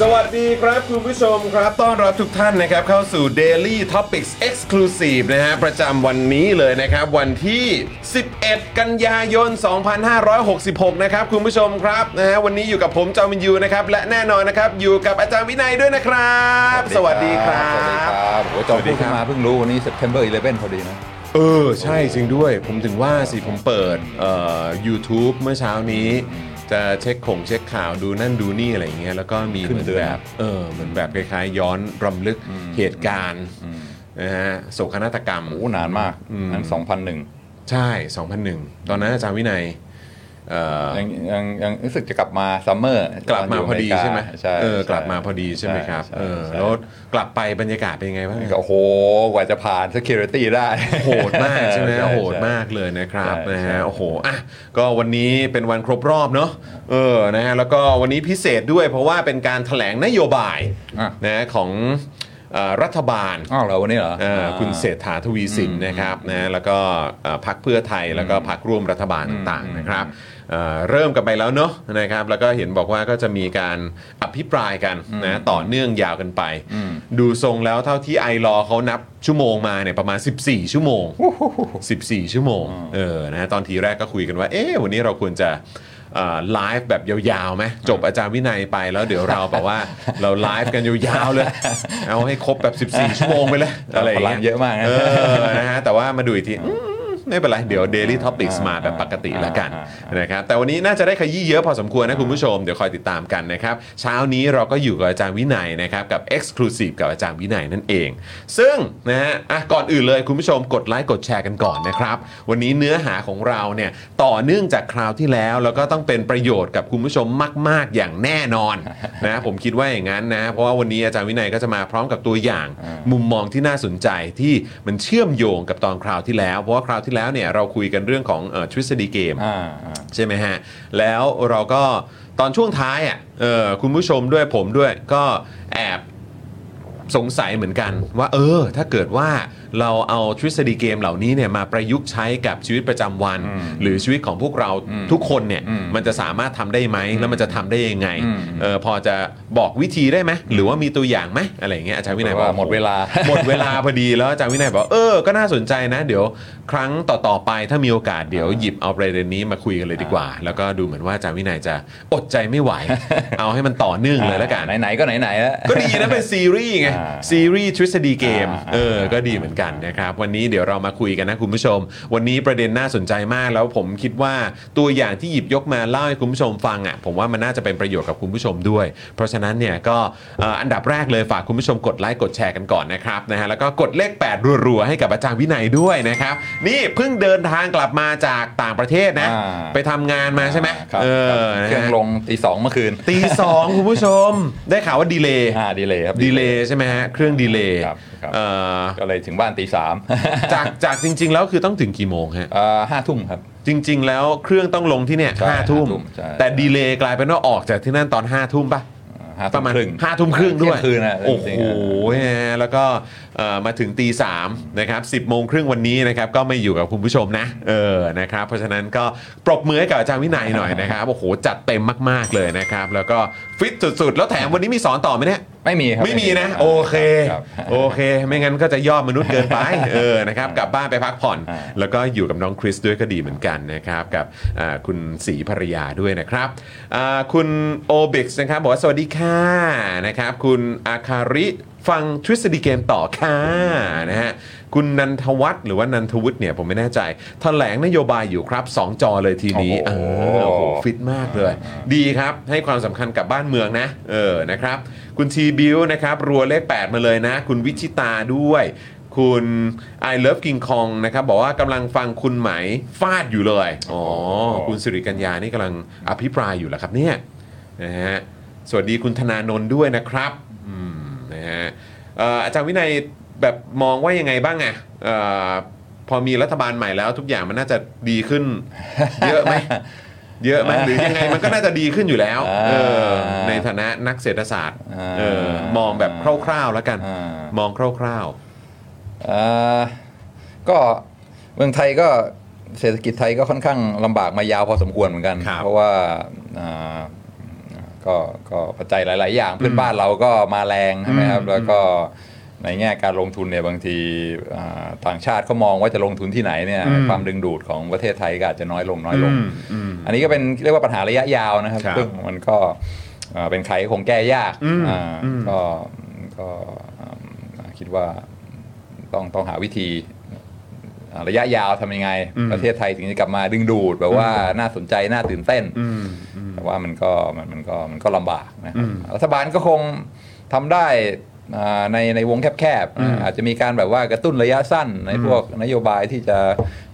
สวัสดีครับคุณผู้ชมครับ ต้อนรับทุกท่านนะครับเข้าสู่ Daily Topics Exclusive นะฮะประจำวันนี้เลยนะครับ วันที่ 11 กันยายน 2566 นะครับ คุณผู้ชมครับนะฮะวันนี้อยู่กับผมจอมินยูนะครับ และแน่นอนนะครับ อยู่กับอาจารย์วินัยด้วยนะครับ สวัสดีครับสวัสดีครับโอ้ยจอมสวัสดีพูดครับขึ้นมาเพิ่งรู้วันนี้ September 11 พอดีนะ เออ ใช่จริงด้วย ผมถึงว่าสิผมเปิดเอ่อ YouTube เมื่อเช้านี้ จะเช็คข่งเช็คข่าวดูนั่นดูนี่อะไรอย่างเงี้ยแล้วก็มีขึ้เหมือนนเตือนแบบเออเหมือนแบบคล้ายๆ ย้อนรำลึกเหตุการณ์นะฮะโศกนาฏกรรมโอ้นานมากนั้น2001 ใช่ 2001 ตอนนั้นอาจารย์วินัยเอ่อ ยังยังยังรู้สึกจะกลับมา summer กลับมาพอดีใช่ไหมใช่เออกลับมาพอดีใช่ไหมครับใช่เออใช่แล้วกลับไปบรรยากาศเป็นยังไงบ้างโอ้โหกว่าจะผ่าน security ได้โหดมากใช่ไหมใช่โหดมากเลยนะครับใช่นะใช่ฮะโอ้โหอะก็วันนี้เป็นวันครบรอบเนาะเออนะฮะแล้วก็วันนี้พิเศษด้วยเพราะว่าเป็นการแถลงนโยบายอะนะของเอ่อรัฐบาลอ้าวเหรอวันนี้เหรอเอ่อคุณเศรษฐาทวีสินนะครับนะแล้วก็เอ่อพักเพื่อไทยแล้วก็พักร่วมรัฐบาลต่างๆนะครับ เอ่อเริ่มกันไปแล้วเนาะนะครับแล้วก็เห็นบอกว่าก็จะมีการอภิปรายกันนะต่อเนื่องยาวกันไป ดูทรงแล้วเท่าที่ไอรอเขานับชั่วโมงมาเนี่ยประมาณ 14 ชั่วโมง 14 ชั่วโมงเออนะตอนทีแรกก็คุยกันว่า เอ๊ะวันนี้เราควรจะไลฟ์แบบยาวๆไหมจบอาจารย์วินัยไปแล้วเดี๋ยวเราแบบว่าเราไลฟ์กันยาวๆเลย เอาให้ครบแบบ 14 ชั่วโมงไปเลยอะไรอย่างพลัเงี้งยเยอะมากนะเออนะฮะแต่ว่ามาดูอีกทีอืม ไม่เป็นไร เดี๋ยว Daily Topics มาแบบปกติแล้วกันอ่านะครับแต่วันนี้น่าจะได้ขยี้เยอะพอสมควรนะคุณผู้ชม เดี๋ยวคอยติดตามกันนะครับเช้านี้เราก็อยู่กับอาจารย์วินัยนะครับกับ Exclusive กับอาจารย์วินัยนั่นเอง ซึ่งนะฮะอะก่อนอื่นเลยคุณผู้ชมกดไลค์กดแชร์กันก่อนนะครับวันนี้เนื้อหาของเราเนี่ยต่อเนื่องจากคราวที่แล้วแล้วก็ต้องเป็นประโยชน์กับคุณผู้ชมมาก ๆ อย่างแน่นอนนะผมคิดว่าอย่างนั้นนะเพราะว่าวันนี้อาจารย์วินัยก็จะมาพร้อมกับตัวอย่าง มุมมองที่น่าสนใจที่มันเชื่อมโยงกับตอนคราวที่แล้ว เพราะว่าคราวที่แล้วเนี่ยเราคุยกันเรื่องของเอ่อทฤษฎีเกม อ่าอ่า ใช่ไหมฮะ แล้วเราก็ตอนช่วงท้ายอะเออคุณผู้ชมด้วยผมด้วยก็แอบสงสัยเหมือนกันว่า เออ ถ้าเกิดว่า เราเอาทฤษฎีเกมเหล่านี้เนี่ยมาประยุกต์ใช้กับชีวิตประจำวัน หรือชีวิตของพวกเราทุกคนเนี่ยมันจะสามารถทำได้ไหมแล้วมันจะทำได้ยังไงเออพอจะบอกวิธีได้ไหมหรือว่ามีตัวอย่างไหมอะไรอย่างเงี้ยอาจารย์วินัยบอกว่าหมดเวลาหมดเวลาพอดีแล้วอาจารย์วินัยบอกเออก็น่าสนใจนะ เดี๋ยวครั้งต่อๆไปถ้ามีโอกาสเดี๋ยวหยิบเอาประเด็นนี้มาคุยกันเลยดีกว่า แล้วก็ดูเหมือนว่าอาจารย์วินัยจะอดใจไม่ไหว เอาให้มันต่อเนื่องเลยแล้วกันไหนๆก็ไหนๆแล้วก็ดีนะเป็นซีรีส์ไงอ่าซีรีส์ทฤษฎีเกมอ่าเออก็ดีเหมือนกันนะครับ วันนี้เดี๋ยวเรามาคุยกันนะคุณผู้ชม วันนี้ประเด็นน่าสนใจมาก แล้วผมคิดว่าตัวอย่างที่หยิบยกมาเล่าให้คุณผู้ชมฟังอะผมว่ามันน่าจะเป็นประโยชน์กับคุณผู้ชมด้วย เพราะฉะนั้นเนี่ยก็เอ่ออันดับแรกเลยฝากคุณผู้ชมกดไลค์กดแชร์กันก่อนนะครับนะฮะแล้วก็กดเลข 8 รัวๆให้กับอาจารย์วินัยด้วยนะครับนี่เพิ่งเดินทางกลับมาจากต่างประเทศนะอ่าไปทำงานมาใช่ไหมครับเอครับอนะเครื่องฮะลงตีสองเมื่อคืนตีสองคุณผู้ชม ได้ข่าวว่า delay อ่า delay ครับ delay ใช่ไหมฮะเครื่อง delay ครับครับเอ่อก็เลยถึงบ้านบ้านตีสามจากจากจริง ๆ แล้วคือต้องถึงกี่โมงฮะเอ่อห้าทุ่มครับ จริง ๆ แล้วเครื่องต้องลงที่เนี่ยใช่ห้าทุ่มห้าทุ่มใช่แต่ดีเลย์กลายเป็นว่าออกจากที่นั่นตอนห้าทุ่มป่ะห้าปทุ่ระมมาณครึ่งห้าทุ่มครึ่งด้วยเที่ยงคืนน่ะโอ้จริโหงๆอะฮะแล้วก็เอ่อมาถึงตีสามนะครับสิบโมงครึ่งวันนี้นะครับก็ไม่อยู่กับคุณผู้ชมนะเออนะครับเพราะฉะนั้นก็ปรบมือให้กับอาจารย์วินัยหน่อยนะครับโอ้โหจัดเต็มมากๆเลยนะครับแล้วก็ฟิตสุดๆ แล้วแถมวันนี้มีสอนต่อไหมเนี่ยไม่มีครับไม่มีนะโอเคครับโอเค ไม่งั้นก็จะยอดมนุษย์เกินไปเออนะครับกลับบ้านไปพักผ่อนอ่าแล้วก็อยู่กับน้องคริสด้วยก็ดีเหมือนกันนะครับกับอ่าคุณศรีภรรยาด้วยนะครับอ่าคุณโอบิกนะครับบอกว่าสวัสดีค่ะนะครับคุณอาคาริ ฟังทฤษฎีเกมต่อค่ะนะฮะคุณนันทวัฒน์หรือว่านันทวุฒิเนี่ยผมไม่แน่ใจแถลงนโยบายอยู่ครับ 2 จอเลยทีนี้โอ้โหเออโอ้โหฟิตมากเลย ดีครับให้ความสำคัญกับบ้านเมืองนะเออนะครับ คุณทีบิวนะครับรัวเลข 8 มาเลยนะ คุณวิชิตาด้วย คุณ I Love King Kong นะครับบอกว่ากำลังฟังคุณไหมฟาดอยู่เลย อ๋อ คุณสิริกัญญานี่กำลังอภิปรายอยู่แล้วครับเนี่ยนะฮะสวัสดีคุณธนาโนนด้วยนะครับ อืม นะฮะเอ่ออาจารย์วินัยแบบมองว่ายังไงบ้างอะเอ่อพอมีรัฐบาลใหม่แล้วทุกอย่างมันน่าจะดีขึ้น เยอะไหมเยอะไหมหรือยังไงมันก็น่าจะดีขึ้นอยู่แล้วเออในฐานะนักเศรษฐศาสตร์เออมองแบบคร่าวๆแล้วกันอ่ามองคร่าวอ่าก็เมืองไทยก็เศรษฐกิจไทยก็ค่อนข้างลำบากมายาวพอสมควรเหมือนกันครับเพราะว่าอ่า ก็ก็ปัจจัยหลาย ๆ อย่างเพื่อนบ้านเราก็มาแรงใช่ไหมครับอืมแล้วก็ในแง่การลงทุนเนี่ยบางทีอ่าต่างชาติเขามองว่าจะลงทุนที่ไหนเนี่ยอืมความดึงดูดของประเทศไทยก็อาจจะน้อยลงน้อยๆลงอืมอืมอันนี้ก็เป็นเรียกว่าปัญหาระยะยาวนะครับครับซึ่งมันก็เอ่อเป็นใครก็คงแก้ยากอืมอ่าอืมก็ก็อืมคิดว่าต้องต้องหาวิธีอ่า ระยะยาวทำยังไง ประเทศไทยถึงจะกลับมาดึงดูดแบบว่าน่าสนใจน่าตื่นเต้นอืมอืมแต่ว่ามันก็มันมันก็มันก็ลำบากนะครับอืมรัฐบาลก็คงทำได้อ่าในในวงแคบๆอืมอาจจะมีการแบบว่ากระตุ้นระยะสั้นในพวกนโยบายที่จะ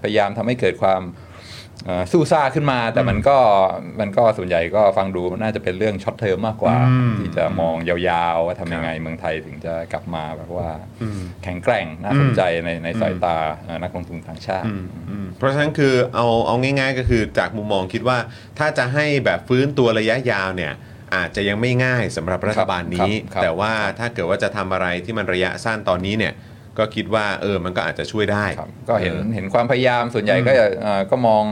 พยายามทำให้เกิดความเอ่อ สู้ซ่าขึ้นมาแต่มันก็มันก็ส่วนใหญ่ก็ฟังดูมันน่าจะเป็นเรื่องช็อตเทอมมากกว่าอืมที่จะมองยาวๆ ว่าทำยังไงเมืองไทยถึงจะกลับมาแบบว่าอืมแข็งแกร่งน่าสนใจในในสายตาเอ่อนักลงทุนต่างชาติอืมอืมเพราะฉะนั้นคือเอาเอาง่ายๆ ก็คือจากมุมมองคิดว่าถ้าจะให้แบบฟื้นตัวระยะยาวเนี่ยอาจจะยังไม่ง่ายสำหรับรัฐบาลนี้ครับครับแต่ว่าถ้าเกิดว่าจะทำอะไรที่มันระยะสั้นตอนนี้เนี่ย ก็คิดว่าเออมันก็อาจจะช่วยได้ครับก็เห็นออเห็นความพยายามส่วนใหญ่ก็จะเอ่อก็มอง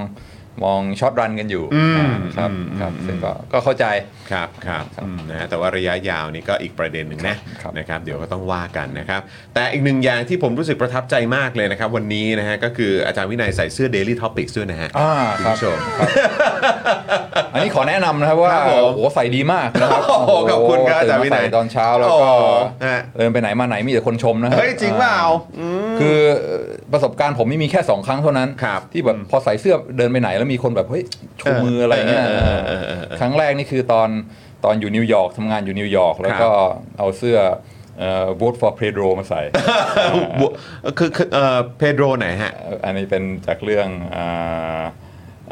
มองช็อตรันกันอยู่อืมอ่าครับอืมครับอืมซึ่งก็ก็เข้าใจครับครับครับอืมนะแต่ว่าระยะยาวนี่ก็อีกประเด็นหนึ่งนะครับนะครับเดี๋ยวก็ต้องว่ากันนะครับ แต่อีกหนึ่งอย่างที่ผมรู้สึกประทับใจมากเลยนะครับ วันนี้นะฮะก็คืออาจารย์วินัยใส่เสื้อ Daily Topics ด้วยนะฮะอ่าคุณครับผู้ชมอันนี้ขอแนะนำนะครับว่าครับผมโอ้โหใส่ดีมากนะครับโอ้โหขอบคุณครับอาจารย์วินัยตื่มใส่ตอนเช้าแล้วก็โอ้ฮะเดินไปไหนมาไหนมีแต่คนชมนะครัเฮ้ยจริงเปล่าอ่คือประสบการณ์ผมนี่มีแค่สองครั้งเท่านั้นครับที่แบบพอใส่เสื้อเดินไปไหนแล้วมีคนแบบเฮ้ยชูมืออะไรเงี้ยเออเออเออเออเออครั้งแรกนี่คือตอนตอนอยู่นิวยอร์กทำงานอยู่นิวยอร์กแล้วก็เอาเสื้อเอ่อ vote for Pedro มาใส่บวคือคือเอ่อเพโดรไหนฮะเอ่ออันนี้เป็นจากเรื่องอ่า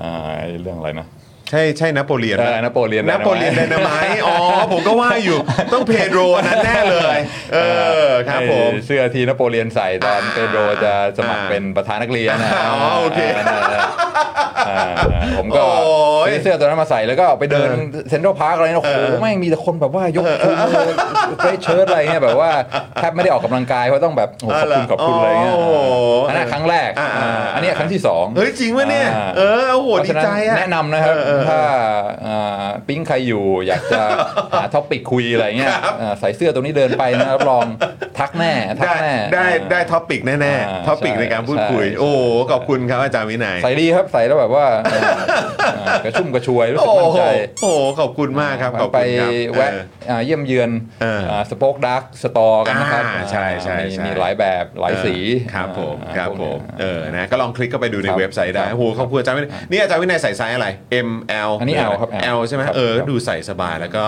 อ่าเรื่องอะไรนะ ใช่ใช่นโปเลียนเออนโปเลียนนโปเลียนไดนาไมต์อ๋อผมก็ว่าอยู่ต้องเพโดรนั้นแน่เลย เออครับผมไอ้เสื้อที่นโปเลียนใส่ตอนอ่าเปโดรจะสมัครอ่าเป็นประธานนักเรียนนะอ๋อโอเคนั่นแหละอ่าผมก็โอ้ยซื้อเสื้อตัวนั้นมาใส่แล้วก็ไปเดินเซ็นทรัลพาร์คอะไรเนี่ยโอ้โหแม่งมีแต่คนแบบว่ายกชูมือ great shirt อะไรเงี้ยแบบว่าแทบไม่ได้ออกกำลังกายเพราะต้องแบบโอ้โหขอบคุณขอบคุณอะไรเงี้ยโอ้โหอันนั้นครั้งแรกอ่าอ่าอันนี้ครั้งที่สองเฮ้ยจริงวะเนี่ยอ่าเออโอ้โหเพราะฉะนั้นใจอะแนะนำนะครับเออเออถ้าอ่าปิ๊งใครอยู่อยากจะหา topic คุยอะไรเงี้ยครับอ่าใส่เสื้อตัวนี้เดินไปนะรับรองทักแน่ทักได้แน่ได้อ่าได้ topic แน่อ่าๆ topic ใช่ในการพูดคุยใช่โอ้โหขอบคุณครับอาจารย์วินัยใส่ดีครับใส่แล้วแบบว่าเอ่อเอ่อกระชุ่มกระชวยรู้สึกโอ้โหมั่นใจโอ้โหขอบคุณมากครับขอบไปคุณครับแวะเอออ่าเยี่ยมเยือนเออสป็อกดักสตอกันนะครับอ่าใช่ใช่มีใช่มีหลายแบบหลายสีครับผมอ่าครับพวกผนี้มเออนะก็ลองคลิกเข้าไปดูในครับเว็บไซต์ได้ครับโอ้โหขอบคุณอาจารย์วินัยนี่อาจารย์วินัยใส่ไซส์อะไร M L อันนี้ L ครับ L ใช่ไหมครับเออครับดูใส่สบายแล้วก็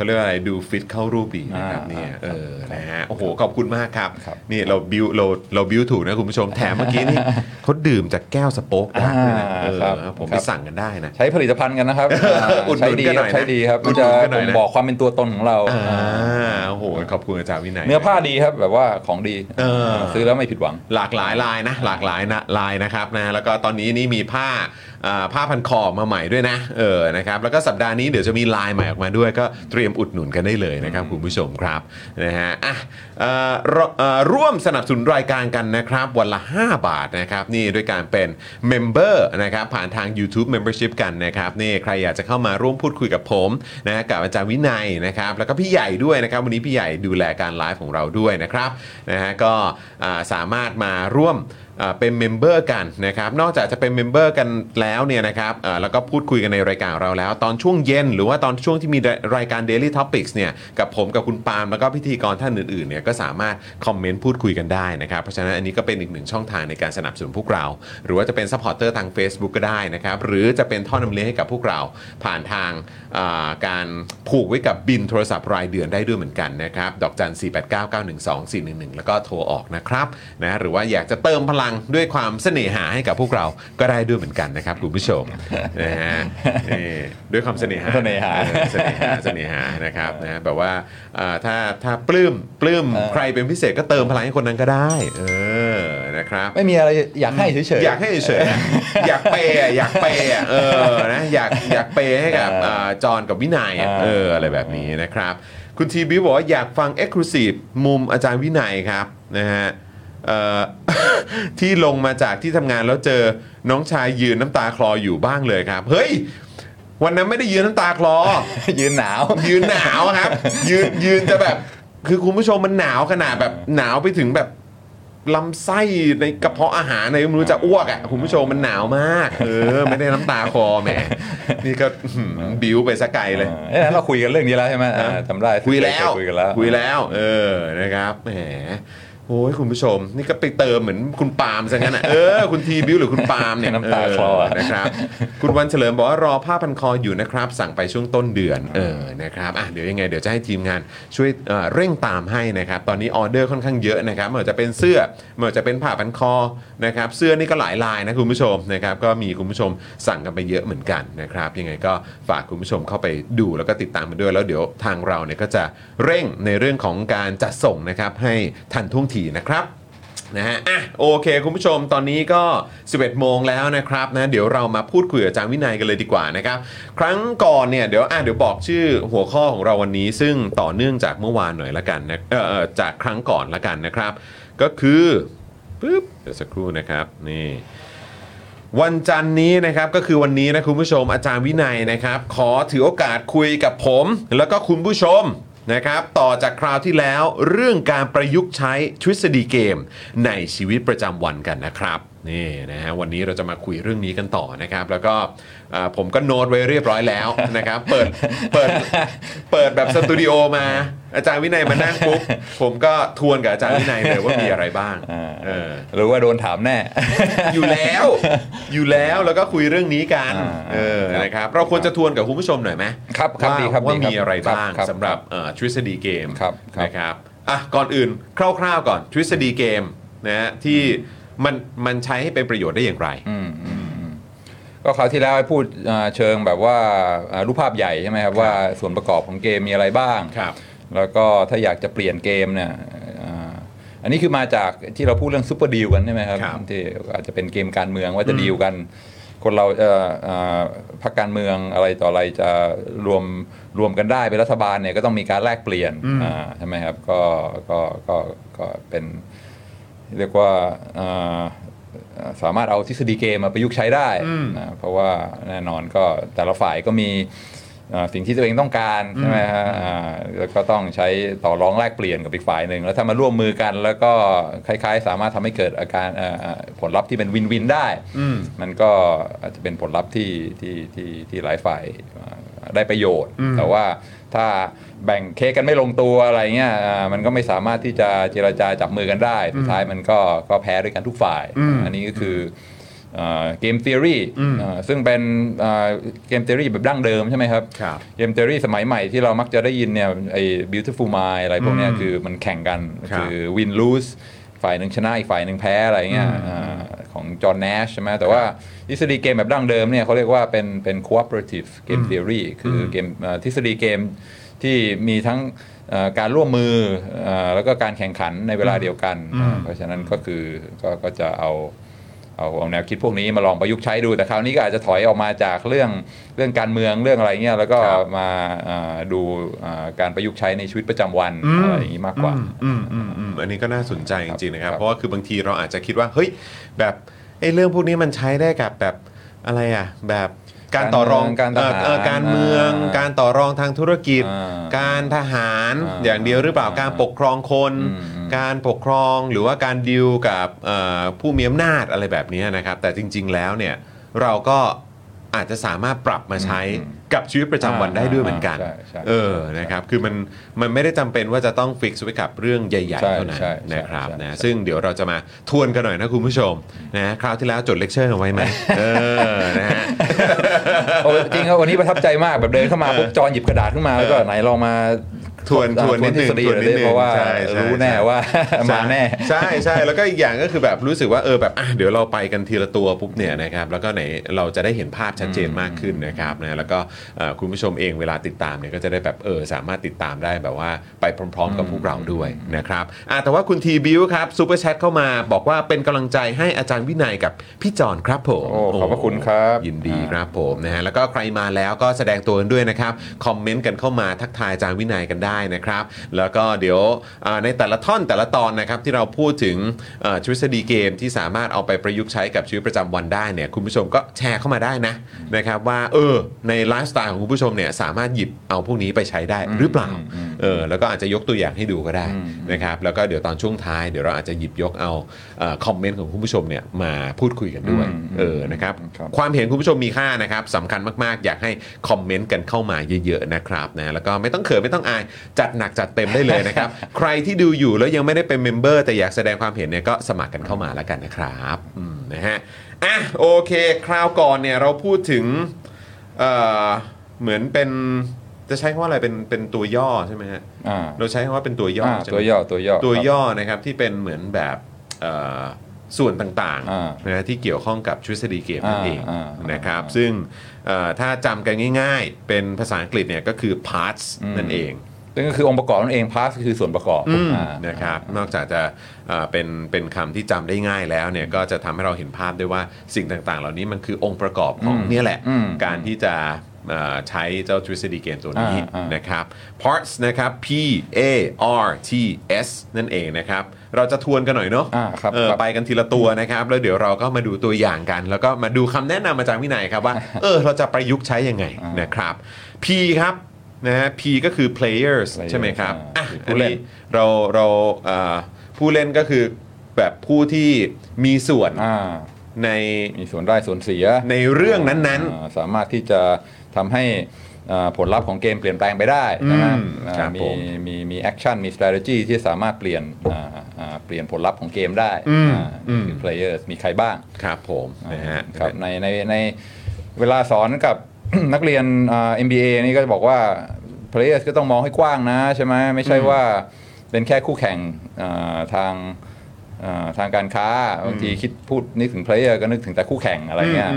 เขาเรียกว่าอะไรดูฟิตเข้ารูปดีนะครับอ่าเนี่ยครับเออนะฮะโอ้โหขอบอบคุณมากครับครับนี่เราบิวเราเราบิวถูกนะคุณผู้ชมแถมเมื่อกี้นี่เขาดื่มจากแก้วสโป๊กดาร์กด้วยนะอ่าเออครับผมคไปรับสั่งกันได้นะใช้ผลิตภัณฑ์กันนะครับาอุดหนุใช้นดีกันหน่อยนะใช้ดีครับอุมัดนหนุจะนกันหน่อยนะบ่งบอกความเป็นตัวตนของเราอ่าโอ้โหขอบคุณอาจารย์วินัยเนื้อผ้าดีครับแบบว่าของดีเออซื้อแล้วไม่ผิดหวัง หลากหลายลายนะหลากหลายนะลายนะครับนะแล้วก็ตอนนี้นี่มีผ้าอ่าผ้าพันคอออกมาใหม่ด้วยนะเออนะครับแล้วก็สัปดาห์นี้เดี๋ยวจะมีลายใหม่ออกมาด้วยก็เตรียมอุดหนุนกันได้เลยนะครับคุณผู้ชมครับนะฮะอะเอ่อรเอ่อร่วมสนับสนุนรายการกันนะครับ วันละ 5 บาทนะครับ นี่ด้วยการเป็นmember นะครับผ่านทาง YouTube Membership กันนะครับนี่ใครอยากจะเข้ามาร่วมพูดคุยกับผมนะกับอาจารย์วินัยนะครับแล้วก็พี่ใหญ่ด้วยนะครับวันนี้พี่ใหญ่ดูแลการไลฟ์ของเราด้วยนะครับนะฮะก็อ่าสามารถมาร่วมอ่า เป็น member กันนะครับนอกจากจะเป็น member กันแล้วเนี่ยนะครับแล้วก็พูดคุยกันในรายการเราแล้ว ตอนช่วงเย็น หรือว่าตอนช่วงที่มีรายการ Daily Topics เนี่ยกับผมกับคุณปาล์มแล้วก็พิธีกรท่านอื่นๆเนี่ยก็สามารถคอมเมนต์พูดคุยกันได้นะครับเพราะฉะนั้นอันนี้ก็เป็นอีกหนึ่งช่องทางในการสนับสนุนพวกเรา หรือว่าจะเป็น supporter ทาง Facebook ก็ได้นะครับหรือจะเป็นท่อน้ำเลี้ยงให้กับพวกเรา ผ่านทางการผูกไว้กับบิลโทรศัพท์รายเดือนได้ด้วยเหมือนกันนะครับดอกจัน4 8 9 9 1 2 4 1 1 แล้วก็โทรออกนะครับนะหรือว่าอยากจะเติมพลังด้วยความเสน่หาให้กับพวกเราก็ได้ด้วยเหมือนกันนะครับคุณผู้ชมนะฮะนี่ด้วยความเสน่หาเสน่หาเออเสน่หาเสน่หานะครับนะแบบว่าอ่าถ้าถ้าปลื้มปลื้มเออใครเป็นพิเศษก็เติมพลังให้คนนั้นก็ได้เออนะครับ ไม่มีอะไรอยากให้เฉยๆอยากให้เฉยๆอะอยากเปย์อะอยากเปย์อะเออนะอยากอยากเปย์ให้กับเอออ่าจอนกับวินัยอะอ่าเอออะไรแบบนี้นะครับ คุณทีบิวบอกว่าอยากฟัง Exclusive มุมอาจารย์วินัยครับนะฮะ เอ่อ ที่ลงมาจากที่ทำงานแล้วเจอน้องชายยืนน้ำตาคลออยู่บ้างเลยครับ เฮ้ย วันนั้นไม่ได้ยืนน้ำตาคลอ ยืนหนาว ยืนหนาวครับ ยืนยืนจะแบบ คือคุณผู้ชมมันหนาวขนาดแบบหนาวไปถึงแบบลำไส้ในกระเพาะอาหารในไม่รู้จะอ้วกอะคุณผู้ชมมันหนาวมาก เออ ไม่ได้น้ำตาคลอแหมนี่ก็อื้อหือบิ้วไปซะไกลเลย เอ้ยเราคุยกันเรื่องนี้แล้วใช่ไหมอ่าจำได้คุยแล้วเคคุยกันแล้ว คุยแล้ว เออนะครับแหม โอ้ยคุณผู้ชม นี่ก็ไปเติมเหมือนคุณปาล์มซะงั้นอะเออคุณทีบิวหรือคุณปาล์มเนี่ยน้ำตาคลอเนะครับ คุณวันเฉลิมบอกว่ารอผ้าพันคออยู่นะครับ สั่งไปช่วงต้นเดือนเออนะครับอะเดี๋ยวยังไงเดี๋ยวจะให้ทีมงานช่วยเอ่อเร่งตามให้นะครับ ตอนนี้ออเดอร์ค่อนข้างเยอะนะครับไม่ว่าจะเป็นเสื้อไม่ว่าจะเป็นผ้าพันคอนะครับ เสื้อนี่ก็หลายลายนะคุณผู้ชมนะครับ ก็มีคุณผู้ชมสั่งกันไปเยอะเหมือนกันนะครับ ยังไงก็ฝากคุณผู้ชมเข้าไปดูแล้วก็ติดตามมันด้วยแล้วเดี๋ยวทางเราเนี่ยก็จะเร่งในเรื่องของการจัดส่งนะครับให้ทันท่วงทีนะครับนะฮะอะโอเค คุณผู้ชมตอนนี้ก็ 11 โมงแล้วนะครับนะเดี๋ยวเรามาพูดคุยกับอาจารย์วินัยกันเลยดีกว่านะครับ ครั้งก่อนเนี่ยเดี๋ยวอะเดี๋ยวบอกชื่อหัวข้อของเราวันนี้ ซึ่งต่อเนื่องจากเมื่อวานหน่อยละกันนะเออเอจากครั้งก่อนละกันนะครับ ก็คือปึ๊บเดี๋ยวสักครู่นะครับนี่วันจันนี้นะครับก็คือวันนี้นะคุณผู้ชมอาจารย์วินัยนะครับ ขอถือโอกาสคุยกับผม แล้วก็คุณผู้ชม นะครับต่อจากคราวที่แล้วเรื่องการประยุกต์ใช้ทฤษฎีเกมในชีวิตประจำวันกันนะครับ นี่นะฮะวันนี้เราจะมาคุยเรื่องนี้กันต่อนะครับ แล้วก็อ่าผมก็โน้ตไว้เรียบร้อยแล้ว นะครับ เปิดเปิดเปิดแบบสตูดิโอมาอาจารย์วินัยมานั่งปุ๊บผมก็ทวนกับอาจารย์วินัยเลยว่ามีอะไรบ้างอ่าเออหรือว่าโดนถามแน่ อยู่แล้ว อยู่แล้วแล้วก็คุยเรื่องนี้กันอ่าเออนะครับเราควรจะทวนกับคุณผู้ชมหน่อยไหมครับครับว่าดีครับว่าดีครับมีอะไรบ้างครับสำหรับเอ่อทฤษฎีเกมครับครับนะครับอะก่อนอื่นคร่าวๆก่อนทฤษฎีเกมนะฮะที่ มันมันใช้ให้เป็นประโยชน์ได้อย่างไร อืมอืมอืมก็คราวที่แล้วให้พูดอ่าเชิงแบบว่าอ่ารูปภาพใหญ่ใช่ไหมครับว่าส่วนประกอบของเกมมีอะไรบ้าง ครับ แล้วก็ถ้าอยากจะเปลี่ยนเกมเนี่ยอ่าอันนี้คือมาจากที่เราพูดเรื่องซูเปอร์ดีลกันใช่ไหมครับครับที่อาจจะเป็นเกมการเมืองว่าจะดีลกัน คนเราเอ่ออ่าพรรคการเมืองอะไรต่ออะไรจะรวมรวมกันได้เป็นรัฐบาลเนี่ยก็ต้องมีการแลกเปลี่ยนอ่าใช่ไหมครับก็ก็ก็ก็เป็น เรียกว่าอ่าอ่าสามารถเอาทฤษฎีเกมมาประยุกต์ใช้ได้นะเพราะว่าแน่นอนก็แต่ละฝ่ายก็มีอ่าสิ่งที่ตัวเองต้องการใช่ไหมฮะอ่าแล้วก็ต้องใช้ต่อรองแลกเปลี่ยนกับอีกฝ่ายหนึ่งแล้วถ้ามาร่วมมือกัน แล้วก็คล้ายๆ สามารถทำให้เกิดอาการอ่าอ่าผลลัพธ์ที่เป็นวินวินได้ มันก็อาจจะเป็นผลลัพธ์ที่ที่ที่ที่หลายฝ่ายอ่าได้ประโยชน์ แต่ว่าถ้า แบ่งเค้กกันไม่ลงตัวอะไรเงี้ยอ่ามันก็ไม่สามารถที่จะเจรจาจับมือกันได้สุดท้ายมันก็ก็แพ้ด้วยกันทุกฝ่าย อันนี้ก็คือเกม theory อ่าซึ่งเป็นเกม theory แบบดั้งเดิมใช่ไหมครับครับเกม theory สมัยใหม่ที่เรามักจะได้ยินเนี่ยไอ้ beautiful mind อะไรพวกเนี้ยคือมันแข่งกันครับคือ win lose ฝ่ายหนึ่งชนะอีกฝ่ายหนึ่งแพ้อะไรเงี้ยอ่าของจอห์น a นชใช่ไหมแต่ว่าทฤษฎีเกมแบบดั้งเดิมเนี่ยเขาเรียกว่าเป็นเป็น cooperative game theory คือเกมอ่าทฤษฎีเกม ที่มีทั้งเอ่อการร่วมมือเอ่อแล้วก็การแข่งขันในเวลาเดียวกันอ่าเพราะฉะนั้นก็คือก็ก็จะเอาเอาเอาแนวคิดพวกนี้มาลองประยุกต์ใช้ดูแต่คราวนี้ก็อาจจะถอยออกมาจากเรื่องเรื่องการเมืองเรื่องอะไรเงี้ยแล้วก็ครับมาอ่าดูอ่าการประยุกต์ใช้ในชีวิตประจำวันอะไรอย่างนี้มากกว่าอืมอืมอืมอันนี้ก็น่าสนใจจริงๆนะครับครับ เพราะว่าคือบางทีเราอาจจะคิดว่าเฮ้ยแบบไอ้เรื่องพวกนี้มันใช้ได้กับแบบอะไรอะแบบ การต่อรองการเมืองการทหารเอ่อเอ่อการเมืองอ่าการต่อรองทางธุรกิจอ่าการทหารอ่าอย่างเดียวหรือเปล่าอ่าการปกครองคนอืมอืมการปกครองหรือว่าการดิวกับเอ่อผู้มีอำนาจอะไรแบบนี้นะครับ แต่จริง ๆ แล้วเนี่ยเราก็อาจจะสามารถปรับมาใช้ กับชีวิตประจำวันได้ด้วยเหมือนกัน ใช่ใช่เออนะครับคือมันมันไม่ได้จำเป็นว่าจะต้อง fix ไว้กับเรื่องใหญ่ใช่ๆเท่านั้นใช่นะครับใช่นะใช่ ซึ่งเดี๋ยวเราจะมาทวนกันหน่อยนะคุณผู้ชมนะคราวที่แล้วจดเลคเชอร์เอาไว้ไหมเออนะฮะ โอ้จริงครับวันนี้ประทับใจมากแบบเดินเข้ามาปุ๊บจอนหยิบกระดาษขึ้นมาแล้วก็ไหนลองมา ทวนทวนนิดนึงทฤษฎีทวนนิดนึงเลยเพราะว่าใช่ใช่รู้แน่ว่ามาแน่ใช่ใช่แล้วก็อีกอย่างก็คือแบบรู้สึกว่าเออแบบอะเดี๋ยวเราไปกันทีละตัวปุ๊บเนี่ยนะครับแล้วก็ไหนเราจะได้เห็นภาพชัดเจนมากขึ้นนะครับนะแล้วก็เอ่อคุณผู้ชมเองเวลาติดตามเนี่ยก็จะได้แบบเออสามารถติดตามได้แบบว่าไปพร้อม ๆ กับพวกเราด้วยนะครับอะแต่ว่าคุณทีบิวครับซูเปอร์แชทเข้ามาบอกว่าเป็นกำลังใจให้อาจารย์วินัยกับพี่จอนครับผมโอ้ขอบพระคุณครับ ยินดีครับผมนะฮะแล้วก็ใครมาแล้วก็แสดงตัวกันด้วยนะครับคอมเมนต์กันเข้ามาทักทายอาจารย์วินัยกันได้นะครับ แล้วก็เดี๋ยวในแต่ละท่อนแต่ละตอนนะครับที่เราพูดถึงทฤษฎีเกมที่สามารถเอาไปประยุกต์ใช้กับชีวิตประจำวันได้เนี่ยคุณผู้ชมก็แชร์เข้ามาได้นะนะครับว่าเออในไลฟ์สไตล์ของคุณผู้ชมเนี่ยสามารถหยิบเอาพวกนี้ไปใช้ได้หรือเปล่า เออแล้วก็อาจจะยกตัวอย่างให้ดูก็ได้นะครับแล้วก็เดี๋ยวตอนช่วงท้ายเดี๋ยวเราอาจจะหยิบยกเอาเอ่อคอมเมนต์ของคุณผู้ชมเนี่ยมาพูดคุยกันด้วยอืมเออนะครับครับความเห็นคุณผู้ชมมีค่านะครับสำคัญมากๆ อยากให้คอมเมนต์กันเข้ามาเยอะๆนะครับนะแล้วก็ไม่ต้องเขินไม่ต้องอายจัดหนักจัดเต็มได้เลยนะครับ ใครที่ดูอยู่แล้วยังไม่ได้เป็นเมมเบอร์แต่อยากแสดงความเห็นเนี่ยก็สมัครกันเข้ามาแล้วกันนะครับอืมนะฮะอะโอเค คราวก่อนเนี่ยเราพูดถึงเอ่อเหมือนเป็น จะใช้คำว่าอะไรเป็นเป็นตัวย่อใช่ไหมฮะอ่าเราใช้คำว่าเป็นตัวย่ออ่าใช่ไหมตัวย่อตัวย่อตัวครับ ย่อนะครับที่เป็นเหมือนแบบเอ่อส่วนต่างอ่าๆนะฮะที่เกี่ยวข้องกับทฤษฎีเกมนั่นเองอ่าอ่านนะครับอ่าซึ่งเอ่อถ้าจำกันง่ายๆ เป็นภาษาอังกฤษเนี่ยก็คือ parts นั่นเอง ซึ่งก็คือองค์ประกอบนั่นเองพาสคือส่วนประกอบอ่า นะครับนอกจากจะเอ่อเป็นเป็นคำที่จำได้ง่ายแล้วเนี่ยก็จะทำให้เราเห็นภาพได้ว่าสิ่งต่างๆ เหล่านี้มันคือองค์ประกอบของอืมเนี่ยแหละอืมการที่จะเอ่อใช้เจ้าทฤษฎีเกมตัวนี้อ่าอ่าน นะครับ parts นะครับ P A R T S นั่นเองนะครับ เราจะทวนกันหน่อยเนาะอ่าครับเออครับ ไปกันทีละตัวนะครับ แล้วเดี๋ยวเราก็มาดูตัวอย่างกัน แล้วก็มาดูคำแนะนำมาจากวินัยครับว่า เออ เราจะประยุกต์ใช้ยังไงนะครับ P ครับนะฮะ P ก็คือ players players ใช่ไหมครับอ่าอะผู้เล่นอัเราเราเอ่อผู้เล่นก็คือแบบผู้ที่มีส่วนอ่า ใน มีส่วนได้ส่วนเสียในเรื่องนั้นอ่าสามารถที่จะ ทำให้อ่าผลลัพธ์ของเกมเปลี่ยนแปลงไปได้ใช่ไหมอืมอ่าครับมีผมมีมี action มี strategy ที่สามารถเปลี่ยนอ่าอ่าเปลี่ยนผลลัพธ์ของเกมได้อืมอ่าอืมคือ players มีใครบ้างๆครับผมนะฮะครับในในในเวลาสอนกับนักเรียนอ่า MBA นี่ก็จะบอกว่า players ก็ต้องมองให้กว้างนะใช่ไหมไม่ใช่ว่าเป็นแค่คู่แข่งอ่าทางอ่าทางการค้าบางทีคิดพูดนึกถึง player ก็นึกถึงแต่คู่แข่งอะไรเงี้ย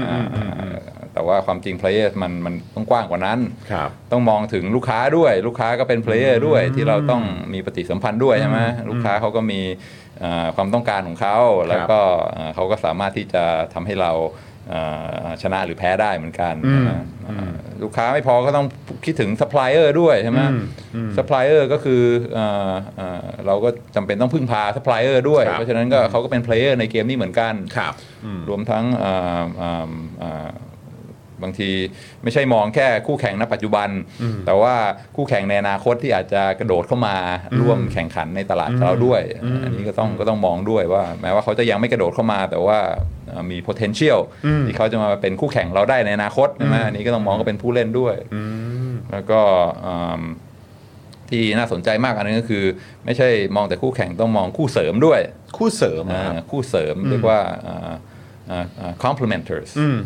อืมอืมอืมอืมอ่าแต่ว่าความจริง player มันมันต้องกว้างกว่านั้นครับต้องมองถึงลูกค้าด้วย ลูกค้าก็เป็นเพลเยอร์ด้วยที่เราต้องมีปฏิสัมพันธ์ด้วยใช่ไหมลูกค้าเขาก็มีเอ่อความต้องการของเขาแล้วก็เอ่อเขาก็สามารถที่จะทำให้เราเอ่อชนะหรือแพ้ได้เหมือนกันอืมนะเอ่อลูกค้าไม่พอก็ต้องคิดถึงซัพพลายเออร์ด้วยใช่ไหมซัพพลายเออร์ก็คือเอ่อเอ่อเราก็จำเป็นต้องพึ่งพาซัพพลายเออร์ด้วยครับเพราะฉะนั้นก็เขาก็เป็น player ในเกมนี้เหมือนกันครับอืมรวมทั้ง บางทีไม่ใช่มองแค่คู่แข่งณปัจจุบัน แต่ว่าคู่แข่งในอนาคตที่อาจจะกระโดดเข้ามาร่วมแข่งขันในตลาดของเราด้วย อันนี้ก็ต้องก็ต้องมองด้วยว่า แม้ว่าเขาจะยังไม่กระโดดเข้ามา แต่ว่าเอ่อมี potential ที่เขาจะมาเป็นคู่แข่งเราได้ในอนาคตใช่ไหมอันนี้ก็ต้องมองก็เป็นผู้เล่นด้วยแล้วก็เอิ่มที่น่าสนใจมากอันนึงก็คือ ไม่ใช่มองแต่คู่แข่งต้องมองคู่เสริมด้วย คู่เสริมอะครับอ่าคู่เสริมเรียกว่าอ่าอ่าอ่า complementers อืม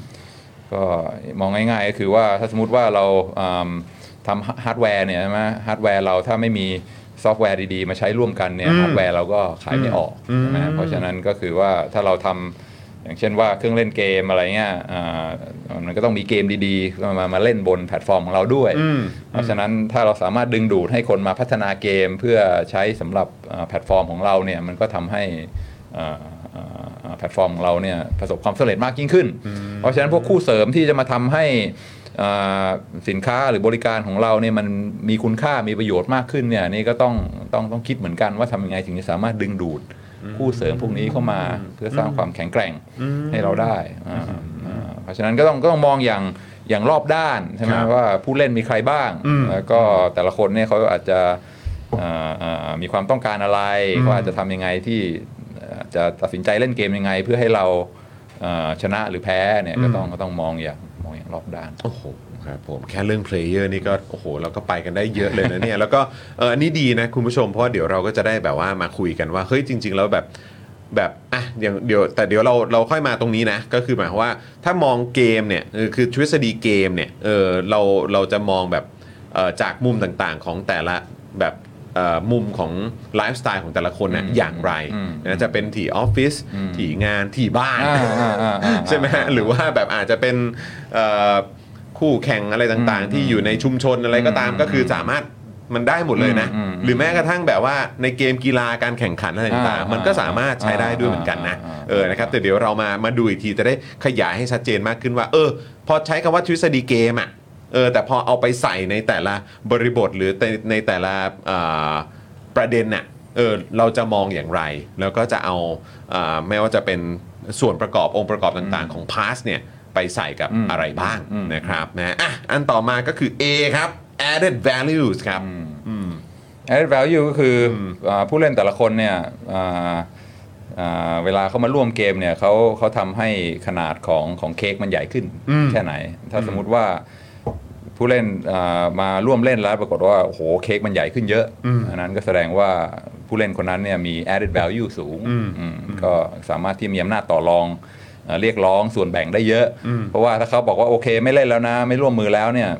ก็มองง่ายๆก็คือว่าถ้าสมมติว่าเราอืมทำฮาร์ดแวร์เนี่ยใช่ไหมฮาร์ดแวร์เราถ้าไม่มีซอฟต์แวร์ดีๆ มาใช้ร่วมกันเนี่ยอืมฮาร์ดแวร์เราก็ขายไม่ออกอืมใช่ไหมเพราะฉะนั้นก็คือว่าถ้าเราทำอย่างเช่นว่าเครื่องเล่นเกมอะไรเงี้ยอ่ามันก็ต้องมีเกมดีๆ มามาเล่นบนแพลตฟอร์มของเราด้วยอืมเพราะฉะนั้นถ้าเราสามารถดึงดูดให้คนมาพัฒนาเกมเพื่อใช้สำหรับอ่าแพลตฟอร์มของเราเนี่ยมันก็ทำให้อ่าอ่าอ่าแพลตฟอร์มของเราเนี่ยประสบความสำเร็จมากยิ่งขึ้น เพราะฉะนั้นพวกคู่เสริมที่จะมาทำให้อ่าสินค้าหรือบริการของเราเนี่ยมันมีคุณค่ามีประโยชน์มากขึ้นเนี่ยนี่ก็ต้องต้องต้องคิดเหมือนกันว่าทำยังไงถึงจะสามารถดึงดูดคู่เสริมพวกนี้เข้ามาเพื่อสร้างความแข็งแกร่งให้เราได้อ่าอ่าเพราะฉะนั้นก็ต้องก็ต้องมองอย่างอย่างรอบด้านใช่ไหมครับว่าผู้เล่นมีใครบ้างอืมแล้วก็แต่ละคนเนี่ยเขาอาจจะอ่าอ่ามีความต้องการอะไรอืมเขาอาจจะทำยังไงที่เอ่อจะตัดสินใจเล่นเกมยังไง เพื่อให้เราเอ่อ ชนะหรือแพ้เนี่ยก็ต้องก็ต้องมองอย่างมองอย่างรอบด้านโอ้โหครับผมแค่เรื่อง player นี่ก็โอ้โหเราก็ไปกันได้เยอะเลยนะเนี่ยแล้วก็เอออันนี้ดีนะคุณผู้ชมเพราะว่าเดี๋ยวเราก็จะได้แบบว่ามาคุยกันว่าเฮ้ยจริง ๆ แล้วแบบแบบอะอย่างเดี๋ยวแต่เดี๋ยวเราเราค่อยมาตรงนี้นะ ก็คือหมายความว่าถ้ามองเกมเนี่ยเออคือทฤษฎีเกมเนี่ยเออเราเราจะมองแบบเอ่อจากมุมต่างๆของแต่ละแบบเอ่อ มุมของไลฟ์สไตล์ของแต่ละคนนะอืมอย่างไรอืมนะจะเป็นที่ออฟฟิศอืมที่งานที่บ้านอ่าอ่าอ่าอ่าใช่ไหมฮะหรือว่าแบบอาจจะเป็นเอ่อคู่แข่งอะไรต่างอืมๆที่อยู่ในชุมชนอะไรก็ตามอืมก็คือสามารถมันได้หมดเลยนะอืมอืมหรือแม้กระทั่งแบบว่าในเกมกีฬาการแข่งขันอะไรต่างอ่าๆมันก็สามารถใช้ได้ด้วยเหมือนกันนะอ่าอ่าเออนะครับแต่เดี๋ยวเรามามาดูอีกทีจะได้ขยายให้ชัดเจนมากขึ้นว่า เออ พอใช้คำว่าทฤษฎีเกมอะ เออแต่พอเอาไปใส่ในแต่ละบริบทหรือในในแต่ละเอ่อประเด็นน่ะเออเราจะมองอย่างไร แล้วก็จะเอาเอ่อไม่ว่าจะเป็นส่วนประกอบองค์ประกอบต่างๆ ของพาสเนี่ยไปใส่กับอืมอะไรบ้างอืมนะครับนะอะอันต่อมาก็คือ A ครับ added values ครับอืม added value ก็คืออมอ่าผู้เล่นแต่ละคนเนี่ยอ่าอ่าเวลาเขามาร่วมเกมเนี่ยเขาเขาทำให้ขนาดของของเค้กมันใหญ่ขึ้นอืมแค่ไหน ถ้าสมมุติว่า ผู้เล่นอ่ามาร่วมเล่นแล้วปรากฏว่าโอ้โหเค้กมันใหญ่ขึ้นเยอะอืมอันนั้นก็แสดงว่าผู้เล่นคนนั้นเนี่ยมี added value สูงอืมอืมก็สามารถที่มีอำนาจต่อรองเอ่อเรียกร้องส่วนแบ่งได้เยอะอืมเพราะว่าถ้าเขาบอกว่าโอเคไม่เล่นแล้วนะ ไม่ร่วมมือแล้วเนี่ย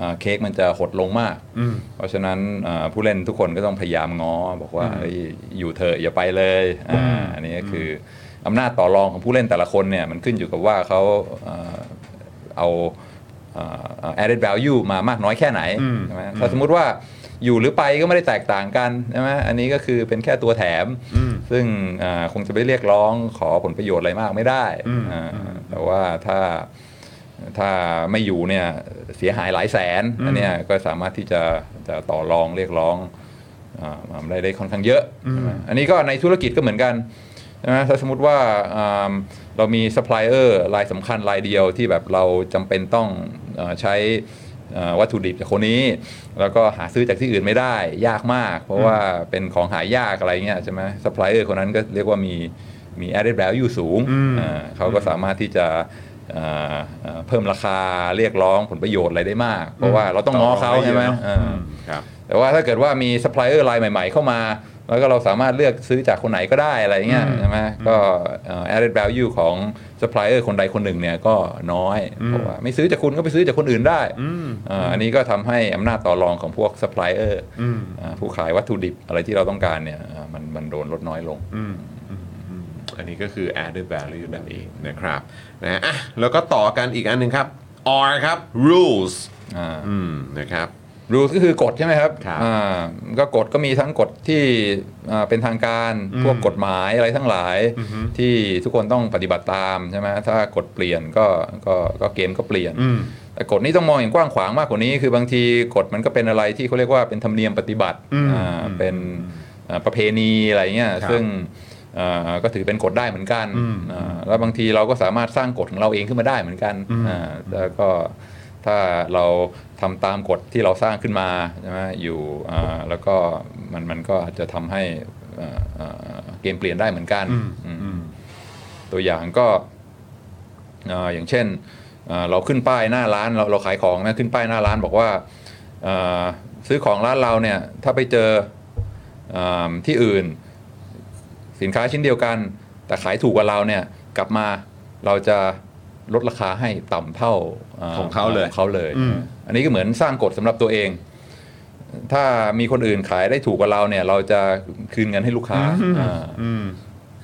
อ่าเค้กมันจะหดลงมากอืมเพราะฉะนั้นอ่าผู้เล่นทุกคนก็ต้องพยายามง้อ บอกว่าอืมเอ้ยอยู่เถอะอย่าไปเลยอ่าอันนี้ก็คืออำนาจต่อรองของผู้เล่นแต่ละคนเนี่ยมันขึ้นอยู่กับว่าเขาอ่าเอาอ่า added value มามากน้อยแค่ไหนอืมใช่ไหมถ้าสมมุติว่าอยู่หรือไปก็ไม่ได้แตกต่างกันใช่ไหมอันนี้ก็คือเป็นแค่ตัวแถมอืมซึ่งอ่าคงจะไปเรียกร้องขอผลประโยชน์อะไรมากไม่ได้อืมอ่าแต่ว่าถ้าถ้าไม่อยู่เนี่ยเสียหายหลายแสนอืมอันเนี้ยก็สามารถที่จะจะต่อรองเรียกร้องอาได้ได้ค่อนข้างเยอะใช่ไหมอันนี้ก็ในธุรกิจก็เหมือนกันใช่ไหมถ้าสมมติว่าอ่าเรามีซัพพลายเออร์รายสำคัญรายเดียวที่แบบเราจำเป็นต้องอาใช้อ่าวัตถุดิบจากคนนี้ แล้วก็หาซื้อจากที่อื่นไม่ได้ยากมาก เพราะว่าเป็นของหายากอะไรเงี้ยใช่ไหมซัพพลายเออร์คนนั้นก็เรียกว่ามีมี added value สูงอืมอ่าเขาก็สามารถที่จะอ่าอ่า เพิ่มราคาเรียกร้องผลประโยชน์อะไรได้มาก เพราะว่าเราต้องง้อเขาใช่ไหมต่อรองได้เยอะเนอะอ่าอืมครับแต่ว่าถ้าเกิดว่ามีซัพพลายเออร์รายใหม่ ๆ เข้ามา แล้วก็เราสามารถเลือกซื้อจากคนไหนก็ได้อะไรเงี้ยอืมใช่ไหมก็เอ่อ added value ของซัพพลายเออร์คนใดคนหนึ่งเนี่ยก็น้อยอืมเพราะว่าไม่ซื้อจากคุณก็ไปซื้อจากคนอื่นได้อืมอ่าอันนี้ก็ทำให้อำนาจต่อรองของพวกซัพพลายเออร์อืมผู้ขายวัตถุดิบอะไรที่เราต้องการเนี่ยอ่ามันมันโดนลดน้อยลง อืมอืมอืมอันนี้ก็คือ added value นั่นเองนะครับนะอะแล้วก็ต่อกันอีกอันหนึ่งครับ R ครับ rules อ่าอืมนะครับ rules ก็คือกฎใช่ไหมครับครับอ่าก็กฎก็มีทั้งกฎที่อ่าเป็นทางการอืมพวกกฎหมายอะไรทั้งหลาย อือฮึ ที่ทุกคนต้องปฏิบัติตามใช่ไหมถ้ากฎเปลี่ยนก็ก็ก็เกมก็เปลี่ยน อืม แต่กฎนี้ต้องมองอย่างกว้างขวางมากกว่านี้ คือบางทีกฎมันก็เป็นอะไรที่เขาเรียกว่าเป็นธรรมเนียมปฏิบัติอืมอ่าเป็นอ่าประเพณีอะไรเงี้ยครับซึ่งอ่า ก็ถือเป็นกฎได้เหมือนกันอืมอ่าแล้วบางทีเราก็สามารถสร้างกฎของเราเองขึ้นมาได้เหมือนกันอืมอ่าแล้วก็ถ้าเราทำตามกฎที่เราสร้างขึ้นมาใช่ไหมอยู่อ่าแล้วก็มันมันก็อาจจะทำให้อ่าอ่าเกมเปลี่ยนได้เหมือนกันอืมอืมอืมตัวอย่างก็เอ่ออย่างเช่นเอ่อเราขึ้นป้ายหน้าร้านเราเราขายของนะขึ้นป้ายหน้าร้านบอกว่าเอ่อซื้อของร้านเราเนี่ยถ้าไปเจอเอมที่อื่น สินค้าชิ้นเดียวกัน แต่ขายถูกกว่าเราเนี่ยกลับมาเราจะลดราคาให้ต่ำเท่าของเขาเลยของเขาเลยอืมอันนี้ก็เหมือนสร้างกฎสำหรับตัวเอง ถ้ามีคนอื่นขายได้ถูกกว่าเราเนี่ย เราจะคืนเงินให้ลูกค้าอ่าอืม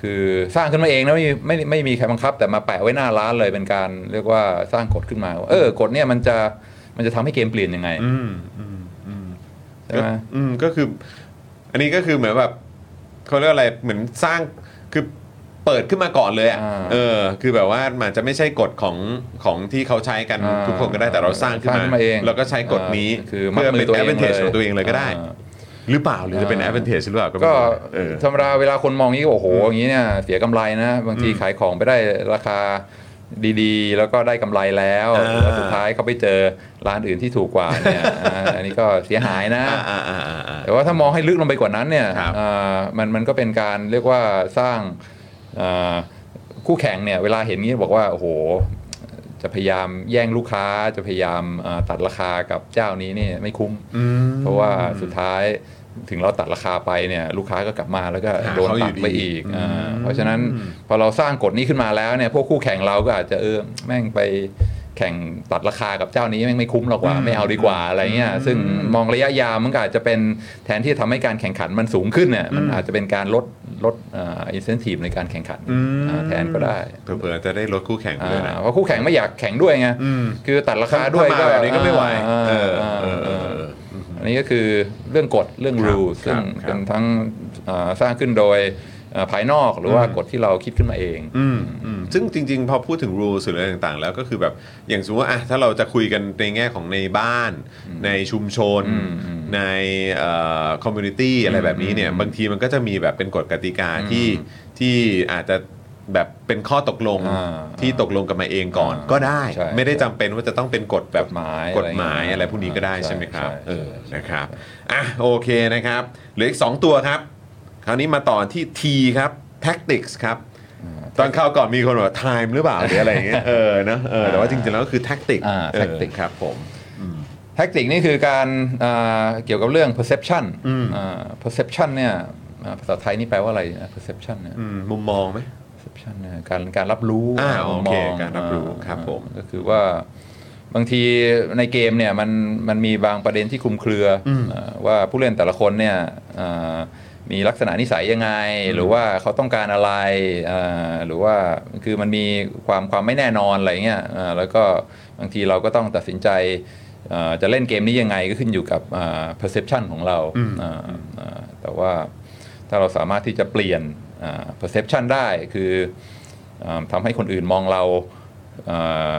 คือสร้างขึ้นมาเองนะไม่มีไม่ไม่มีใครบังคับ แต่มาแปะไว้หน้าร้านเลยเป็นการเรียกว่าสร้างกฎขึ้นมาว่าเออกฎเนี่ยมันจะมันจะทำให้เกมเปลี่ยนยังไงอืมอืมอืมใช่ไหมก็อืมก็คือ อันนี้ก็คือเหมือนแบบ เขาเรียกอะไรเหมือนสร้างคือเปิดขึ้นมาก่อนเลยอะอ่า เออ คือแบบว่ามันจะไม่ใช่กฎของของที่เขาใช้กันอ่าทุกคนก็ได้แต่เราสร้างขึ้นสร้างขึ้นมาเองแล้วก็ใช้กฎนี้อ่าคือมัดเพื่อมืเป็อนตัวเอง advantage เลยของตัวเองเลยก็ได้ อ่า หรือเปล่าหรือจะเป็นอ่า advantage หรือเปล่าก็ไม่ก็รู้เออ ธรรมดาเวลาคนมองนี้ก็โอ้โหอย่างนี้เนี่ยเสียกำไรนะ บางทีขายของไปได้ราคา ดีๆ แล้วก็ได้กำไรแล้วอ่าแล้วสุดท้ายเขาไปเจอร้านอื่นที่ถูกกว่าเนี่ยอ่าอันนี้ก็เสียหายนะอ่าอ่าอ่าอ่าแต่ว่าถ้ามองให้ลึกลงไปกว่านั้นเนี่ยครับอ่ามันมันก็เป็นการเรียกว่าสร้างอ่าคู่แข่งเนี่ยเวลาเห็นงี้บอกว่าโอ้โหจะพยายามแย่งลูกค้าจะพยายามอ่าตัดราคากับเจ้านี้เนี่ยไม่คุ้มอืมเพราะว่าสุดท้าย ถึงเราตัดราคาไปเนี่ยลูกค้าก็กลับมาแล้วก็ หา โดน เขาอยู่ ตัดไป ดี อีก อืม อ่าเพราะฉะนั้นพอเราสร้างกฎนี้ขึ้นมาแล้วเนี่ยพวกคู่แข่งเราก็อาจจะเออแม่งไปแข่งตัดราคากับเจ้านี้แม่งไม่คุ้มหรอกว่าไม่เอาดีกว่าอะไรเงี้ยซึ่งมองระยะยาวมันก็อาจจะเป็นแทนที่จะทำให้การแข่งขันมันสูงขึ้นเนี่ยมันอาจจะเป็นการลดลดอินเซนティブในการแข่งขัน อืม อ่าแทนก็ได้ เผื่อๆจะได้ลดคู่แข่งไปเลยนะ อ่าเพราะคู่แข่งไม่อยากแข่งด้วยไง อืม คือตัดราคาด้วย ถ้ามาแบบนี้ก็ไม่ไหว อ่าเอออ่าเออเออ่าอเอออันนี้ก็คือเรื่องกฎเรื่องครับ rule ซึ่งครับเป็นทั้งอ่าสร้างขึ้นโดยอ่าภายนอกหรือว่ากฎที่เราคิดขึ้นมาเองอืมอืมซึ่งจริง ๆ พอพูดถึง rules หรืออะไรต่างๆ แล้วก็คือแบบอย่างสมมติว่าอะถ้าเราจะคุยกันในแง่ของในบ้าน ในชุมชนอืมอืมใน community อะไรแบบนี้เนี่ยอืมบางทีมันก็จะมีแบบเป็นกฎกติกาที่ที่อาจจะ แบบเป็นข้อตกลงอ่าที่ตกลงกันมาเองก่อนอ่าก็ได้ ใช่ไม่ได้จำเป็นว่าจะต้องเป็นกฎแบบกฎหมายกฎหมายอะไรเงี้ยอะไรพวกนี้ก็ได้ใช่ใช่ไหมครับใช่เออใช่นะครับอะโอเคนะครับเหลืออีก 2 ตัวครับ คราวนี้มาต่อที่ T ครับ tactics ครับ ตอนเข้าวก่อนมีคนบอก time หรือเปล่าหรืออะไรอย่างเงี้ยเออเนอะเออแต่ว่าจริงๆแล้วก็คือ tactic อ่าเออ tactic ครับผม แท็กติกนี่คือการอ่าเกี่ยวกับเรื่อง perception อืมอ่า perception เนี่ยอ่าภาษาไทยนี่แปลว่าอะไรนะ perception เนี่ย อืมมุมมองไหม perception เนี่ยการการรับรู้อ่ามุมโอเคมงการรับรู้อ่าครับผมก็คือว่าบางทีในเกมเนี่ยมันมันมีบางประเด็นที่คลุมเครือออ่าว่าผู้เล่นแต่ละคนเนี่ยอ่ามีลักษณะนิสัยยังไง หรือว่าเขาต้องการอะไรอ่าหรือว่าคือมันมีความความไม่แน่นอนอะไรเงี้ยอ่าแล้วก็บางทีเราก็ต้องตัดสินใจอ่าจะเล่นเกมนี้ยังไงก็ขึ้นอยู่กับอ่า perception ของเราอ่าอ่าแต่ว่าถ้าเราสามารถที่จะเปลี่ยนอ่า perception ได้คืออ่าทำให้คนอื่นมองเราอ่า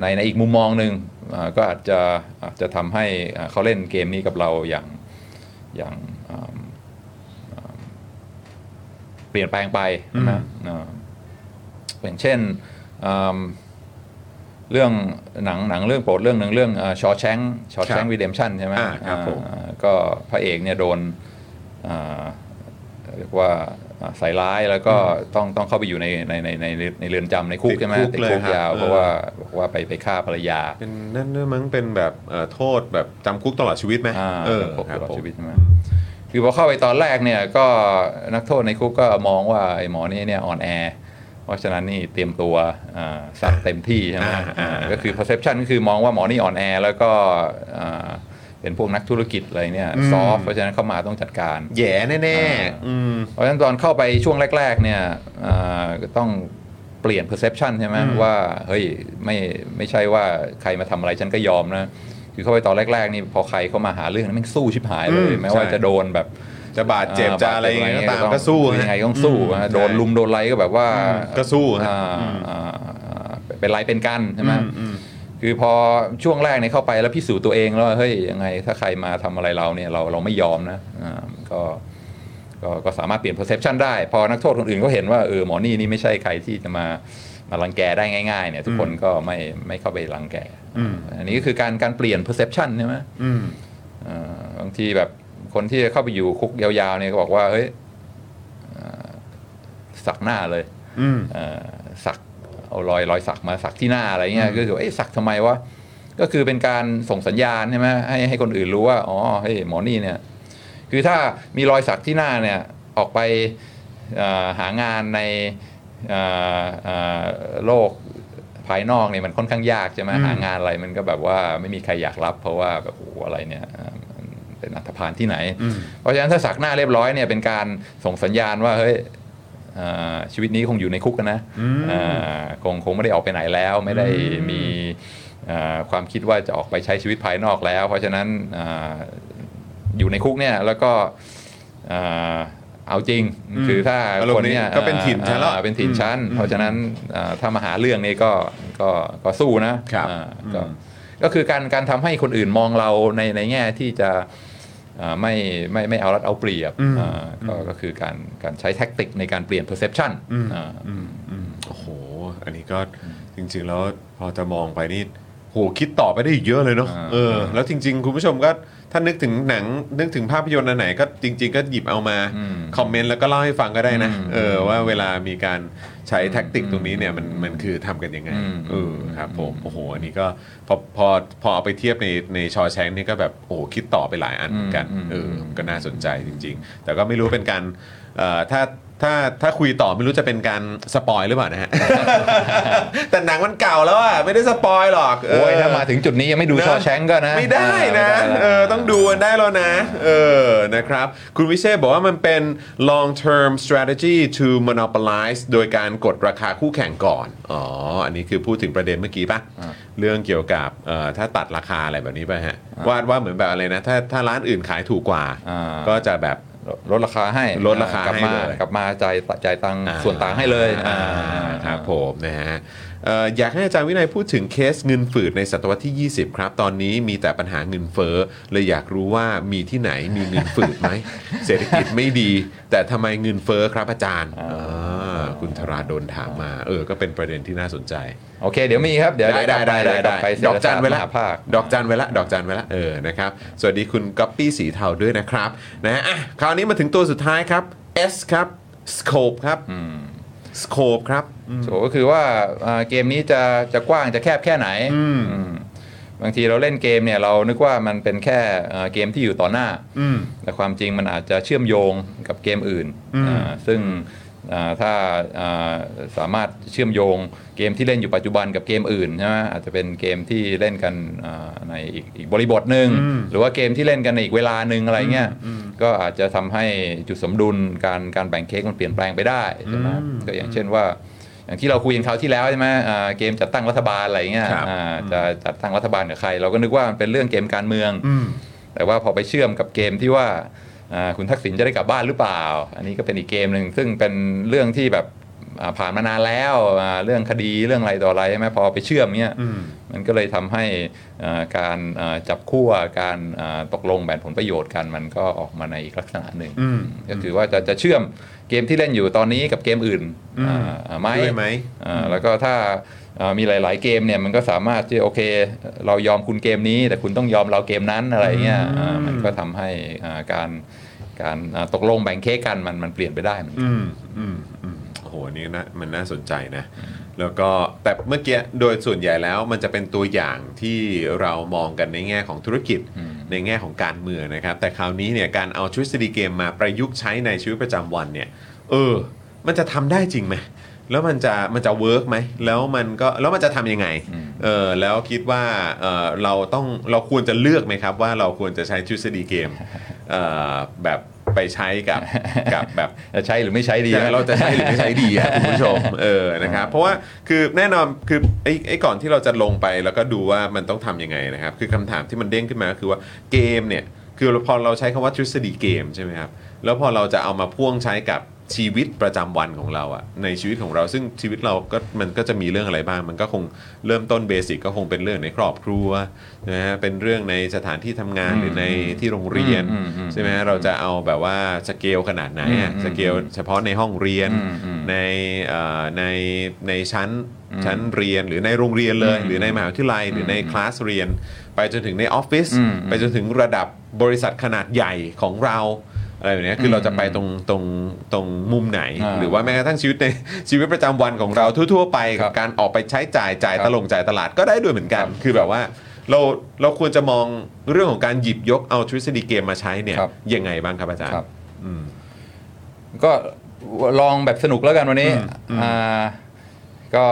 ในในอีกมุมมองหนึ่งอ่าก็อาจจะอาจจะทำให้อ่าเขาเล่นเกมนี้กับเราอย่างอย่างอ่าอ่าเปลี่ยนแปลงไปนะอ่าอย่างเช่นอ่าเรื่องหนังหนังเรื่องโปรดเรื่องหนึ่งเรื่องชอแชงชอแชครังบรีเดมชันใช่ไหมอ่าครับผมอ่าก็พระเอกเนี่ยโดนอ่า เรียกว่าอ่าใส่ร้ายแล้วก็ต้องต้องเข้าไปอยู่ในในในในในเรือนจำในคุกติดใช่ไหมคุกติดเลยคุกครับยาวเออเพราะว่าบอกว่าไปไปฆ่าภรรยา เป็นนั่นด้วยมั้งเป็นแบบเอ่อโทษแบบจำคุกตลอดชีวิตไหมอ่าเออคุกครัตบลอดผมชีวิตใช่ไหมคือพอเข้าไปตอนแรกเนี่ยก็นักโทษในคุกก็มองว่าไอ้หมอนี่เนี่ยอ่อนแอเพราะฉะนั้นนี่เตรียมตัวอ่าสัตว์เต็มที่ใช่ไหมอ่าอ่าอ่าก็คือ perception ก็คือมองว่าหมอนี่อ่อนแอแล้วก็อ่า เป็นพวกนักธุรกิจอะไรเนี่ยซอฟเพราะฉะนั้นเข้ามาต้องจัดการแย่แน่อ่าๆอืมเพราะฉะนั้นตอนเข้าไปช่วงแรก ๆ เนี่ยอ่าก็ต้องเปลี่ยน perception ใช่ไหมอืมว่าเฮ้ยไม่ไม่ใช่ว่าใครมาทำอะไรฉันก็ยอมนะคือเข้าไปตอนแรก ๆ นี่พอใครเข้ามาหาเรื่องนั้นแม่งสู้ชิบหายเลยอืมแม้ว่าใช่จะโดนแบบจะบาดเจ็บจะอะไรยังไงก็ตามต้องก็สู้ยังไงก็ต้องสู้อืมนะโดนใช่ลุมโดนไล่ก็แบบว่าอืมก็สู้ฮะอ่าอืมอ่าอ่าเป็นไรเป็นกันใช่ไหมอืมอืม คือพอช่วงแรกเนี่ยเข้าไปแล้วพิสูจน์ตัวเองแล้วว่าเฮ้ยยังไงถ้าใครมาทำอะไรเราเนี่ยเราเราไม่ยอมนะอ่าก็ก็ก็สามารถเปลี่ยน perception ได้ พอนักโทษคนอื่นก็เห็นว่าเออหมอนี่นี่ไม่ใช่ใครที่จะมามารังแกได้ง่ายๆเนี่ยทุกคนก็ไม่ไม่เข้าไปรังแกอืมอันนี้ก็คือการการเปลี่ยน perception ใช่ไหมอืมอ่าบางทีแบบคนที่เข้าไปอยู่คุกยาวๆเนี่ยก็บอกว่าเฮ้ยอ่าสักหน้าเลยอืมเอ่อสัก เอารอยรอยสักมาสักที่หน้าอะไรเงี้ยก็คือว่าเอ๊ะสักทำไมวะก็คือเป็นการส่งสัญญาณใช่ไหมให้ให้คนอื่นรู้ว่าอ๋อเฮ้ยหมอนี่เนี่ยคือถ้ามีรอยสักที่หน้าเนี่ยออกไปเอ่อหางานในอ่าอ่าโลกภายนอกเนี่ยมันค่อนข้างยากใช่ไหมหางานอะไรมันก็แบบว่าไม่มีใครอยากรับ เพราะว่าแบบโอ้โหอะไรเนี่ยอ่ามันเป็นอันธพาลที่ไหน เพราะฉะนั้นถ้าสักหน้าเรียบร้อยเนี่ยเป็นการส่งสัญญาณว่าเฮ้ยอ่า ชีวิตนี้คงอยู่ในคุกกันนะอ่าคงคงไม่ได้ออกไปไหนแล้วไม่ได้มีอ่าความคิดว่าจะออกไปใช้ชีวิตภายนอกแล้ว เพราะฉะนั้นอ่าอยู่ในคุกเนี่ยแล้วก็อ่าเอาจริง คือถ้าอารมคณ์นนี้เนี่ยก็เป็นถิ่นฉันแล้วอ่าเป็นถิ่นชั้น เพราะฉะนั้นอ่าถ้ามาหาเรื่องนี้ก็ก็ก็สู้นะครับอ่าก็ก็คือการการทำให้คนอื่นมองเราในในแง่ที่จะอ่า ไม่ไม่ไม่เอารัดเอาเปรียบอ่าก็ก็คือการการใช้แท็กติกในการเปลี่ยน perception อ่าอืมอืมโอ้โห อันนี้ก็จริง ๆ แล้วพอจะมองไปนี่โหคิดต่อไปได้อีกเยอะเลยเนาะอ่าเออแล้วจริง ๆ คุณผู้ชมก็ถ้านึกถึงหนังนึกถึงภาพยนตร์อันไหนก็จริง ๆ ก็หยิบเอามาคอมเมนต์แล้วก็เล่าให้ฟังก็ได้นะอืมเออว่าเวลามีการ ใช้ tactic ตรงนี้เนี่ยมันมันคือทำกันยังไงอืมเออครับผมโอ้โหอันนี้ก็พอพอพอเอาไปเทียบในใน Shawshank นี่ก็แบบโอ้โหคิดต่อไปหลายอันเหมือนกันอืมเออก็น่าสนใจจริง ๆ แต่ก็ไม่รู้เป็นการเอ่อถ้า ถ้าถ้าคุยต่อไม่รู้จะเป็นการ spoil หรือเปล่านะฮะ แต่หนังมันเก่าแล้วอะไม่ได้ spoil หรอกโอ้ยถ้ามาถึงจุดนี้ยังไม่ดูนะ Shawshank ก็นะไม่ได้นะาไม่ได้เออต้องดูกันได้แล้วนะ เออนะครับ คุณวิเชษบอกว่ามันเป็น long term strategy to monopolize โดยการกดราคาคู่แข่งก่อน อ๋อ อันนี้คือพูดถึงประเด็นเมื่อกี้ป่ะเรื่องเกี่ยวกับเอ่อถ้าตัดราคาอะไรแบบนี้ป่ะฮะว่าว่าเหมือนแบบอะไรนะ ถ้าถ้าร้านอื่นขายถูกกว่าอ่าก็จะแบบ ลดราคาให้ลดราคากลับให้มาเลยกลับมาจ่ายจ่ายตังค์อ่ส่วนต่างให้เลยอ่าอ่าครับผมนะฮะเอ่ออยากให้อาจารย์วินัยพูดถึงเคสเงินฝืดในศตวรรษที่ 20 ครับ ตอนนี้มีแต่ปัญหาเงินเฟ้อเลยอยากรู้ว่ามีที่ไหนมีเงินฝืดไหม เศรษฐกิจไม่ดี แต่ทำไมเงินเฟ้อครับอาจารย์อ่าคุณธราโดนถามมา เออ ก็เป็นประเด็นที่น่าสนใจ โอเค เดี๋ยวมีครับ เดี๋ยวได้ได้ได้ได้ได้ไปดอกจันไว้ละมหาภาคดอกจันไว้ละดอกจันไว้ละเออนะครับ สวัสดีคุณก๊อปปี้สีเทาด้วยนะครับนะฮะอะคราวนี้มาถึงตัวสุดท้ายครับ S ครับ Scope ครับ Scope ครับโจก็คือว่าอ่าเกมนี้จะจะกว้างจะแคบแค่ไหนอืมบางทีเราเล่นเกมเนี่ยเรานึกว่ามันเป็นแค่อ่าเกมที่อยู่ต่อหน้าอืมแต่ความจริงมันอาจจะเชื่อมโยงกับเกมอื่นอ่าซึ่งอ่า ถ้าอ่าสามารถเชื่อมโยงเกมที่เล่นอยู่ปัจจุบันกับเกมอื่นใช่ไหมอาจจะเป็นเกมที่เล่นกันอ่าในอีกอีกบริบทหนึ่งหรือว่าเกมที่เล่นกันในอีกเวลาหนึ่งอะไรเงี้ยก็อาจจะทำให้จุดสมดุลการการแบ่งเค้กมันเปลี่ยนแปลงไปได้ใช่ไหมก็อย่างเช่นว่า อย่างที่เราคุยกันคราวที่แล้วใช่ไหมอ่าเกมจัดตั้งรัฐบาลอะไรเงี้ยครับอ่าจะจัดตั้งรัฐบาลกับใคร เราก็นึกว่ามันเป็นเรื่องเกมการเมือง แต่ว่าพอไปเชื่อมกับเกมที่ว่าอ่า คุณทักษิณจะได้กลับบ้านหรือเปล่า อันนี้ก็เป็นอีกเกมหนึ่งซึ่งเป็นเรื่องที่แบบอ่าผ่านมานานแล้วอ่าเรื่องคดีเรื่องอะไรต่ออะไรใช่ไหมพอไปเชื่อมเนี้ยมันก็เลยทำให้อ่าการอ่าจับคู่การอ่าตกลงแบ่งผลประโยชน์กันมันก็ออกมาในอีกลักษณะหนึ่งก็คือว่าจะจะเชื่อมเกมที่เล่นอยู่ตอนนี้กับเกมอื่นอ่าอ่าไหมด้วยไหมอ่าแล้วก็ถ้าอ่า มีหลาย ๆ เกมเนี่ยมันก็สามารถที่โอเค เรายอมคุณเกมนี้ แต่คุณต้องยอมเราเกมนั้นอะไรเงี้ยอ่ามันก็ทำให้อ่าการการอ่าตกลงแบ่งเค้กกันมันมันเปลี่ยนไปได้เหมือนกันอืมอืมอืมโอ้โหอันนี่นะมันน่าสนใจนะ แล้วก็แต่เมื่อกี้โดยส่วนใหญ่แล้วมันจะเป็นตัวอย่างที่เรามองกันในแง่ของธุรกิจในแง่ของการเมืองนะครับ แต่คราวนี้เนี่ยการเอาทฤษฎีเกมมาประยุกต์ใช้ในชีวิตประจำวันเนี่ย เออ มันจะทำได้จริงไหม แล้วมันจะมันจะเวิร์กไหมแล้วมันก็แล้วมันจะทำยังไงเออแล้วคิดว่าเออเราต้องเราควรจะเลือกไหมครับ ว่าเราควรจะใช้ทฤษฎีเกมเออแบบไปใช้กับกับแบบจะใช้หรือไม่ใช้ดีแต่เราจะใช้หรือไม่ใช้ดีอะคุณผู้ชมเออนะครับเพราะว่าคือแน่นอนคือไอ้ไอ้ก่อนที่เราจะลงไปแล้วก็ดูว่ามันต้องทำยังไงนะครับ คือคำถามที่มันเด้งขึ้นมาก็คือว่าเกมเนี่ยคือพอเราใช้คำว่าทฤษฎีเกมใช่ไหมครับแล้วพอเราจะเอามาพ่วงใช้กับ ชีวิตประจำวันของเราอะในชีวิตของเราซึ่งชีวิตเราก็มันก็จะมีเรื่องอะไรบ้าง มันก็คงเริ่มต้น basic ก็คงเป็นเรื่องในครอบครัวนะฮะเป็นเรื่องในสถานที่ทำงานหรือในที่โรงเรียนอืมอืมใช่ไหมเราจะเอาแบบว่าสเกลขนาดไหนอะอืมสเกลเฉพาะในห้องเรียนอืมอืมในเอ่อในในชั้นชั้นเรียนหรือในโรงเรียนเลย หรือในมหาวิทยาลัยหรือในคลาสเรียน ไปจนถึงในออฟฟิศอืมไปจนถึงระดับบริษัทขนาดใหญ่ของเรา อะไรแบบเนี้ยคือเราจะไปตรงตรงตรงมุมไหน อ่าหรือว่าแม้กระทั่งชีวิตใน ชีวิตประจำวันของเราทั่ว ๆ ไปครักับบการออกไปใช้จ่ายจ่ายครับตลงจ่ายตลาดก็ได้ด้วยเหมือนกัน ครับคือแบบว่าเราเราควรจะมองเรื่องของการหยิบยกเอาทฤษฎีเกมมาใช้เนี่ยครับ ยังไงบ้างครับอาจารย์ครับ อืม ก็ลองแบบสนุกแล้วกันวันนี้อ่าก็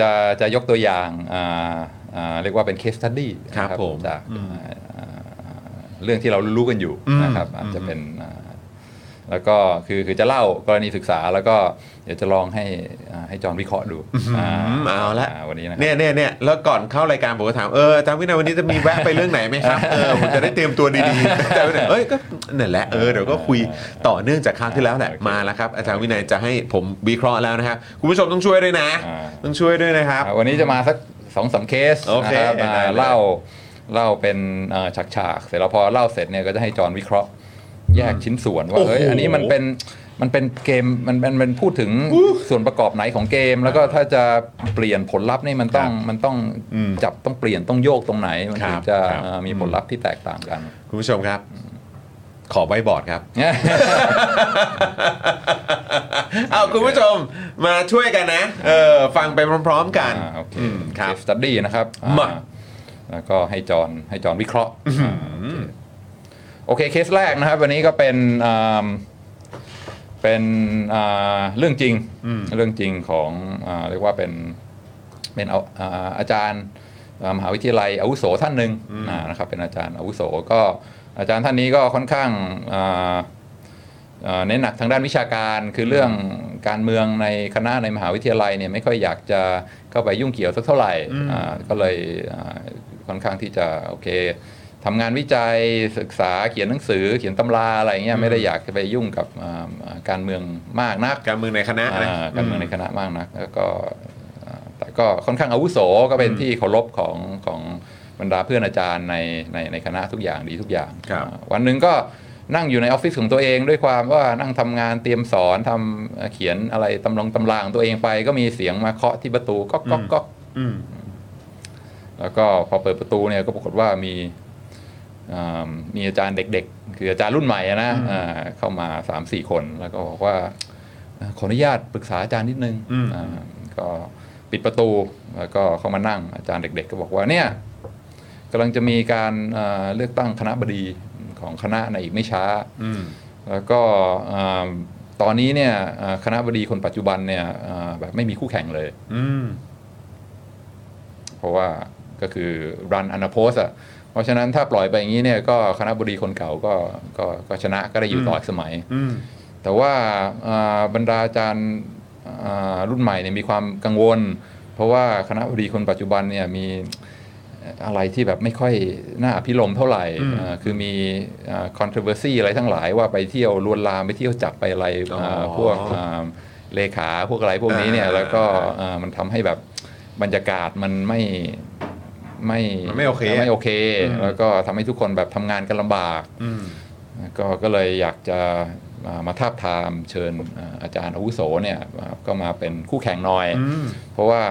จะจะยกตัวอย่างอ่าอ่าเรียกว่าเป็น case study ครับนะผมจากอ่าเรื่องที่เรารู้ๆกันอยู่อืมนะครับอาจจะเป็นอ่า แล้วก็คือคือจะเล่ากรณีศึกษาแล้วก็เดี๋ยวจะลองให้อ่าให้จอห์นวิเคราะห์ดูอืมเอาละาวันนี้นะคเนี่รับยเนี่ยเนี่ยแล้วก่อนเข้ารายการผมก็ถามเอออาจารย์วินัยวันนี้จะมีแวะไปเรื่องไหนไหมครับเออผมจะได้เตรียมตัวดีๆอาจารย์วินัยเอ้ยก็นั่นแหละเออเดี๋ยวก็คุยต่อเนื่องจากครั้งที่แล้วแหละโอเคมาแล้วครับอาจารย์วินัยจะให้ผมวิเคราะห์แล้วนะครับคุณผู้ชมต้องช่วยด้วยนะอ่าต้องช่วยด้วยนะครับอ่าวันนี้จะมาสักสองสามเคสโอเคนะครับได้มาเลยเล่าเล่าเป็นฉากฉากๆเสร็จแล้วพอเล่าเสร็จเนี่ยก็จะให้จอห์นวิเคราะห์ แยกชิ้นส่วนว่าเฮ้ยอันนี้มันเป็นมันเป็นเกมมันมันมันพูดถึงส่วนประกอบไหนของเกม แล้วก็ถ้าจะเปลี่ยนผลลัพธ์นี่มันต้องมันต้องอืมจับต้องเปลี่ยนต้องโยกตรงไหน มันถึคงรับจะครับเอ่อมีผลลัพธ์ที่แตกต่างกัน คุณผู้ชมครับขอไว้บอร์ดครับ เอาคุณผู้ชมมาช่วยกันนะ เออฟังไปพร้อมๆกันอ่าโอเคอืมครับ study นะครับมาอ่แล้วก็ให้จอห์นให้จอห์นวิเคราะห์ โอเคเคสแรกนะครับ วันนี้ก็เป็นอ่าเป็นอ่าเรื่องจริงเรื่องจริงของอาเรียกว่าเป็นเป็นเอาอ่าอาจารย์อ่ามหาวิทยาลัยอาวุโสท่านหนึ่งอ่านะครับเป็นอาจารย์อาวุโสก็อาจารย์ท่านนี้ก็ค่อนข้างอ่าเอ่อเน้นหนักทางด้านวิชาการคือเรื่องการเมืองในคณะในมหาวิทยาลัยเนี่ยไม่ค่อยอยากจะเข้าไปยุ่งเกี่ยวสักเท่าไหร่อ่าก็เลยอ่าค่อนข้างที่จะโอเค ทำงานวิจัยศึกษาเขียนหนังสือเขียนตำราอะไรเงี้ยไม่ได้อยากจะไปยุ่งกับอ่าอ่าการเมืองมากนัก การเมืองในคณะนะอ่าการเมืองในคณะมากนัก แล้วก็อ่าแต่ก็ค่อนข้างอาวุโสก็เป็นที่เคารพของของบรรดาเพื่อนอาจารย์ในในในคณะทุกอย่างดีทุกอย่างครับอ่าวันหนึ่งก็นั่งอยู่ในออฟฟิศของตัวเองด้วยความว่านั่งทำงานเตรียมสอนทำเอ่อเขียนอะไรตำลงตำรางตัวเองไปก็มีเสียงมาเคาะที่ประตูก๊อกก๊อกก๊อกอืมแล้วก็พอเปิดประตูเนี่ยก็ปรากฏว่ามีอ่า มีอาจารย์เด็กๆ คืออาจารย์รุ่นใหม่อะนะอ่าเข้ามา3ามสี่คน แล้วก็บอกว่าเอ่อขออนุญาตปรึกษาอาจารย์นิดนึงอืมอ่าก็ปิดประตูแล้วก็เข้ามานั่งอาจารย์เด็ก ๆ ก็บอกว่าเนี่ยกำลังจะมีการเอ่อเลือกตั้งคณะบดีของคณะในอีกไม่ช้าอืมแล้วก็อ่าตอนนี้เนี่ยอ่าคณะบดีคนปัจจุบันเนี่ยอ่าแบบไม่มีคู่แข่งเลยอืมเพราะว่าก็คือ run unopposed อะเพ ราะฉะนั้นถ้าปล่อยไปอย่างนี้เนี่ยก็คณะบดีคนเก่าก็ก็ก็ชนะก็ได้อยู่ต่ออีกสมัยอืมแต่ว่าอ่าบรรดาอาจารย์อ่ารุ่นใหม่เนี่ยมีความกังวล เพราะว่าคณะบดีคนปัจจุบันเนี่ยมีอะไรที่แบบไม่ค่อยน่าอภิรมย์เท่าไหร่อืมอ่าคือมีอ่า controversy อะไรทั้งหลายว่าไปเที่ยวลวนลามไปเที่ยวจับไปอะไรอ๋ออ่าพวกอ่าเลขาพวกอะไรพวกนี้เนี่ยอ่าแล้วก็อ่ามันทำให้แบบบรรยากาศมันไม่ ไม่มันไม่โอเคไม่โอเคอืมแล้วก็ทำให้ทุกคนแบบทำงานกันลำบากอืมก็ก็เลยอยากจะมามาทาบทามเชิญอ่าอาจารย์อาวุโสเนี่ยมาก็มาเป็นคู่แข่งหน่อยอืมเพราะว่า